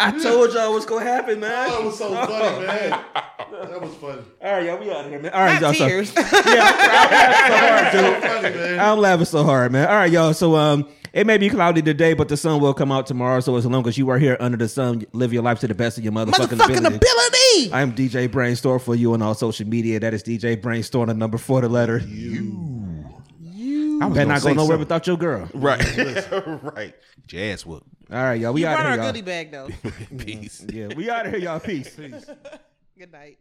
I told y'all what's gonna happen, man. That was so funny, man. That was funny. All right, y'all, we out of here, man. All right, y'all. Not So, tears. So funny, man. I'm laughing so hard, man. All right, y'all. So, um, it may be cloudy today, but the sun will come out tomorrow. So, as long as you are here under the sun, live your life to the best of your motherfucking, Motherfucking ability. ability. I am DJ Brainstorm for you on all social media. That is DJ Brainstorm, the number four, the letter. You. I was Better gonna not go nowhere something. without your girl. right, right. Jazz whoop. All right, y'all. We You out brought of our here, y'all. goodie bag though. Peace. Yeah, we out of here, y'all. Peace. Peace. Good night.